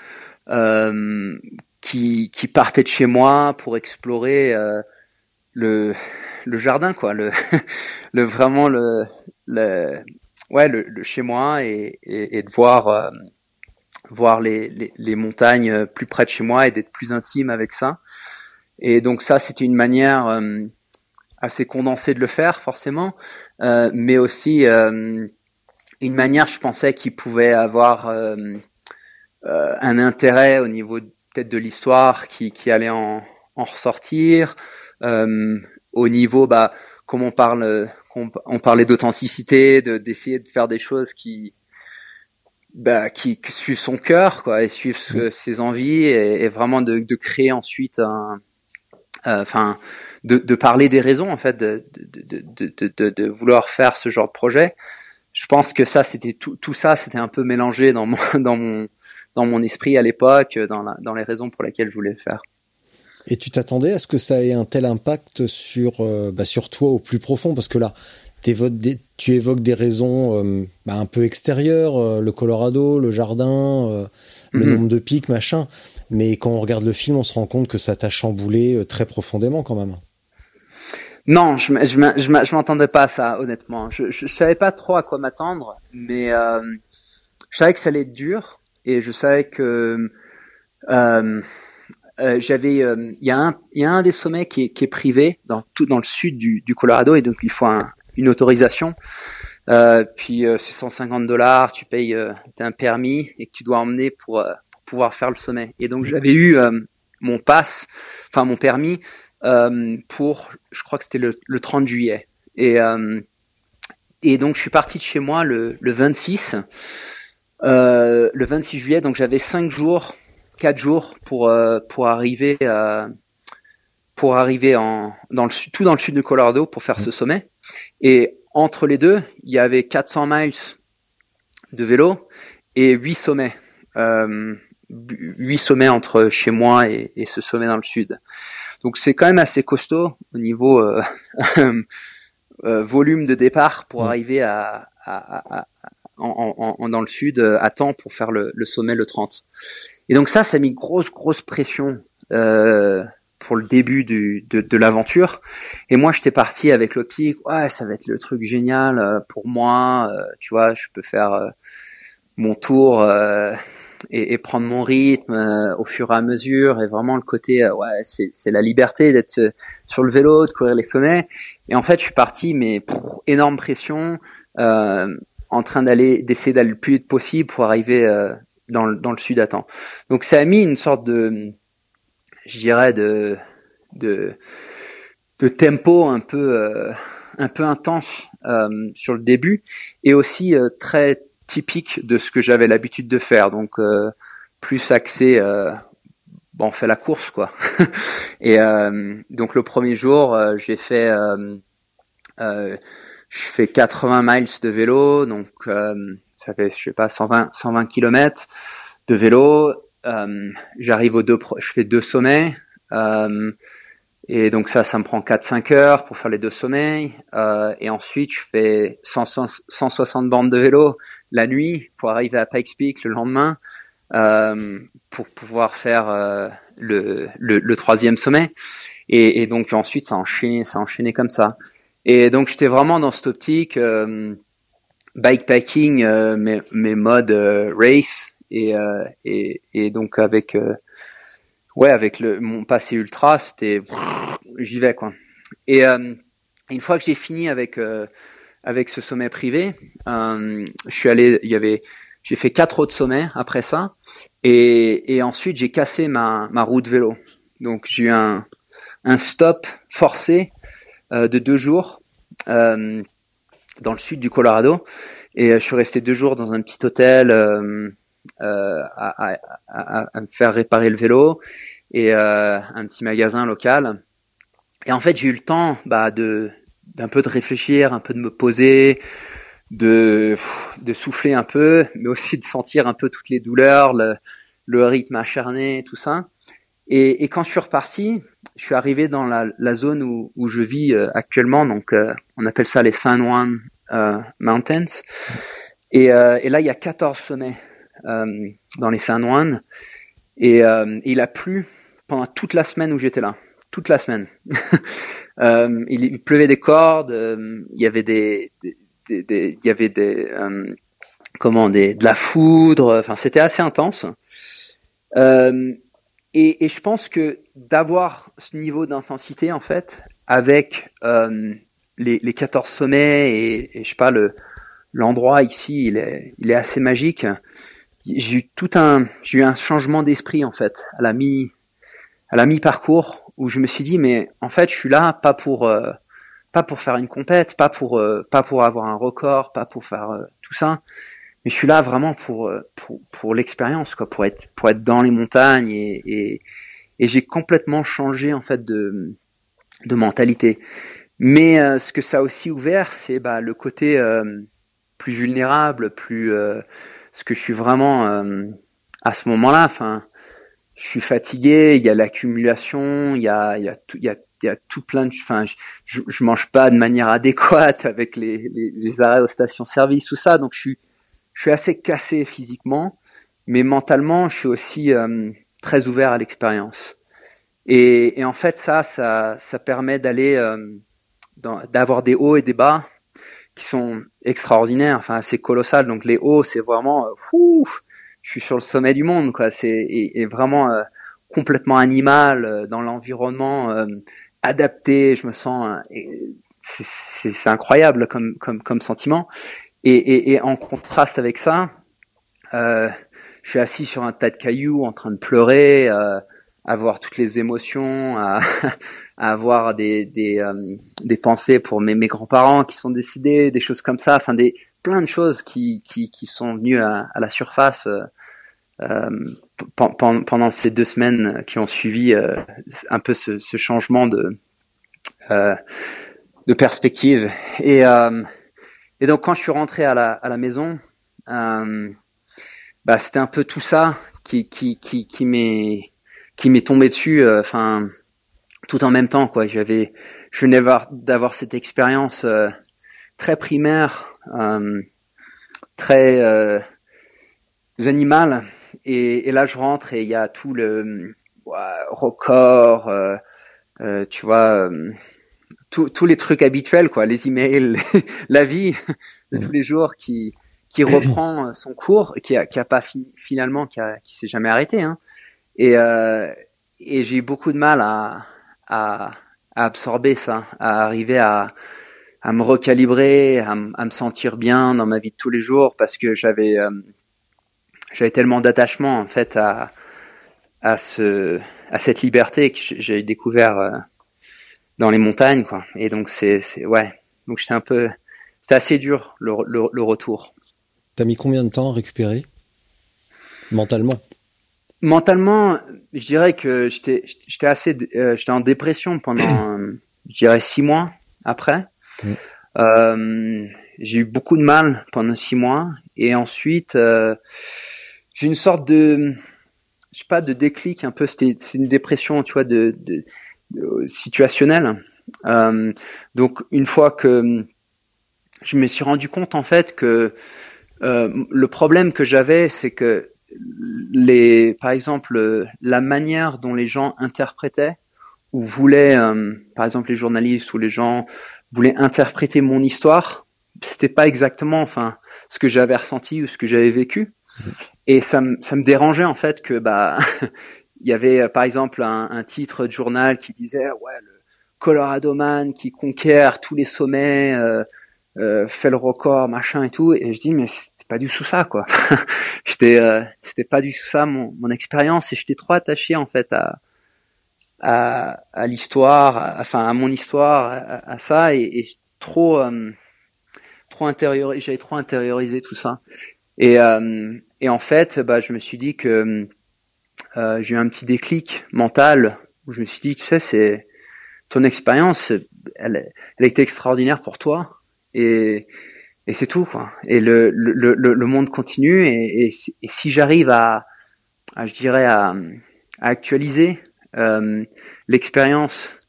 euh, qui, qui partait de chez moi pour explorer euh, le, le jardin, quoi, le, le vraiment le, le ouais, le, le chez moi et, et, et de voir euh, voir les, les, les, montagnes plus près de chez moi et d'être plus intime avec ça. Et donc ça, c'était une manière euh, assez condensée de le faire, forcément, euh, mais aussi euh, une manière, je pensais, qui pouvait avoir euh, euh, un intérêt au niveau peut-être de l'histoire qui, qui allait en, en ressortir, euh, au niveau, bah, comme on parle, on, parlait d'authenticité, de d'essayer de faire des choses qui bah, qui, qui suivent son cœur, quoi, et suivent ses envies, et, et vraiment de, de, créer ensuite un, enfin, de, de, parler des raisons en fait, de, de, de, vouloir faire ce genre de projet. Je pense que ça, c'était tout, tout ça, c'était un peu mélangé dans mon, dans mon, dans mon esprit à l'époque, dans, la, dans les raisons pour lesquelles je voulais le faire. Et tu t'attendais à ce que ça ait un tel impact sur, euh, bah, sur toi au plus profond? Parce que là, tu évoques des raisons euh, bah, un peu extérieures, euh, le Colorado, le jardin, le mhm. nombre de pics, machin. Mais quand on regarde le film, on se rend compte que ça t'a chamboulé très profondément quand même. Non, je je m'entendais pas à ça, honnêtement. Je, je, savais pas trop à quoi m'attendre, mais je savais que ça allait être dur et je savais que euh, euh, j'avais, euh, il y a un, il y a un des sommets qui est, qui est privé dans tout dans le sud du, du Colorado et donc il faut un, une autorisation. Euh, puis euh, c'est 150 dollars, tu payes, euh, as un permis et que tu dois emmener pour, pour pouvoir faire le sommet. Et donc j'avais eu mon pass, enfin mon permis pour, je crois que c'était le, le 30 juillet. Et et donc je suis parti de chez moi le, le 26, le 26 juillet. Donc j'avais cinq jours quatre jours pour euh, pour arriver à, pour arriver en dans le tout dans le sud du Colorado pour faire ce sommet. Et entre les deux, il y avait 400 miles de vélo et 8 sommets. Euh, 8 sommets entre chez moi et, et, ce sommet dans le sud. Donc c'est quand même assez costaud au niveau euh, euh volume de départ pour arriver à, à, à en, en, dans le sud à temps pour faire le, le sommet le 30. Et donc ça, ça a mis grosse, grosse pression euh, pour le début du, de, de l'aventure. Et moi, j'étais parti avec l'optique, ouais, ça va être le truc génial euh, pour moi. Euh, tu vois, je peux faire euh, mon tour et, et, prendre mon rythme au fur et à mesure. Et vraiment le côté, ouais, c'est la liberté d'être sur le vélo, de courir les sommets. Et en fait, je suis parti, mais pour énorme pression, en train d'aller, d'essayer d'aller le plus vite possible pour arriver dans le, dans le sud à temps. Donc ça a mis une sorte de, je dirais de, de, de tempo un peu, euh, un peu intense euh, sur le début et aussi euh, très typique de ce que j'avais l'habitude de faire. Donc plus axé, bon, on fait la course quoi. et donc le premier jour, j'ai fait je fais 80 miles de vélo, donc ça fait je sais pas 120 120 km de vélo. Euh, J'arrive aux deux, je fais deux sommets. Et donc ça, ça me prend 4-5 heures pour faire les deux sommets. Euh, et ensuite, je fais 100, 160 bandes de vélo la nuit pour arriver à Pikes Peak le lendemain euh, pour pouvoir faire euh, le, le, le, troisième sommet. Et, et, donc ensuite, ça enchaîné, ça enchaîné comme ça. Et donc j'étais vraiment dans cette optique. Euh, bikepacking, euh, mes, mes modes euh, race et, et, et donc avec ouais avec le mon passé ultra, c'était j'y vais quoi. Et une fois que j'ai fini avec avec ce sommet privé, je suis allé, il y avait j'ai fait quatre autres sommets après ça, et, et ensuite j'ai cassé ma, ma roue de vélo. Donc j'ai eu un, un stop forcé euh, de deux jours euh, dans le sud du Colorado. Et euh, je suis resté deux jours dans un petit hôtel euh, euh, à, à, à, me faire réparer le vélo et un petit magasin local. Et en fait, j'ai eu le temps bah, de d'un peu de réfléchir, un peu de me poser, de de souffler un peu, mais aussi de sentir un peu toutes les douleurs, le, le rythme acharné, tout ça. Et, et, quand je suis reparti, je suis arrivé dans la, la zone où, où, je vis actuellement, donc on appelle ça les San Juan euh, Mountains. Et, euh, et, là, il y a 14 sommets euh, dans les San Juan. Et, il a plu pendant toute la semaine où j'étais là. Toute la semaine. il, il, pleuvait des cordes, il y avait des, il y avait des comment de la foudre enfin c'était assez intense euh, et, je pense que d'avoir ce niveau d'intensité en fait avec euh, les, les 14 sommets et, et je sais pas le l'endroit ici il est assez magique j'ai eu tout un j'ai eu un changement d'esprit en fait à la mi à la mi parcours où je me suis dit mais en fait je suis là pas pour euh, pas pour faire une compète pas pour euh, pas pour avoir un record pas pour faire euh, tout ça mais je suis là vraiment pour pour, pour l'expérience quoi, pour être pour être dans les montagnes et et, et j'ai complètement changé en fait de de mentalité. Mais ce que ça a aussi ouvert, c'est bah, le côté plus vulnérable, plus ce que je suis vraiment à ce moment-là. Enfin, je suis fatigué, il y a l'accumulation, il y a, tout, plein de, enfin, je, je mange pas de manière adéquate avec les, arrêts aux stations-service, tout ça, donc je suis, assez cassé physiquement, mais mentalement, je suis aussi euh, très ouvert à l'expérience. Et, en fait, ça, ça, ça permet d'aller, euh, d'avoir des hauts et des bas qui sont extraordinaires, enfin assez colossales. Donc les hauts, c'est vraiment, euh, fou, je suis sur le sommet du monde, quoi. C'est et, vraiment euh, complètement animal euh, dans l'environnement euh, adapté. Je me sens, c'est incroyable comme comme comme sentiment. Et, et, et en contraste avec ça, je suis assis sur un tas de cailloux, en train de pleurer, avoir toutes les émotions, à, à avoir des des, des pensées pour mes, mes grands-parents qui sont décédés, des choses comme ça, enfin des plein de choses qui, qui, qui sont venues à, à la surface euh, euh pendant ces deux semaines qui ont suivi euh, un peu ce, ce changement de, euh, de perspective. Et, et donc quand je suis rentré à la, à la maison, bah, c'était un peu tout ça qui, qui, qui, qui m'est qui m'est tombé dessus, enfin tout en même temps quoi. J'avais, je venais d'avoir cette expérience très primaire, euh, très euh, animal. Et, et, là, je rentre et il y a tout le record, euh, euh, tu vois, euh, tous les trucs habituels, quoi, les emails, la vie de tous les jours qui qui reprend son cours, qui a, qui a pas finalement, qui, a, qui s'est jamais arrêté. Hein. Et, et j'ai eu beaucoup de mal à, à, à absorber ça, à arriver à, à me recalibrer, à, à, me sentir bien dans ma vie de tous les jours parce que j'avais euh, j'avais tellement d'attachement en fait à à ce à cette liberté que j'ai découvert euh, dans les montagnes quoi. Et donc c'est ouais. Donc j'étais un peu c'était assez dur le le, le retour. T'as mis combien de temps à récupérer? Mentalement Mentalement, je dirais que j'étais j'étais assez euh, j'étais en dépression pendant je dirais six mois après. Euh, j'ai eu beaucoup de mal pendant six mois. Et ensuite euh, j'ai une sorte de je sais pas de déclic un peu. C'était c'est une dépression tu vois de, de, situationnelle. Euh, donc une fois que je me suis rendu compte en fait que euh, le problème que j'avais c'est que les par exemple la manière dont les gens interprétaient ou voulaient euh, par exemple les journalistes ou les gens voulait interpréter mon histoire, c'était pas exactement, enfin, ce que j'avais ressenti ou ce que j'avais vécu. Et ça me, ça me dérangeait en fait que bah il y avait par exemple un, titre de journal qui disait ouais le Colorado Man qui conquiert tous les sommets, euh, euh, fait le record machin et tout. Et je dis mais pas du tout ça quoi. j'étais euh, c'était pas du tout ça mon, mon expérience et j'étais trop attaché en fait à à, à l'histoire, enfin à mon histoire, à, ça, et, et trop, euh, trop intériorisé, j'avais trop intériorisé tout ça. Et, euh, et en fait, bah, je me suis dit que euh, j'ai eu un petit déclic mental où je me suis dit, tu sais, c'est ton expérience, elle, elle été extraordinaire pour toi, et, et c'est tout. Quoi. Et le, le, le, le monde continue, et, et, et si j'arrive à, à, je dirais, à, à actualiser euh, l'expérience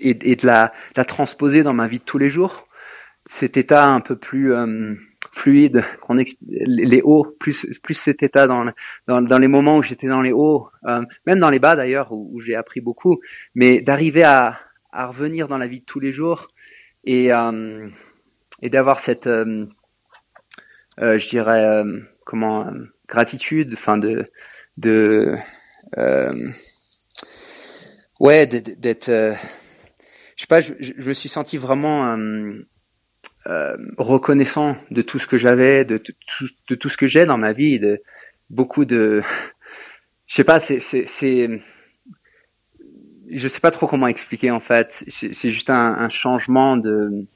et, de la, la, transposer dans ma vie de tous les jours, cet état un peu plus euh, fluide, qu'on les hauts, plus plus cet état dans dans, dans les moments où j'étais dans les hauts, euh, même dans les bas d'ailleurs où, j'ai appris beaucoup, mais d'arriver à, à revenir dans la vie de tous les jours et euh, et d'avoir cette euh, je dirais comment gratitude, enfin de de ouais, d'être, euh, je sais pas, je, je, me suis senti vraiment euh, euh, reconnaissant de tout ce que j'avais, de, de, de, tout ce que j'ai dans ma vie, de beaucoup de, je sais pas, c'est, c'est, c'est, je sais pas trop comment expliquer en fait. C'est juste un changement de,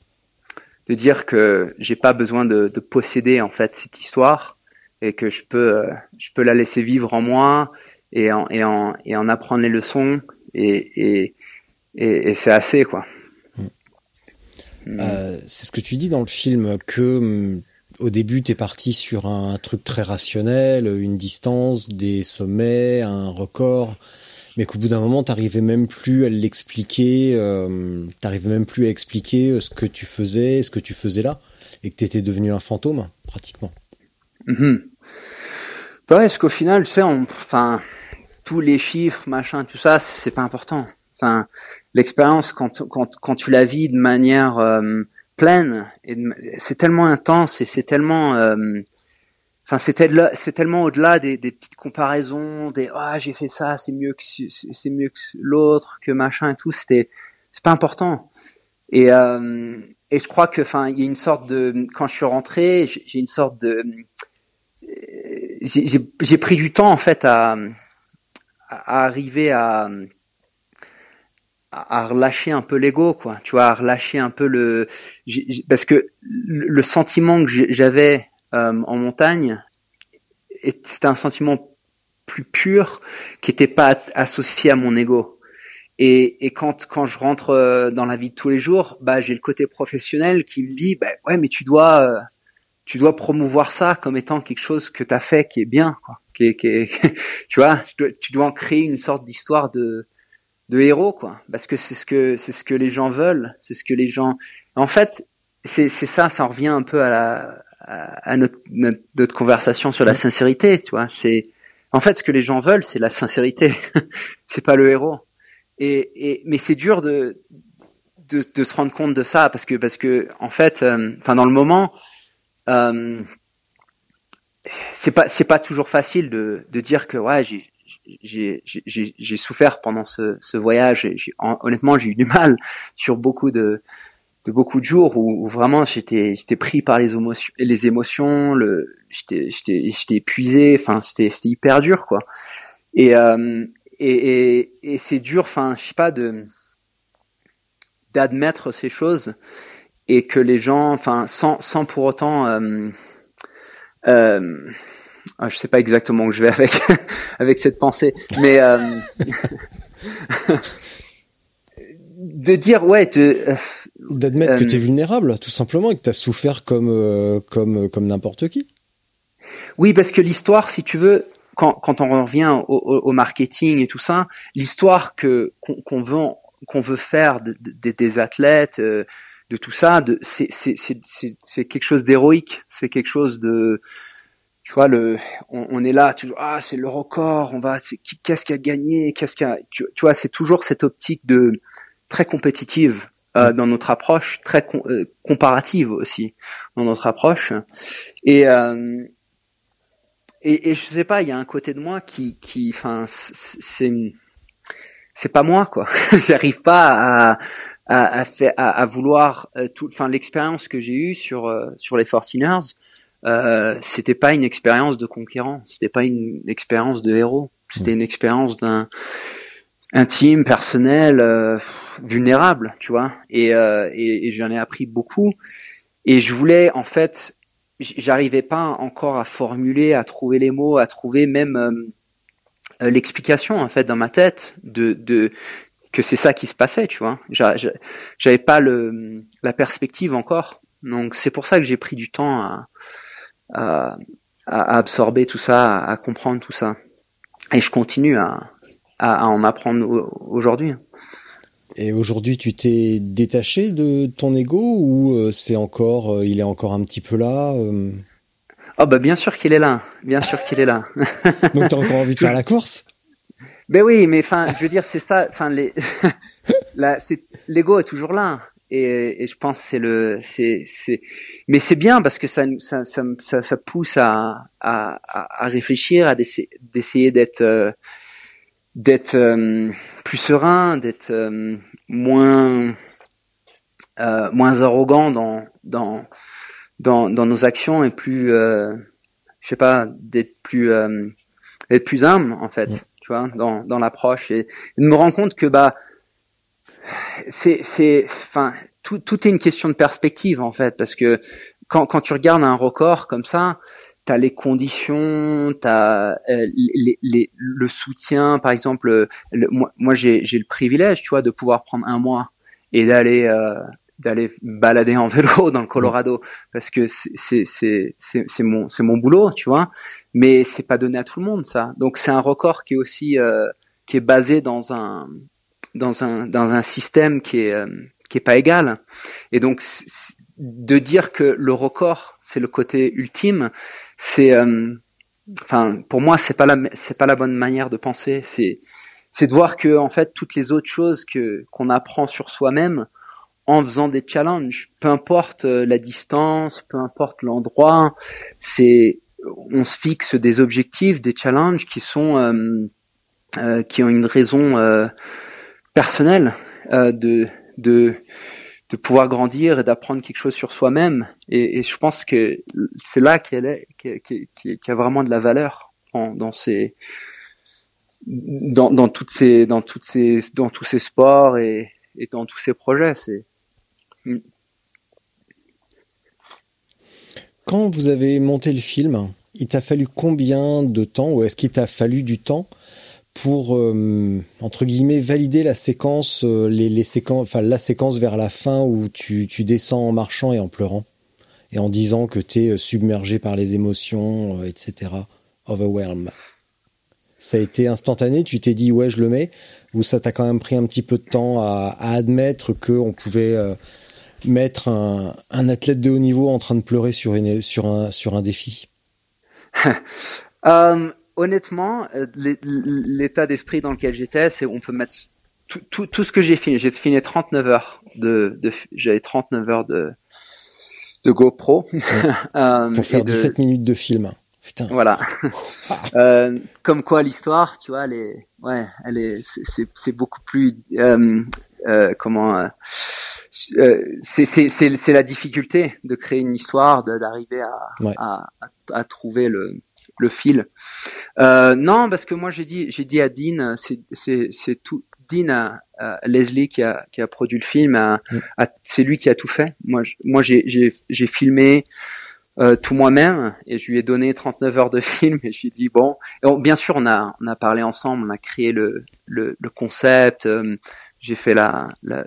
de dire que j'ai pas besoin de, de, posséder en fait cette histoire et que je peux euh, je peux la laisser vivre en moi et en et en et en apprendre les leçons et et et, c'est assez quoi. Euh, c'est ce que tu dis dans le film que hum, au début tu es parti sur un, truc très rationnel, une distance, des sommets, un record, mais qu'au bout d'un moment t'arrivais même plus à l'expliquer, euh, t'arrivais même plus à expliquer euh, ce que tu faisais, ce que tu faisais là, et que t'étais devenu un fantôme pratiquement. Mmh. Ouais, parce qu'au final, tu sais, enfin, tous les chiffres, machin, tout ça, c'est pas important. Enfin, l'expérience quand, quand, quand tu la vis de manière euh, pleine, c'est tellement intense et c'est tellement, euh, enfin, c'est tellement au-delà des, des, petites comparaisons, des ah j'ai fait ça, c'est mieux que c'est mieux que l'autre, que machin et tout. C'était, c'est pas important. Et euh, et je crois que, enfin, il y a une sorte de, quand je suis rentré, j'ai une sorte de j'ai pris du temps en fait à, à arriver à, à relâcher un peu l'ego quoi tu vois à relâcher un peu le parce que le sentiment que j'avais euh, en montagne c'était un sentiment plus pur qui n'était pas associé à mon ego et, et quand quand je rentre euh, dans la vie de tous les jours bah j'ai le côté professionnel qui me dit bah ouais mais tu dois euh, tu dois promouvoir ça comme étant quelque chose que tu as fait qui est bien, quoi. Qui est, qui est, tu vois, tu dois, en créer une sorte d'histoire de, de héros, quoi. Parce que c'est ce que, c'est ce que les gens veulent, c'est ce que les gens, en fait, c'est, c'est ça, ça revient un peu à la, à, notre, notre, conversation sur la sincérité, tu vois. C'est, en fait, ce que les gens veulent, c'est la sincérité. c'est pas le héros. Et, et mais c'est dur de, de, de, se rendre compte de ça parce que, parce que, en fait, euh, enfin, dans le moment, euh, c'est pas c'est pas toujours facile de, de dire que ouais j'ai j'ai j'ai souffert pendant ce, ce voyage. honnêtement, j'ai eu du mal sur beaucoup de, de beaucoup de jours où, vraiment j'étais j'étais pris par les émotions, les émotions, le j'étais j'étais j'étais épuisé. Enfin, c'était c'était hyper dur quoi. Et euh, et, et, c'est dur. Enfin, je sais pas de d'admettre ces choses et que les gens, enfin, sans, sans pour autant, euh, euh, ah, je sais pas exactement où je vais avec avec cette pensée, mais euh, de dire ouais, euh, d'admettre que tu es vulnérable, tout simplement, et que tu as souffert comme comme comme n'importe qui. Oui, parce que l'histoire, si tu veux, quand, quand on revient au, au, marketing et tout ça, l'histoire que qu'on veut qu'on veut faire de, des athlètes, de tout ça, c'est, quelque chose d'héroïque, c'est quelque chose de, tu vois, le, on, on est là, tu ah, c'est le record, on va, qu'est-ce qui a gagné, qu'est-ce qui a, tu, vois, c'est toujours cette optique de très compétitive euh, dans notre approche, très euh, comparative aussi dans notre approche, et euh, et, et je sais pas, il y a un côté de moi qui, qui, enfin, c'est c'est pas moi quoi. J'arrive pas à, à, à, à vouloir euh, tout, enfin l'expérience que j'ai eue sur euh, sur les Fortiners, euh, c'était pas une expérience de conquérant, c'était pas une expérience de héros, c'était une expérience d'un intime, personnel, euh, vulnérable, tu vois. Et, et, et j'en ai appris beaucoup. Et je voulais en fait, j'arrivais pas encore à formuler, à trouver les mots, à trouver même l'explication en fait dans ma tête de, de que c'est ça qui se passait, tu vois. J'avais pas le, la perspective encore. Donc c'est pour ça que j'ai pris du temps à, à, à, absorber tout ça, à, comprendre tout ça. Et je continue à, à, en apprendre aujourd'hui. Et aujourd'hui, tu t'es détaché de ton ego ou euh, c'est encore, euh, il est encore un petit peu là euh? Oh bah bien sûr qu'il est là, bien sûr qu'il est là. Donc t'as encore envie de faire la course? Ben oui, mais enfin, je veux dire, c'est ça. Enfin, les, l'ego est toujours là, et, et je pense c'est le, c'est, c'est, mais c'est bien parce que ça, ça, ça, ça, pousse à, à, à réfléchir, à d'essayer d'être, euh, d'être euh, plus serein, d'être euh, moins, moins arrogant dans, dans, dans, dans nos actions et plus, je sais pas, d'être plus, d'être plus humble en fait dans, dans l'approche. Et, de me rendre compte que bah c'est c'est enfin tout, tout est une question de perspective en fait, parce que quand, quand tu regardes un record comme ça, t'as les conditions, t'as euh, les, les, le soutien, par exemple. moi, moi j'ai, j'ai le privilège, tu vois, de pouvoir prendre un mois et d'aller euh, d'aller balader en vélo dans le Colorado parce que c'est c'est c'est c'est mon c'est mon boulot, tu vois. Mais c'est pas donné à tout le monde ça. Donc c'est un record qui est aussi euh, qui est basé dans un dans un dans un système qui est euh, qui est pas égal. Et donc de dire que le record c'est le côté ultime, c'est euh, enfin pour moi c'est pas la c'est pas la bonne manière de penser. C'est c'est de voir que en fait toutes les autres choses que qu'on apprend sur soi-même en faisant des challenges, peu importe euh, la distance, peu importe l'endroit, c'est on se fixe des objectifs, des challenges qui sont euh, euh, qui ont une raison euh, personnelle euh, de de de pouvoir grandir et d'apprendre quelque chose sur soi-même. Et, je pense que c'est là qu'elle est, qui, qui, qui, a vraiment de la valeur en, dans ces, dans, dans toutes ces, dans toutes ces, dans tous ces sports et, et dans tous ces projets. C'est hmm. quand vous avez monté le film, il t'a fallu combien de temps, ou est-ce qu'il t'a fallu du temps pour euh, entre guillemets valider la séquence, euh, les, les, séquences, enfin la séquence vers la fin où tu, tu, descends en marchant et en pleurant et en disant que tu es euh, submergé par les émotions, etc. Overwhelm. Ça a été instantané. Tu t'es dit ouais je le mets ou ça t'a quand même pris un petit peu de temps à, à admettre que on pouvait mettre un, un, athlète de haut niveau en train de pleurer sur une sur un sur un défi? um honnêtement, euh, l'état d'esprit dans lequel j'étais, c'est on peut mettre tout, tout, tout ce que j'ai fini. J'ai fini 39 heures de, de j'avais 39 heures de de GoPro euh, pour faire 17 minutes de film. Putain. Voilà. euh, comme quoi l'histoire, tu vois, elle est, ouais, elle est, c'est, c'est beaucoup plus, euh, euh, comment, c'est, c'est, c'est, c'est la difficulté de créer une histoire, d'arriver à, ouais. à, à, à, trouver le, le fil. Euh, non, parce que moi j'ai dit j'ai dit à Dean, c'est c'est tout. Dean Leslie qui a qui a produit le film, mm. c'est lui qui a tout fait. Moi moi j'ai j'ai j'ai filmé. Euh, tout moi-même et je lui ai donné 39 heures de film et je lui ai dit bon, bien sûr on a on a parlé ensemble on a créé le le, le concept euh, j'ai fait la, la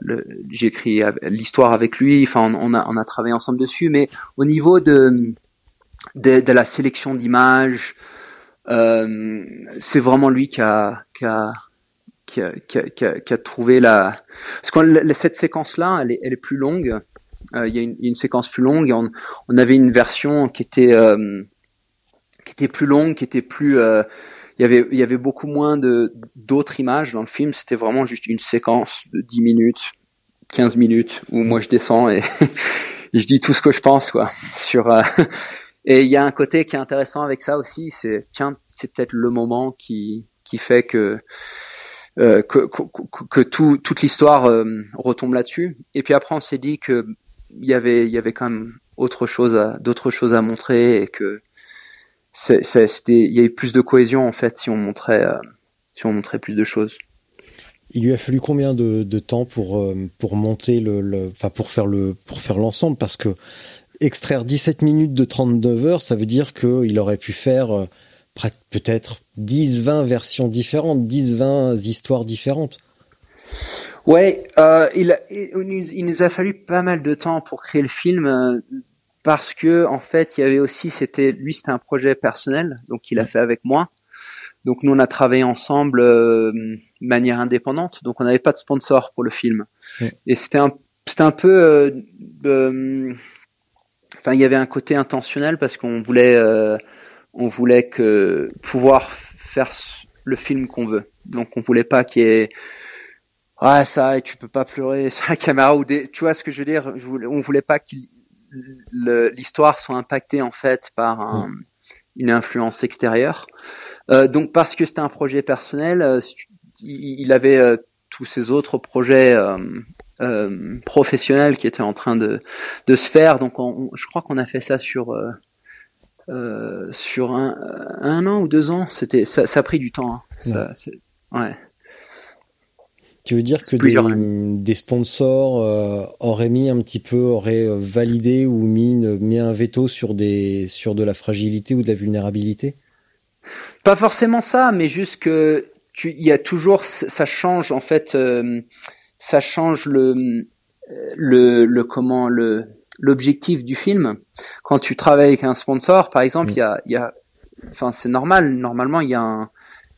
j'ai écrit l'histoire avec lui enfin on, on, a on a travaillé ensemble dessus mais au niveau de de, de la sélection d'images. Euh, c'est vraiment lui qui a, qui a, qui a, qui a, qui a, trouvé la. Parce que cette séquence-là, elle est, plus longue. Euh, il y a une, séquence plus longue on, avait une version qui était euh, qui était plus longue, qui était plus. Euh, il y avait y avait beaucoup moins d'autres images dans le film. C'était vraiment juste une séquence de 10 minutes, 15 minutes où moi je descends et, et je dis tout ce que je pense quoi sur et il y a un côté qui est intéressant avec ça aussi, c'est tiens, c'est peut-être le moment qui qui fait que euh, que, que, que, tout, toute l'histoire euh, retombe là-dessus. Et puis après, on s'est dit que y avait il y avait quand même autre chose à d'autres choses à montrer et que c'était il y a eu plus de cohésion en fait si on montrait euh, si on montrait plus de choses. Il lui a fallu combien de, temps pour pour monter le, enfin pour faire le pour faire l'ensemble? Parce que extraire 17 minutes de 39 heures, ça veut dire qu'il aurait pu faire euh, peut-être 10, 20 versions différentes, 10, 20 histoires différentes. Ouais, euh, il, il, nous a fallu pas mal de temps pour créer le film euh, parce que en fait, il y avait aussi, c'était lui, c'était un projet personnel, donc il a fait avec moi. Donc nous, on a travaillé ensemble euh, de manière indépendante, donc on n'avait pas de sponsor pour le film. Et c'était un, c'était un peu euh, enfin il y avait un côté intentionnel parce qu'on voulait euh, on voulait que pouvoir faire le film qu'on veut. Donc on voulait pas qu'il y ait ah ça et tu peux pas pleurer sur la caméra ou des tu vois ce que je veux dire? Je voulais, on voulait pas que l'histoire soit impactée en fait par un, une influence extérieure. Euh, donc parce que c'était un projet personnel, euh, il avait euh, tous ces autres projets euh, euh, professionnel qui était en train de, de se faire. Donc on, je crois qu'on a fait ça sur euh, euh, sur un, un an ou deux ans. C'était ça, ça a pris du temps. Hein. Ça, ouais. Tu veux dire que des, des, sponsors euh, auraient mis un petit peu, auraient euh, validé ou mis, mis un veto sur des sur de la fragilité ou de la vulnérabilité? Pas forcément ça, mais juste que tu, il y a toujours, ça change en fait, euh, ça change le le, le comment le l'objectif du film. Quand tu travailles avec un sponsor, par exemple, il y a, y a, enfin c'est normal, normalement il y a un,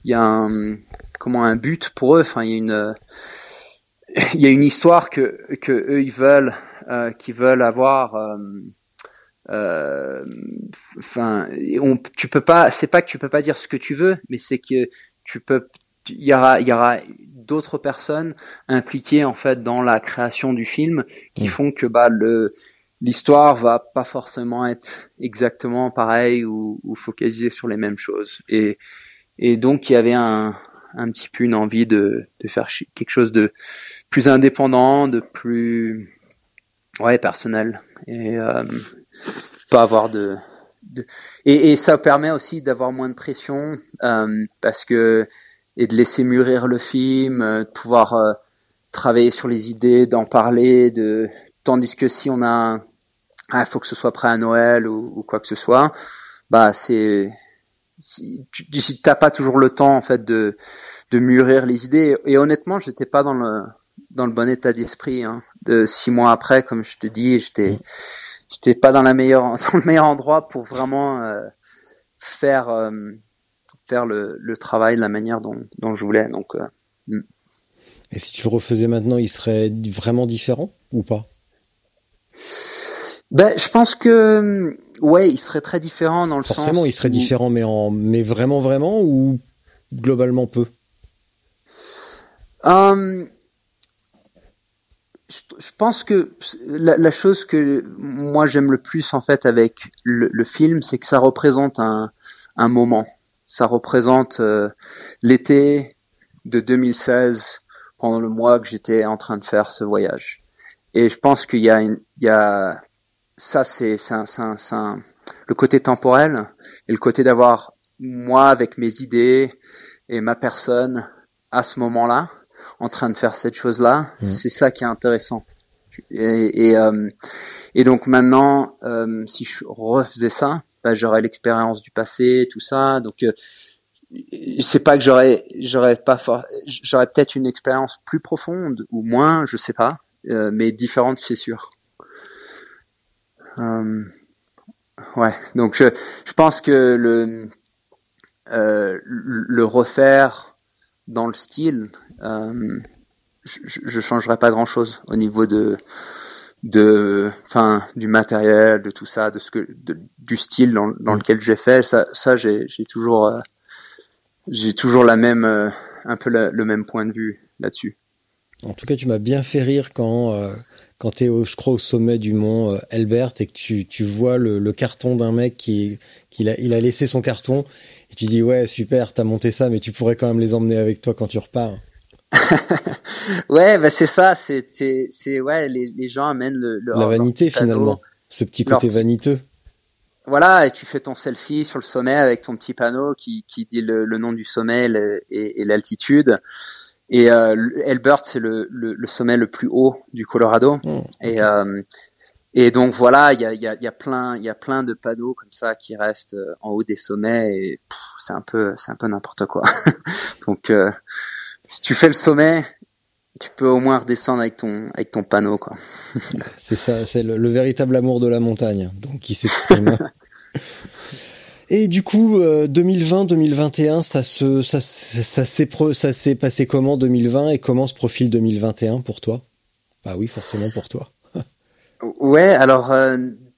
il y a un comment un but pour eux. Enfin, il y a une il y a une histoire que que eux ils veulent euh, qu'ils veulent avoir. Euh, euh, enfin, on, tu peux pas. C'est pas que tu peux pas dire ce que tu veux, mais c'est que tu peux. Il y aura il y aura d'autres personnes impliquées en fait dans la création du film qui mm. font que bah le l'histoire va pas forcément être exactement pareille ou, ou focalisée sur les mêmes choses et et donc il y avait un un petit peu une envie de, de faire quelque chose de plus indépendant, de plus ouais personnel et euh, pas avoir de, de... Et, et, ça permet aussi d'avoir moins de pression euh, parce que et de laisser mûrir le film, euh, pouvoir euh, travailler sur les idées, d'en parler, de tandis que si on a ah, il faut que ce soit prêt à Noël ou, ou quoi que ce soit, bah c'est si tu n'as pas toujours le temps en fait de de mûrir les idées et honnêtement j'étais pas dans le dans le bon état d'esprit hein. de six mois après comme je te dis j'étais j'étais pas dans la meilleure dans le meilleur endroit pour vraiment euh, faire euh, faire le, le travail de la manière dont, dont je voulais donc euh, mm. et si tu le refaisais maintenant il serait vraiment différent ou pas? Ben je pense que ouais, il serait très différent dans le sens. Forcément, il serait différent, mais en, mais vraiment, vraiment, ou globalement peu? Um, je, pense que la, la, chose que moi j'aime le plus en fait avec le, le film, c'est que ça représente un, un moment. Ça représente euh, l'été de 2016 pendant le mois que j'étais en train de faire ce voyage. Et je pense qu'il y a une, il y a ça, c'est le côté temporel et le côté d'avoir moi avec mes idées et ma personne à ce moment-là en train de faire cette chose-là. Mmh. C'est ça qui est intéressant. Et, et, euh, et donc maintenant, euh, si je refaisais ça, bah, j'aurais l'expérience du passé, tout ça. Donc euh, c'est pas que j'aurais pas peut-être une expérience plus profonde ou moins, je sais pas, euh, mais différente, c'est sûr. Euh, ouais, donc je, je pense que le euh, le refaire dans le style, je, je changerais pas grand chose au niveau de de enfin du matériel de tout ça de ce que du style dans, dans mm. lequel j'ai fait ça ça j'ai j'ai toujours euh, j'ai toujours la même euh, un peu le même point de vue là-dessus en tout cas tu m'as bien fait rire quand euh, quand tu es, au, je crois, au sommet du mont Elbert et que tu, tu vois le, le carton d'un mec qui, qui a, il a laissé son carton et tu dis ouais super t'as monté ça mais tu pourrais quand même les emmener avec toi quand tu repars. ouais bah c'est ça c'est c'est ouais les, les gens amènent le, le la vanité finalement ce petit côté vaniteux. Voilà et tu fais ton selfie sur le sommet avec ton petit panneau qui qui dit le, le nom du sommet et, et l'altitude. Et euh, Elbert, c'est le, le, le, sommet le plus haut du Colorado. Oh, et, euh, et donc voilà, il y a, y, a, y a plein, il y a plein de panneaux comme ça qui restent euh, en haut des sommets. Et c'est un peu, c'est un peu n'importe quoi. donc euh, si tu fais le sommet, tu peux au moins redescendre avec ton avec ton panneau quoi. c'est ça, c'est le, le, véritable amour de la montagne, donc qui s'exprime. Et du coup, 2020-2021, euh, ça se, ça, ça s'est, ça s'est passé comment 2020 et comment se profile 2021 pour toi? Bah oui, forcément pour toi. ouais, alors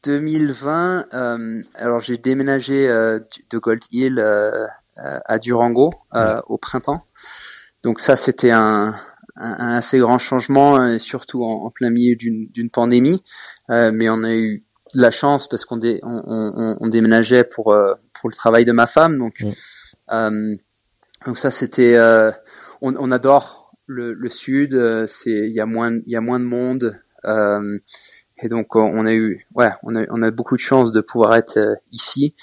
2020, euh, euh, alors j'ai déménagé de Gold Hill à Durango au printemps. Donc ça, c'était un, un, assez grand changement, surtout en, en plein milieu d'une, pandémie. mais on a eu la chance parce qu'on dé, on, on, on, déménageait pour euh, pour le travail de ma femme. Donc euh, donc ça c'était euh, on, on, adore le, le sud c'est il y a moins il y a moins de monde. Et donc on a eu ouais on a on a beaucoup de chance de pouvoir être ici.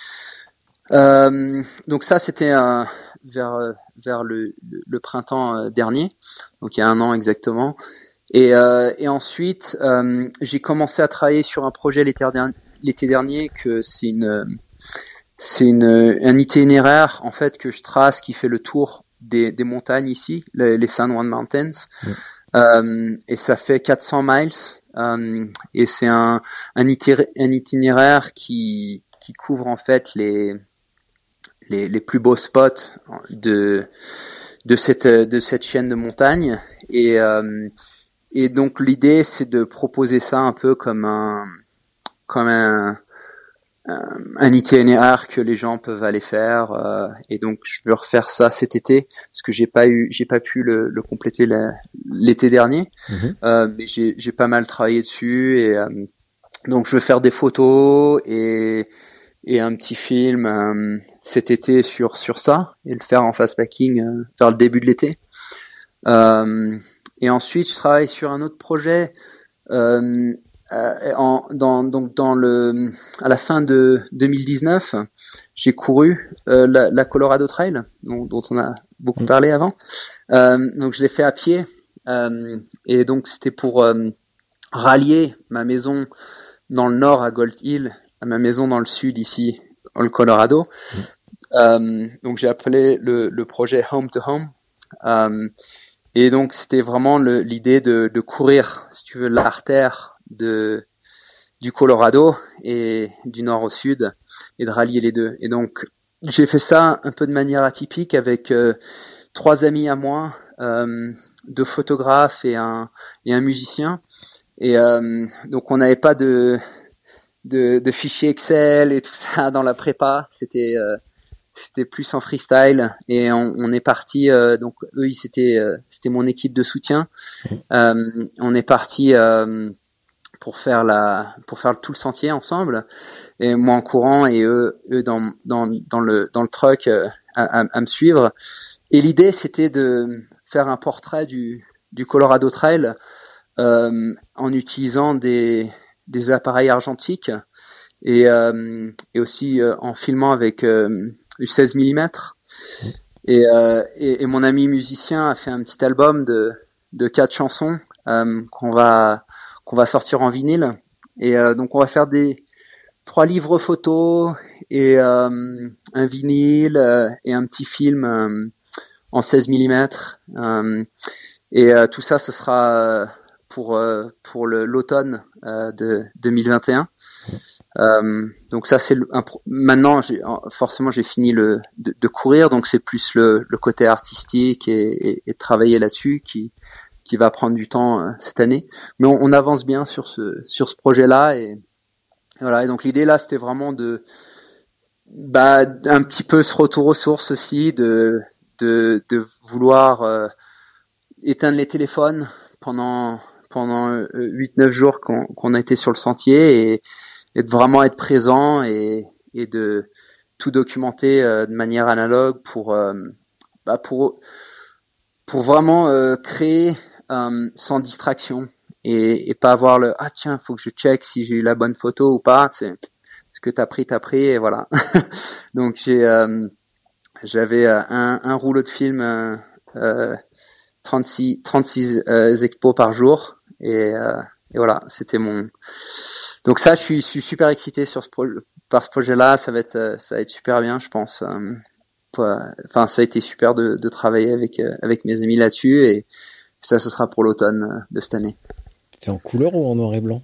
Donc ça c'était vers vers le, le, printemps dernier, donc il y a un an exactement. Et, et ensuite, j'ai commencé à travailler sur un projet l'été dernier, l'été dernier que c'est une c'est une un itinéraire en fait que je trace qui fait le tour des, des montagnes ici, les, San Juan Mountains, euh, et ça fait 400 miles. Euh, et c'est un, un, itinéraire qui, qui couvre en fait les, les, les plus beaux spots de, de, cette, de cette chaîne de montagnes. Et, euh, et donc l'idée c'est de proposer ça un peu comme un, comme un, un itinéraire que les gens peuvent aller faire euh, et donc je veux refaire ça cet été parce que j'ai pas eu j'ai pas pu le, le compléter l'été dernier mhm. euh, mais j'ai j'ai pas mal travaillé dessus et euh, donc je veux faire des photos et et un petit film euh, cet été sur sur ça et le faire en fast packing vers le début de l'été et ensuite je travaille sur un autre projet euh, euh, en, dans, donc dans le, à la fin de 2019, j'ai couru euh, la, la, Colorado Trail, dont, dont, on a beaucoup mm. parlé avant. Euh, donc je l'ai fait à pied, euh, et donc c'était pour euh, rallier ma maison dans le nord à Gold Hill à ma maison dans le sud ici, le Colorado. Mm. donc j'ai appelé le, le, projet Home to Home. et donc c'était vraiment l'idée de, de courir, si tu veux, l'artère de du Colorado et du nord au sud et de rallier les deux. Et donc j'ai fait ça un peu de manière atypique avec euh, trois amis à moi, euh, deux photographes et un et un musicien. Et euh, donc on n'avait pas de, de de fichiers Excel et tout ça dans la prépa. C'était euh, c'était plus en freestyle. Et on, on est parti donc eux c'était c'était mon équipe de soutien. On est parti pour faire la pour faire tout le sentier ensemble. Et moi en courant et eux eux dans dans dans le dans le truck euh, à, à, me suivre. Et l'idée c'était de faire un portrait du du Colorado Trail euh, en utilisant des des appareils argentiques et euh, aussi euh, en filmant avec du 16 mm et, mon ami musicien a fait un petit album de quatre chansons qu'on va qu'on va sortir en vinyle. Et euh, donc on va faire des trois livres photos et euh, un vinyle euh, et un petit film en 16 mm. et tout ça, ce sera pour pour l'automne de 2021. Euh, donc ça c'est maintenant forcément j'ai fini le de, de courir donc c'est plus le, le, côté artistique et, et, et travailler là-dessus qui qui va prendre du temps euh, cette année. Mais on, on, avance bien sur ce sur ce projet-là et voilà. Et donc l'idée là, c'était vraiment de bah un petit peu ce retour aux sources aussi, de de, de vouloir euh, éteindre les téléphones pendant pendant 8-9 euh, jours qu'on a été sur le sentier et, de vraiment être présent et, de tout documenter de manière analogue pour bah pour pour vraiment créer euh, sans distraction et, pas avoir le ah tiens faut que je check si j'ai eu la bonne photo ou pas. C'est ce que t'as pris t'as pris et voilà. Donc j'ai euh, j'avais euh, un, un, rouleau de film euh, 36 36 expos par jour et, et voilà c'était mon donc ça je suis, je suis super excité sur ce par ce projet là ça va être ça va être super bien je pense enfin ça a été super de, de travailler avec avec mes amis là-dessus et ça, ce sera pour l'automne euh, de cette année. C'est en couleur ou en noir et blanc?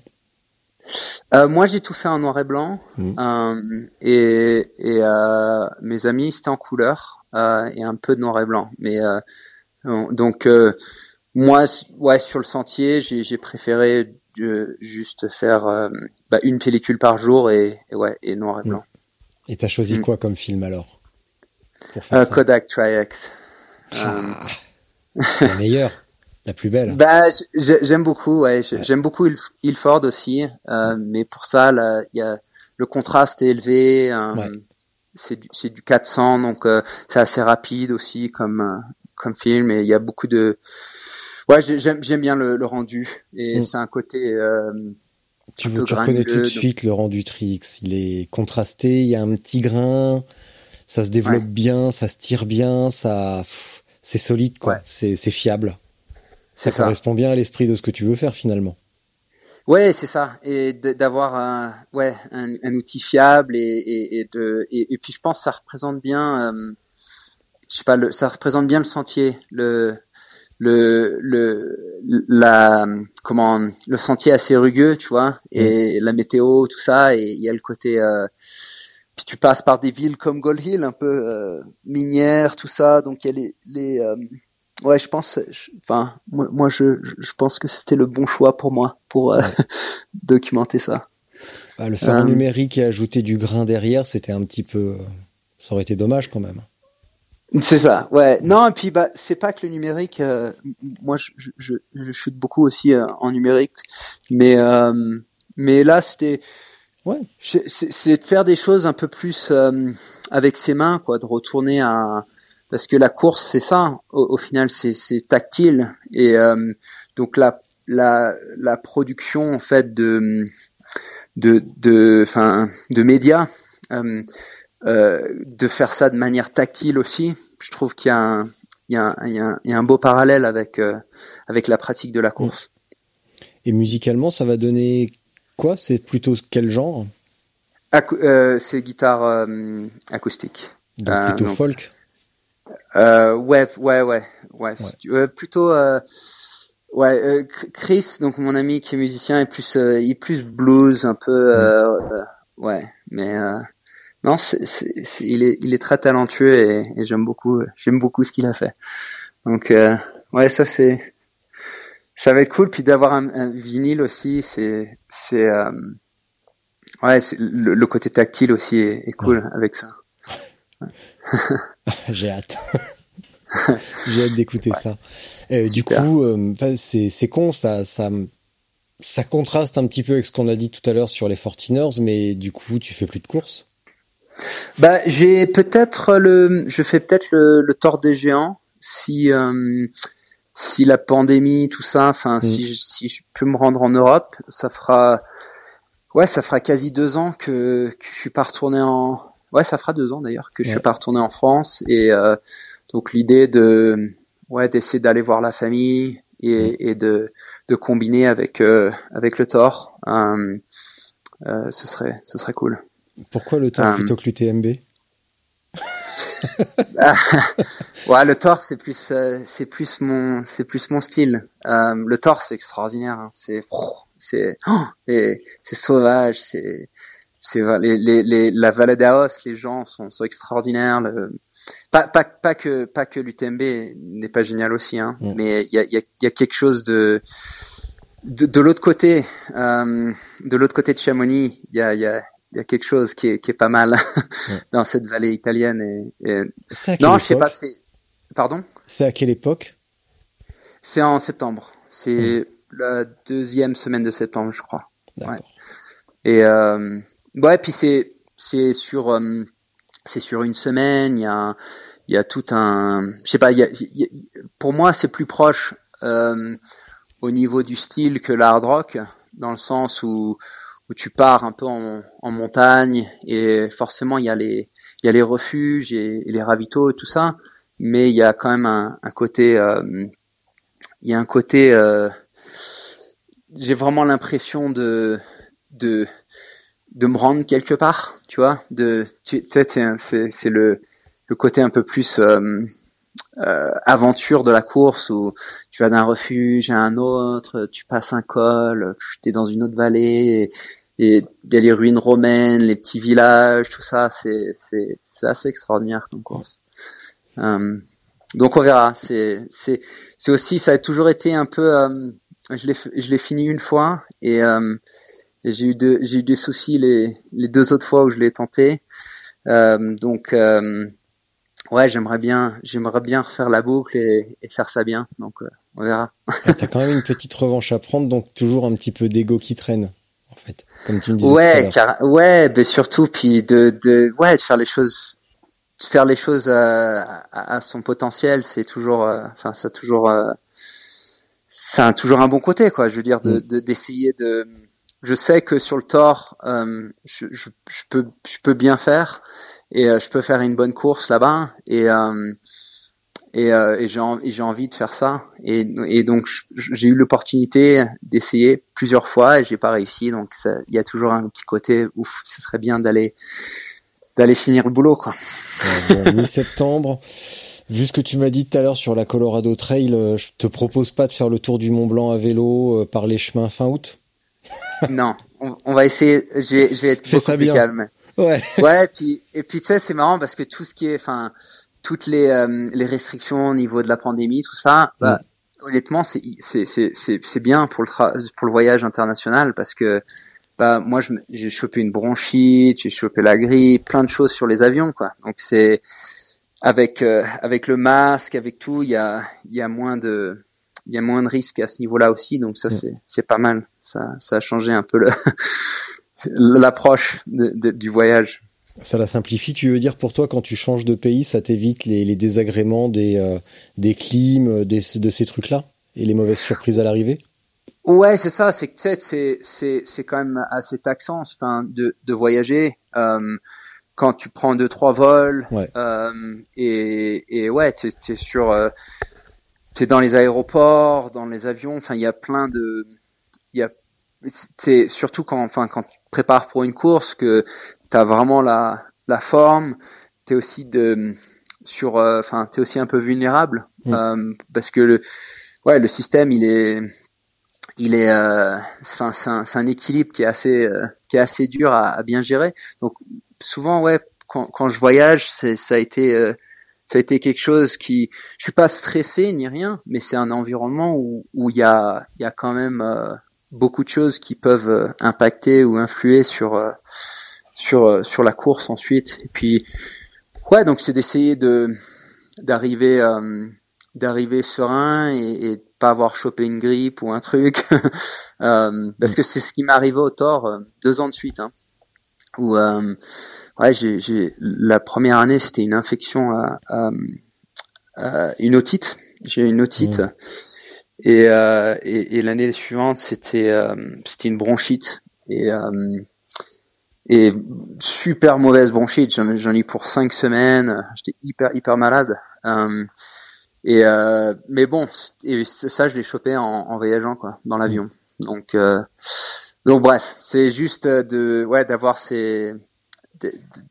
Euh, moi, j'ai tout fait en noir et blanc, mmh. euh, et, et euh, mes amis c'était en couleur euh, et un peu de noir et blanc. Mais euh, donc moi, ouais, sur le sentier, j'ai préféré juste faire bah, une pellicule par jour et, et, ouais et noir et blanc. Et t'as choisi mmh. quoi comme film alors? Kodak Tri-X. Ah, la meilleure la plus belle. Bah, j'aime beaucoup, ouais. J'aime beaucoup Ilford aussi, euh, mais pour ça, il y a le contraste est élevé. Euh, C'est du, du 400, donc euh, c'est assez rapide aussi comme euh, comme film, et il y a beaucoup de. Ouais, j'aime j'aime bien le, le, rendu, et mm. c'est un côté. Euh, tu, veux, tu reconnais tout de suite le rendu Trix. Il est contrasté, il y a un petit grain. ça se développe bien, ça se tire bien, ça, c'est solide, quoi. C'est, c'est fiable. Ça, ça correspond bien à l'esprit de ce que tu veux faire finalement. Ouais, c'est ça, et d'avoir un, ouais, un, un, outil fiable et, et, et de, et, puis je pense que ça représente bien, euh, je sais pas, le, ça représente bien le sentier, le, le, le, la, comment, le sentier assez rugueux, tu vois, et mm. la météo, tout ça, et il y a le côté, euh, puis tu passes par des villes comme Gold Hill, un peu euh, minières, tout ça, donc il y a les, les euh, ouais, je pense, enfin, moi, moi, je, je pense que c'était le bon choix pour moi pour euh, documenter ça. Bah, le faire en numérique et ajouter du grain derrière, c'était un petit peu, ça aurait été dommage quand même. C'est ça, ouais. Non, et puis bah c'est pas que le numérique. moi, je, je, je, chute beaucoup aussi en numérique, mais mais là c'était Ouais. C'est de faire des choses un peu plus euh, avec ses mains, quoi, de retourner à parce que la course c'est ça. Au, final, c'est tactile et euh, donc la la la production en fait de de de enfin de médias euh, euh, de faire ça de manière tactile aussi. Je trouve qu'il y a un il y a un, il y a un, il y a un beau parallèle avec euh, avec la pratique de la course. Et musicalement, ça va donner quoi? C'est plutôt quel genre? Euh, C'est guitare euh, acoustique. Donc euh, plutôt folk? Ouais, ouais, ouais, ouais. plutôt. Ouais, Chris, donc mon ami qui est musicien, est plus, il est plus blues, un peu, mm. ouais, mais non, c'est, il est, il est très talentueux et, j'aime beaucoup, j'aime beaucoup ce qu'il a fait. Donc, ouais, ça c'est, ça va être cool. Puis d'avoir un, vinyle aussi, c'est c'est euh, ouais, le, côté tactile aussi est, cool avec ça. J'ai hâte. J'ai hâte d'écouter ça. du coup, euh, c'est c'est con, ça ça ça contraste un petit peu avec ce qu'on a dit tout à l'heure sur les 14ers, mais du coup, tu fais plus de courses? Bah, j'ai peut-être le, je fais peut-être le, le tort des géants si euh, si la pandémie, tout ça, enfin, mm. si, si je peux me rendre en Europe, ça fera, ouais, ça fera quasi deux ans que, que je suis pas retourné en, ouais, ça fera deux ans d'ailleurs que je suis pas retourné en France et euh, donc l'idée de, ouais, d'essayer d'aller voir la famille et, mm. et de, de combiner avec euh, avec le Thor, euh, euh, ce serait, ce serait cool. Pourquoi le Thor plutôt que l'UTMB ouais, le torse c'est plus euh, c'est plus mon c'est plus mon style. Euh, le torse c'est extraordinaire, hein. c'est c'est oh, c'est sauvage, c'est c'est les, les, les, la vallée d'Aos, les gens sont, sont extraordinaires. Le, pas, pas, pas que pas que l'UTMB n'est pas génial aussi, hein, mais il y a, y, a, y a quelque chose de de, de l'autre côté, euh, de l'autre côté de Chamonix, il y a, y, a, il y a quelque chose qui est, qui est pas mal dans cette vallée italienne. Et, et... non, je sais pas. C'est pardon? C'est à quelle époque? C'est en septembre. C'est la deuxième semaine de septembre, je crois. Ouais. Et euh, ouais, puis c'est c'est sur euh, c'est sur une semaine. Il y a il y a tout un je sais pas. Il y a, pour moi, c'est plus proche euh, au niveau du style que l'hard rock, dans le sens où où tu pars un peu en, montagne et forcément il y a les refuges et, les ravitaux et tout ça, mais il y a quand même un, côté euh, il y a un côté euh, j'ai vraiment l'impression de de me rendre quelque part, tu vois, de tu sais c'est le côté un peu plus euh, aventure de la course où tu vas d'un refuge à un autre, tu passes un col, tu es dans une autre vallée, il y a les ruines romaines, les petits villages, tout ça, c'est c'est assez extraordinaire comme course. Euh, donc on verra. C'est c'est c'est aussi ça a toujours été un peu. Euh, je l'ai je l'ai fini une fois et, euh, et j'ai eu deux j'ai eu des soucis les les deux autres fois où je l'ai tenté. Donc ouais, j'aimerais bien j'aimerais bien refaire la boucle et, et faire ça bien. Donc on verra. T'as quand même une petite revanche à prendre, donc toujours un petit peu d'ego qui traîne fait comme tu me disais. Ouais, car, ouais, mais surtout puis de, de, ouais, de faire les choses, de faire les choses euh, à, à, son potentiel, c'est toujours, euh, enfin, ça toujours, euh, ça a toujours un bon côté, quoi. Je veux dire, de, mm. d'essayer de, Je sais que sur le tort, je, je, je, peux, je peux bien faire, et je peux faire une bonne course là-bas et et, euh, et j'ai j'ai envie de faire ça et, et donc j'ai eu l'opportunité d'essayer plusieurs fois et j'ai pas réussi donc il y a toujours un petit côté ouf ce serait bien d'aller d'aller finir le boulot quoi. bon, mi-septembre. Vu ce que tu m'as dit tout à l'heure sur la Colorado Trail, euh, je te propose pas de faire le tour du Mont Blanc à vélo euh, par les chemins fin août? non, on, on, va essayer. Je vais, je vais être beaucoup plus calme. Ouais. Ouais. Puis et puis tu sais c'est marrant parce que tout ce qui est, enfin toutes les, euh, les restrictions au niveau de la pandémie, tout ça, bah, honnêtement, c'est c'est bien pour le pour le voyage international parce que bah moi j'ai chopé une bronchite, j'ai chopé la grippe, plein de choses sur les avions quoi. Donc c'est avec euh, avec le masque, avec tout, il y a il y a moins de il y a moins de risques à ce niveau-là aussi. Donc ça c'est c'est pas mal. Ça ça a changé un peu le l'approche du voyage. Ça la simplifie, tu veux dire pour toi quand tu changes de pays, ça t'évite les, les, désagréments des, euh, des clims, des, de ces trucs-là et les mauvaises surprises à l'arrivée? Ouais, c'est ça, c'est que c'est c'est c'est quand même assez taxant enfin de de voyager euh, quand tu prends deux trois vols euh, et et ouais, tu es sur euh, t'es dans les aéroports, dans les avions, enfin il y a plein de il y a c'est surtout quand enfin quand tu prépares pour une course que t'as vraiment la la forme, t'es aussi de sur, euh, enfin t'es aussi un peu vulnérable mm. euh, parce que le ouais le système il est il est euh, c'est un, un, équilibre qui est assez qui est assez dur à, à, bien gérer. Donc souvent ouais quand, quand je voyage c'est ça a été ça a été quelque chose qui je suis pas stressé ni rien mais c'est un environnement où où il y a il y a quand même beaucoup de choses qui peuvent impacter ou influer sur sur euh, sur la course ensuite. Et puis ouais, donc c'est d'essayer de d'arriver euh, d'arriver serein et, et pas avoir chopé une grippe ou un truc euh, parce que c'est ce qui m'est arrivé au tort euh, deux ans de suite hein, où euh, ouais j'ai, la première année c'était une infection à, à, une otite j'ai une otite mmh. et, et, et l'année suivante c'était c'était une bronchite et et super mauvaise bronchite. J'en, ai pour cinq semaines. J'étais hyper hyper malade. Euh, et euh, mais bon, et ça je l'ai chopé en, en voyageant quoi, dans l'avion. Donc euh, donc bref, c'est juste de ouais d'avoir ces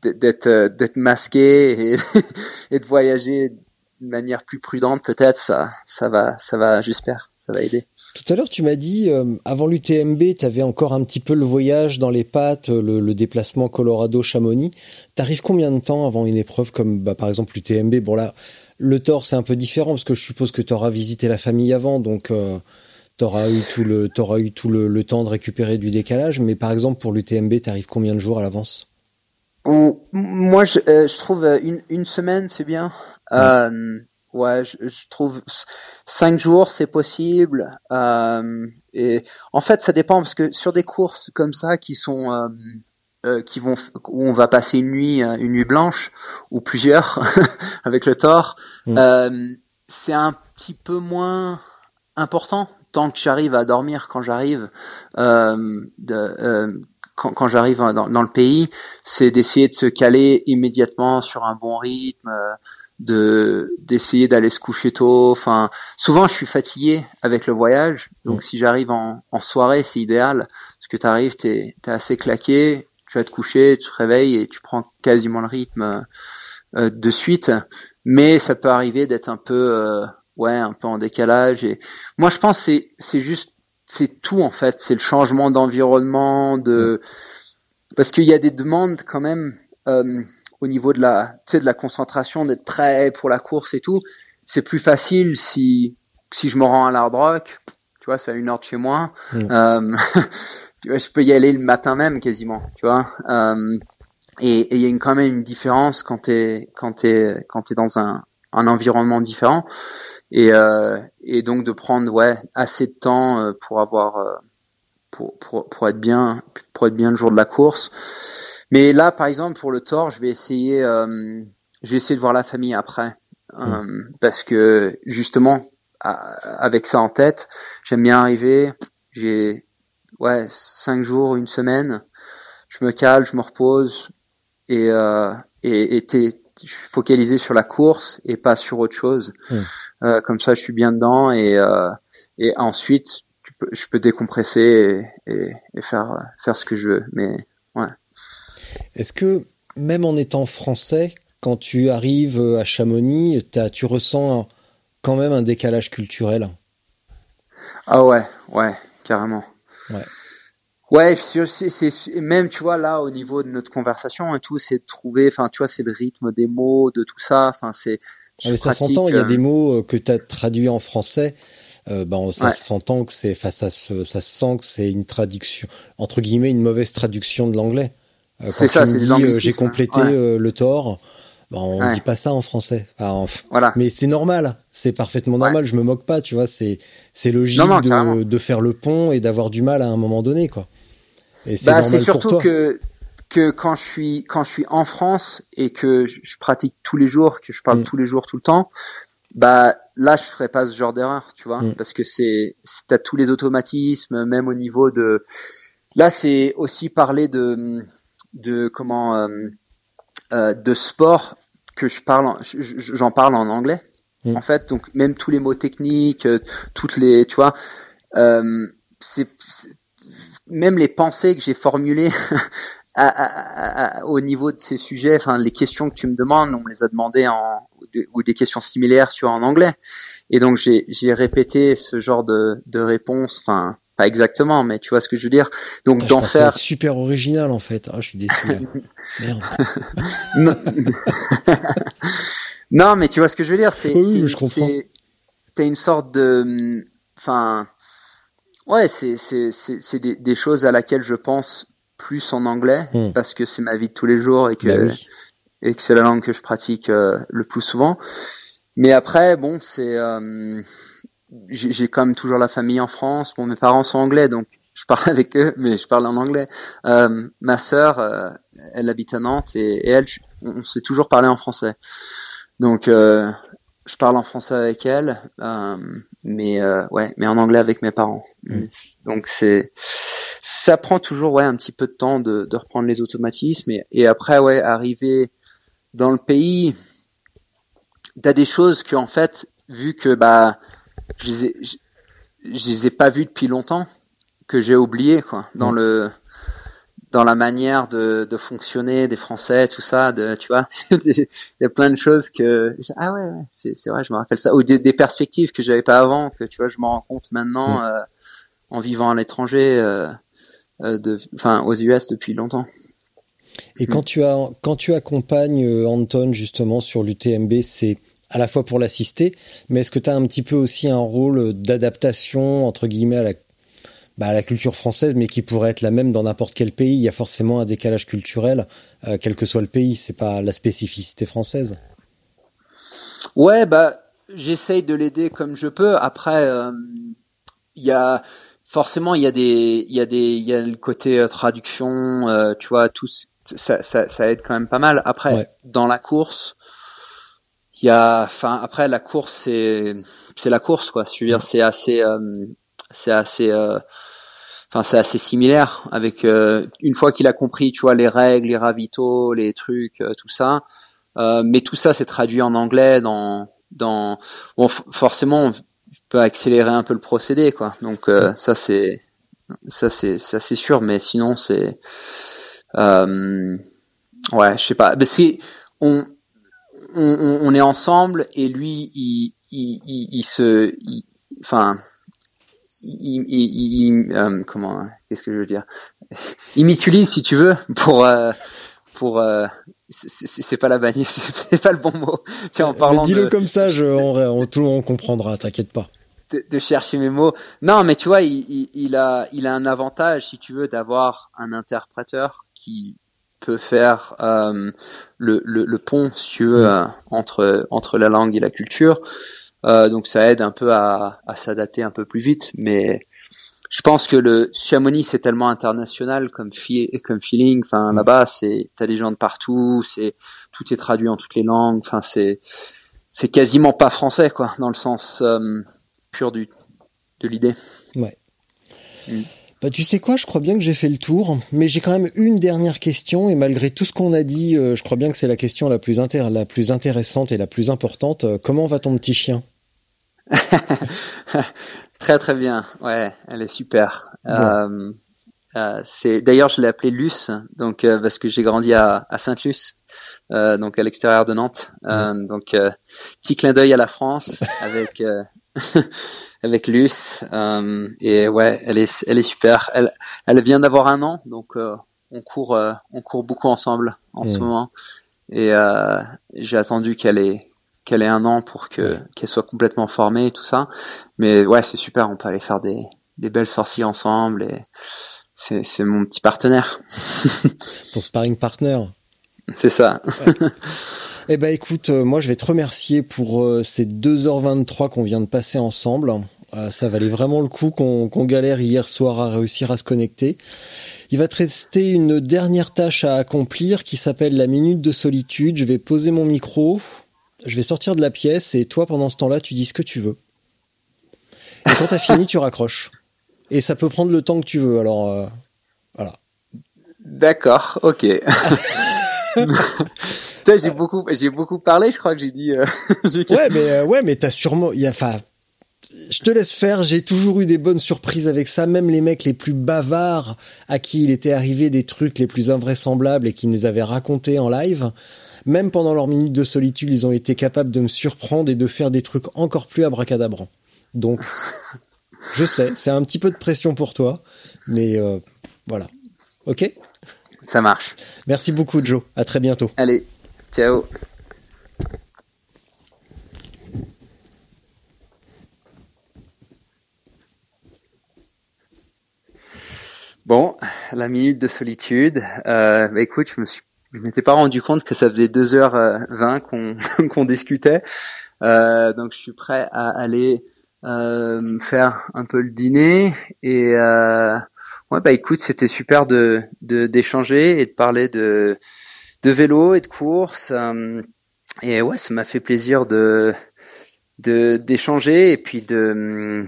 d'être d'être masqué et, et de voyager de manière plus prudente peut-être ça ça va ça va j'espère ça va aider. Tout à l'heure, tu m'as dit, euh, avant l'UTMB, tu avais encore un petit peu le voyage dans les pattes, le, le déplacement Colorado-Chamonix. T'arrives combien de temps avant une épreuve comme, bah, par exemple, l'UTMB Bon là, le Thor, c'est un peu différent parce que je suppose que tu auras visité la famille avant, donc euh, tu auras eu tout, le, auras eu tout le, le, temps de récupérer du décalage. Mais par exemple, pour l'UTMB, tu arrives combien de jours à l'avance? Moi, je, euh, je trouve euh, une, une semaine, c'est bien. Euh, Ouais, je, je, trouve cinq jours c'est possible. Euh, et en fait, ça dépend parce que sur des courses comme ça qui sont euh, euh, qui vont où on va passer une nuit euh, une nuit blanche ou plusieurs avec le Thor, mm. euh, c'est un petit peu moins important tant que j'arrive à dormir quand j'arrive. Euh, de, quand, quand j'arrive dans, dans, le pays, c'est d'essayer de se caler immédiatement sur un bon rythme, de d'essayer d'aller se coucher tôt. Enfin, souvent je suis fatigué avec le voyage, donc si j'arrive en, en soirée, c'est idéal parce que tu arrives, t'es es assez claqué, tu vas te coucher, tu te réveilles et tu prends quasiment le rythme euh, de suite. Mais ça peut arriver d'être un peu euh, ouais, un peu en décalage. Et moi, je pense c'est c'est juste c'est tout en fait, c'est le changement d'environnement, de parce qu'il y a des demandes quand même. Euh, au niveau de la, tu sais, de la concentration, d'être prêt pour la course et tout. C'est plus facile si, si je me rends à l'hard rock, tu vois, c'est à une heure de chez moi. Mm. Euh, je peux y aller le matin même quasiment, tu vois. Euh, et il y a une, quand même une différence quand t'es quand t'es quand t'es dans un, un environnement différent et euh, et donc de prendre ouais assez de temps euh, pour avoir euh, pour, pour pour être bien pour être bien le jour de la course mais là, par exemple, pour le tort, je vais essayer, euh, je vais essayer de voir la famille après, euh, mmh. parce que justement, avec ça en tête, j'aime bien arriver. J'ai ouais cinq jours, une semaine. Je me cale, je me repose et euh, et, et t'es focalisé sur la course et pas sur autre chose. Mm. Euh, comme ça, je suis bien dedans et euh, et ensuite, tu peux, je peux décompresser et, et, et faire faire ce que je veux. Mais. Est-ce que même en étant français, quand tu arrives à Chamonix, tu ressens un- quand même un décalage culturel? Ah ouais, ouais, carrément. Ouais. C'est, même tu vois là au niveau de notre conversation et tout, c'est de trouver, enfin tu vois, c'est le rythme des mots, de tout ça. Enfin c'est. Ah, ça s'entend, il y a euh, des mots euh, que tu as traduits en français. Euh, ben, ça Ouais. s'entend que c'est, enfin, ça se, ça se sent que c'est une traduction, entre guillemets, une mauvaise traduction de l'anglais. Euh, C'est ça, c'est euh, j'ai complété ouais. euh, le tort, ben, on Ouais. dit pas ça en français. Enfin, en- Voilà. Mais c'est normal, c'est parfaitement normal. Je me moque pas, tu vois. C'est, c'est logique Non, non, carrément. de, de faire le pont et d'avoir du mal à un moment donné, quoi. Et c'est Bah, surtout pour toi. que que quand je suis quand je suis en France et que je, pratique tous les jours, que je parle Mm. tous les jours, tout le temps, bah là je ferais pas ce genre d'erreur, tu vois, Mm. parce que c'est- t'as tous les automatismes, même au niveau de là c'est aussi parler de de comment euh, euh, de sport que je parle, en- je- je- j'en parle en anglais. Mm. En fait, donc même tous les mots techniques, euh, toutes les, tu vois, euh, c'est même les pensées que j'ai formulées à- à- à- au niveau de ces sujets, enfin les questions que tu me demandes, on me les a demandées en ou des, questions similaires, tu vois, en anglais. Et donc j'ai j'ai répété ce genre de de réponses, enfin pas exactement, mais tu vois ce que je veux dire. Donc d'en faire super original, en fait. Ah, je suis déçu. Merde. non. non, mais tu vois ce que je veux dire, c'est, Oui, c'est, t'as une sorte de, enfin, ouais, c'est, c'est, c'est, c'est des, des choses à laquelle je pense plus en anglais Hmm. parce que c'est ma vie de tous les jours et que Bah oui. et que c'est la langue que je pratique euh, le plus souvent. Mais après, bon, c'est, euh, j'ai, quand même toujours la famille en France. Bon, mes parents sont anglais, donc je parle avec eux, mais je parle en anglais. Euh, ma sœur, euh, elle habite à Nantes et, et elle, je- on s'est toujours parlé en français. Donc, euh, je parle en français avec elle, euh, mais euh, ouais, mais en anglais avec mes parents. Donc c'est, ça prend toujours ouais un petit peu de temps de, de reprendre les automatismes et, et après ouais arriver dans le pays, t'as des choses que en fait vu que bah je les ai, je, je les ai pas vues depuis longtemps que j'ai oublié quoi. Dans Mm. le dans la manière de, de fonctionner des Français, tout ça, de, tu vois, il y a plein de choses que ah ouais, ouais c'est c'est vrai, je me rappelle ça, ou des, des perspectives que j'avais pas avant, que tu vois, je m'en rends compte maintenant euh, en vivant à l'étranger, euh, euh, de, enfin aux US depuis longtemps. Et quand tu as quand tu accompagnes Anton justement sur l'UTMB, c'est à la fois pour l'assister, mais est-ce que tu as un petit peu aussi un rôle d'adaptation entre guillemets à la bah, à la culture française, mais qui pourrait être la même dans n'importe quel pays? Il y a forcément un décalage culturel, euh, quel que soit le pays. C'est pas la spécificité française. Ouais, bah j'essaye de l'aider comme je peux. Après, euh, il y a forcément il y a des il y a des il y a le côté euh, traduction, euh, tu vois, tout ça, ça ça aide quand même pas mal. Après, Ouais. dans la course, il y a enfin après la course c'est c'est la course quoi. C'est assez euh, c'est assez euh, enfin c'est assez similaire avec euh, une fois qu'il a compris tu vois les règles les ravitaux les trucs euh, tout ça. Euh, mais tout ça c'est traduit en anglais dans dans bon forcément on peut accélérer un peu le procédé quoi. Donc euh, ça c'est ça c'est ça c'est sûr. Mais sinon c'est euh, ouais je sais pas. Parce que on on, on on est ensemble et lui il il, il, il se enfin il, il, il- euh, comment qu'est-ce que je veux dire? Il m'utilise si tu veux pour euh, pour euh, c'est- pas la bannière c'est pas le bon mot tiens en parlant dis-le comme ça, je, on, on- tout le monde comprendra. T'inquiète pas. de, de chercher mes mots non mais tu vois il, il, il a il a un avantage si tu veux d'avoir un interpréteur qui peut faire euh, le, le, le pont si tu veux euh, entre entre la langue et la culture. Euh, donc ça aide un peu à, à s'adapter un peu plus vite mais je pense que le Chamonix c'est tellement international comme fi- comme feeling. Enfin là-bas c'est t'as des gens de partout c'est tout est traduit en toutes les langues. Enfin c'est c'est quasiment pas français quoi dans le sens pur du de l'idée Bah tu sais quoi, je crois bien que j'ai fait le tour, mais j'ai quand même une dernière question et malgré tout ce qu'on a dit, euh, je crois bien que c'est la question la plus inter la plus intéressante et la plus importante. Euh, comment va ton petit chien? Très très bien. Ouais, elle est super. Euh, euh, c'est d'ailleurs je l'ai appelé Luce, donc parce que j'ai grandi à, à Sainte-Luce, donc à l'extérieur de Nantes. donc petit clin d'œil à la France avec avec Luce. Euh, et ouais, elle est, elle est super. Elle, elle vient d'avoir un an, donc euh, on court, euh, on court beaucoup ensemble en ce moment. Et j'ai attendu qu'elle ait, qu'elle ait un an pour que qu'elle soit complètement formée et tout ça. Mais ouais, c'est super. On peut aller faire des, des belles sorties ensemble et c'est, c'est mon petit partenaire. Ton sparring partner. C'est ça. Eh ben écoute, euh, moi je vais te remercier pour euh, ces 2h23 qu'on vient de passer ensemble. Euh, ça valait vraiment le coup qu'on galère hier soir à réussir à se connecter. Il va te rester une dernière tâche à accomplir qui s'appelle la minute de solitude. Je vais poser mon micro, je vais sortir de la pièce et toi pendant ce temps-là tu dis ce que tu veux. Et quand t'as fini tu raccroches. Et ça peut prendre le temps que tu veux. Alors voilà. D'accord, ok. j'ai beaucoup, j'ai beaucoup parlé. Je crois que j'ai dit. Euh, ouais, mais euh, ouais, mais t'as sûrement. Il y a, enfin, je te laisse faire. J'ai toujours eu des bonnes surprises avec ça. Même les mecs les plus bavards à qui il était arrivé des trucs les plus invraisemblables et qui nous avaient raconté en live. Même pendant leur minute de solitude, ils ont été capables de me surprendre et de faire des trucs encore plus abracadabrants. Donc, je sais, c'est un petit peu de pression pour toi, mais euh, voilà. Ok? Ça marche. Merci beaucoup, Joe. À très bientôt. Allez, Ciao. Bon, la minute de solitude. Euh, bah écoute, je me suis, je m'étais pas rendu compte que ça faisait 2h20 qu'on qu'on discutait. Euh, donc je suis prêt à aller euh, faire un peu le dîner et euh, ouais bah écoute, c'était super de d'échanger et de parler de de vélo et de course. Euh, et ouais, ça m'a fait plaisir de d'échanger et puis de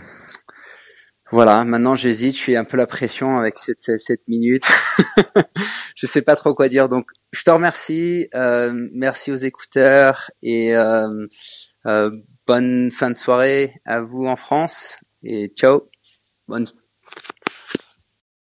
voilà. Maintenant, j'hésite. Je suis un peu la pression avec cette cette, minute. je sais pas trop quoi dire. Donc, je te remercie. Euh, merci aux écouteurs et euh, euh, bonne fin de soirée à vous en France et ciao. Bonne